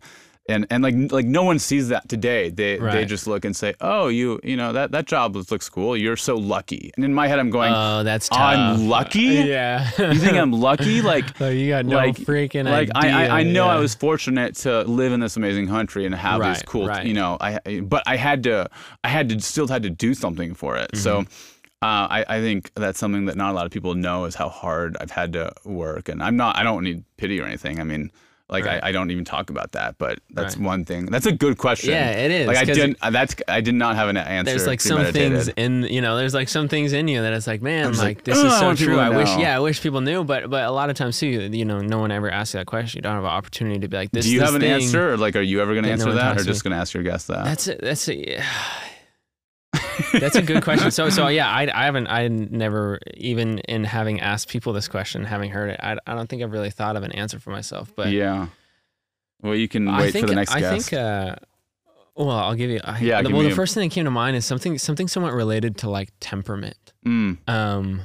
and and like like no one sees that today. They they just look and say, oh, you you know that that job looks cool. You're so lucky. And in my head, I'm going, Oh, that's tough. I'm lucky. Yeah. You think I'm lucky? Like. Oh, you got no like, freaking like I, idea. I, I know I was fortunate to live in this amazing country and have these cool, right. you know, I, but I had to, I had to still had to do something for it. So, Mm-hmm. uh, I, I think that's something that not a lot of people know is how hard I've had to work. And I'm not, I don't need pity or anything. I mean, like Right. I, I don't even talk about that, but that's Right. one thing. That's a good question. Yeah, it is, Like I didn't, uh, that's, I did not have an answer. there's like some things in you know there's like some things in you that it's like man like, like, this "Ugh, is so people true i wish yeah i wish people knew but but a lot of times too you know no one ever asks you that question you don't have an opportunity to be like this Do you this have an answer? Or like, are you ever going to that no answer that, or just going to ask your guest that? that's a, that's a that's a good question so so yeah I, I haven't i never even in having asked people this question having heard it i, I don't think i've really thought of an answer for myself but yeah. Well, you can I wait think for the next I guest. think uh, well I'll give you I, Yeah, the- well the a- first thing that came to mind is something something somewhat related to like temperament Mm. um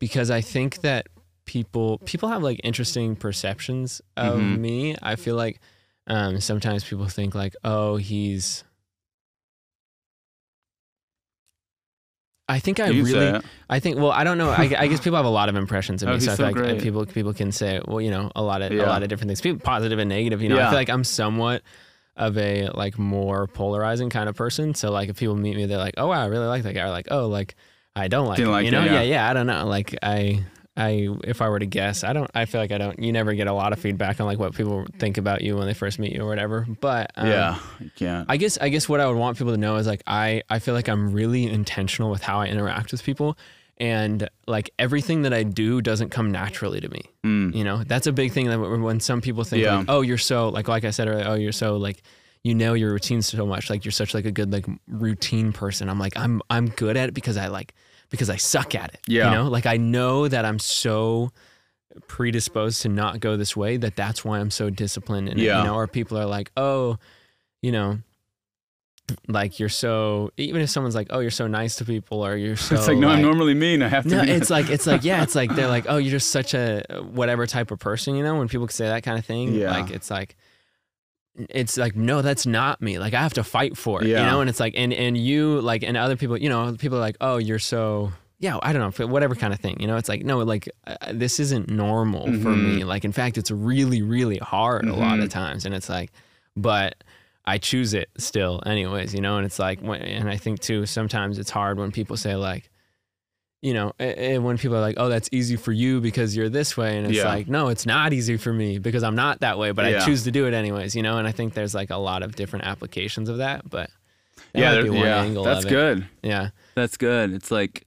because I think that people people have like interesting perceptions of Mhm. me I feel like um sometimes people think like oh he's I think I You really. I think. Well, I don't know. I, I guess people have a lot of impressions of Oh, me, so I so feel like uh, people people can say, well, you know, a lot of a lot of different things, people, positive and negative. You know, I feel like I'm somewhat of a like more polarizing kind of person. So like, if people meet me, they're like, oh wow, I really like that guy. Or like, oh, like I don't like Didn't him. like you know, him, yeah. yeah, yeah. I don't know. Like I. I if I were to guess, I don't. I feel like I don't. You never get a lot of feedback on like what people think about you when they first meet you or whatever. But um, yeah, you can't. I guess I guess what I would want people to know is like I I feel like I'm really intentional with how I interact with people and like everything that I do doesn't come naturally to me. Mm. You know, that's a big thing that when when some people think Yeah. like, "Oh, you're so like like I said earlier, oh, you're so like you know your routine so much, like you're such like a good like routine person." I'm like, "I'm I'm good at it because I like because I suck at it." Yeah. You know, like I know that I'm so predisposed to not go this way that that's why I'm so disciplined And, Yeah. you know, or people are like, "Oh, you know, like you're so even if someone's like, "Oh, you're so nice to people," or "You're so it's like no, I'm normally mean. I have to. no, it's like it's like yeah, it's like they're like, oh, you're just such a whatever type of person, you know. When people say that kind of thing, Yeah. like it's like, it's like no, that's not me. Like I have to fight for it, you know. And it's like and and you like and other people, you know, people are like, oh, you're so yeah, I don't know, whatever kind of thing, you know. It's like no, like uh, this isn't normal for Mhm. me. Like in fact, it's really really hard a lot of Mhm. times, and it's like, but. I choose it still, anyways, you know, and it's like, and I think too, sometimes it's hard when people say like, you know, eh, when people are like, "Oh, that's easy for you because you're this way," and it's Yeah. like, no, it's not easy for me because I'm not that way, but I choose to do it anyways, you know. And I think there's like a lot of different applications of that, but that yeah, there- yeah. angle That's good. Yeah, That's good. It's like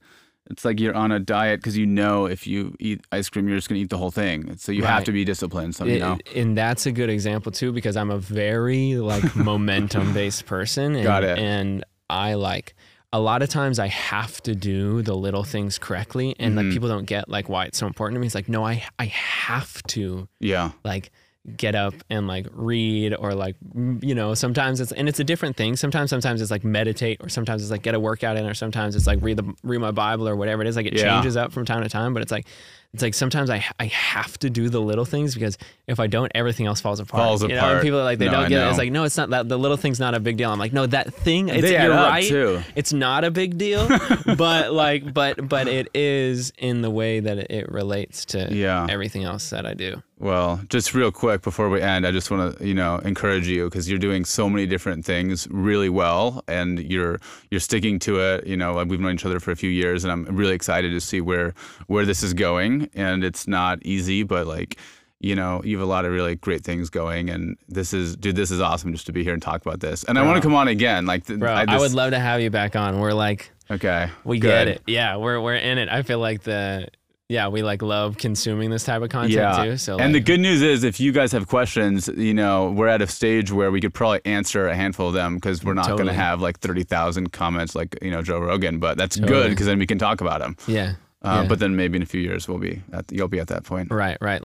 it's like you're on a diet because you know if you eat ice cream, you're just gonna eat the whole thing. So you have to be disciplined. So you know. and that's a good example too because I'm a very like momentum based person. And, Got it. And I like a lot of times I have to do the little things correctly, and Mm-hmm. like people don't get like why it's so important to me. It's like no, I I have to Yeah. like get up and like read or like you know sometimes it's and it's a different thing sometimes sometimes it's like meditate or sometimes it's like get a workout in or sometimes it's like read the read my bible or whatever it is like it Yeah. changes up from time to time but it's like it's like sometimes I I have to do the little things because if I don't everything else falls apart Falls you know apart. and people are like they No, don't get it it's like no it's not that the little thing's not a big deal I'm like no that thing it's they you're right too. it's not a big deal but like but but it is in the way that it relates to Yeah. everything else that I do Well, just real quick before we end, I just want to, you know, encourage you because you're doing so many different things really well, and you're you're sticking to it. You know, we've known each other for a few years, and I'm really excited to see where where this is going. And it's not easy, but like, you know, you have a lot of really great things going, and this is, dude, this is awesome just to be here and talk about this. And I want to come on again, like, th- Bro, I, just- would love to have you back on. We're like, Okay, we good. get it. Yeah, we're we're in it. I feel like the yeah, we like love consuming this type of content yeah. too. So and the good news is, if you guys have questions, you know, we're at a stage where we could probably answer a handful of them because we're not going to have like thirty thousand comments like you know Joe Rogan. But that's good because then we can talk about them. yeah, Uh, yeah. But then maybe in a few years we'll be at you'll be at that point. right, right.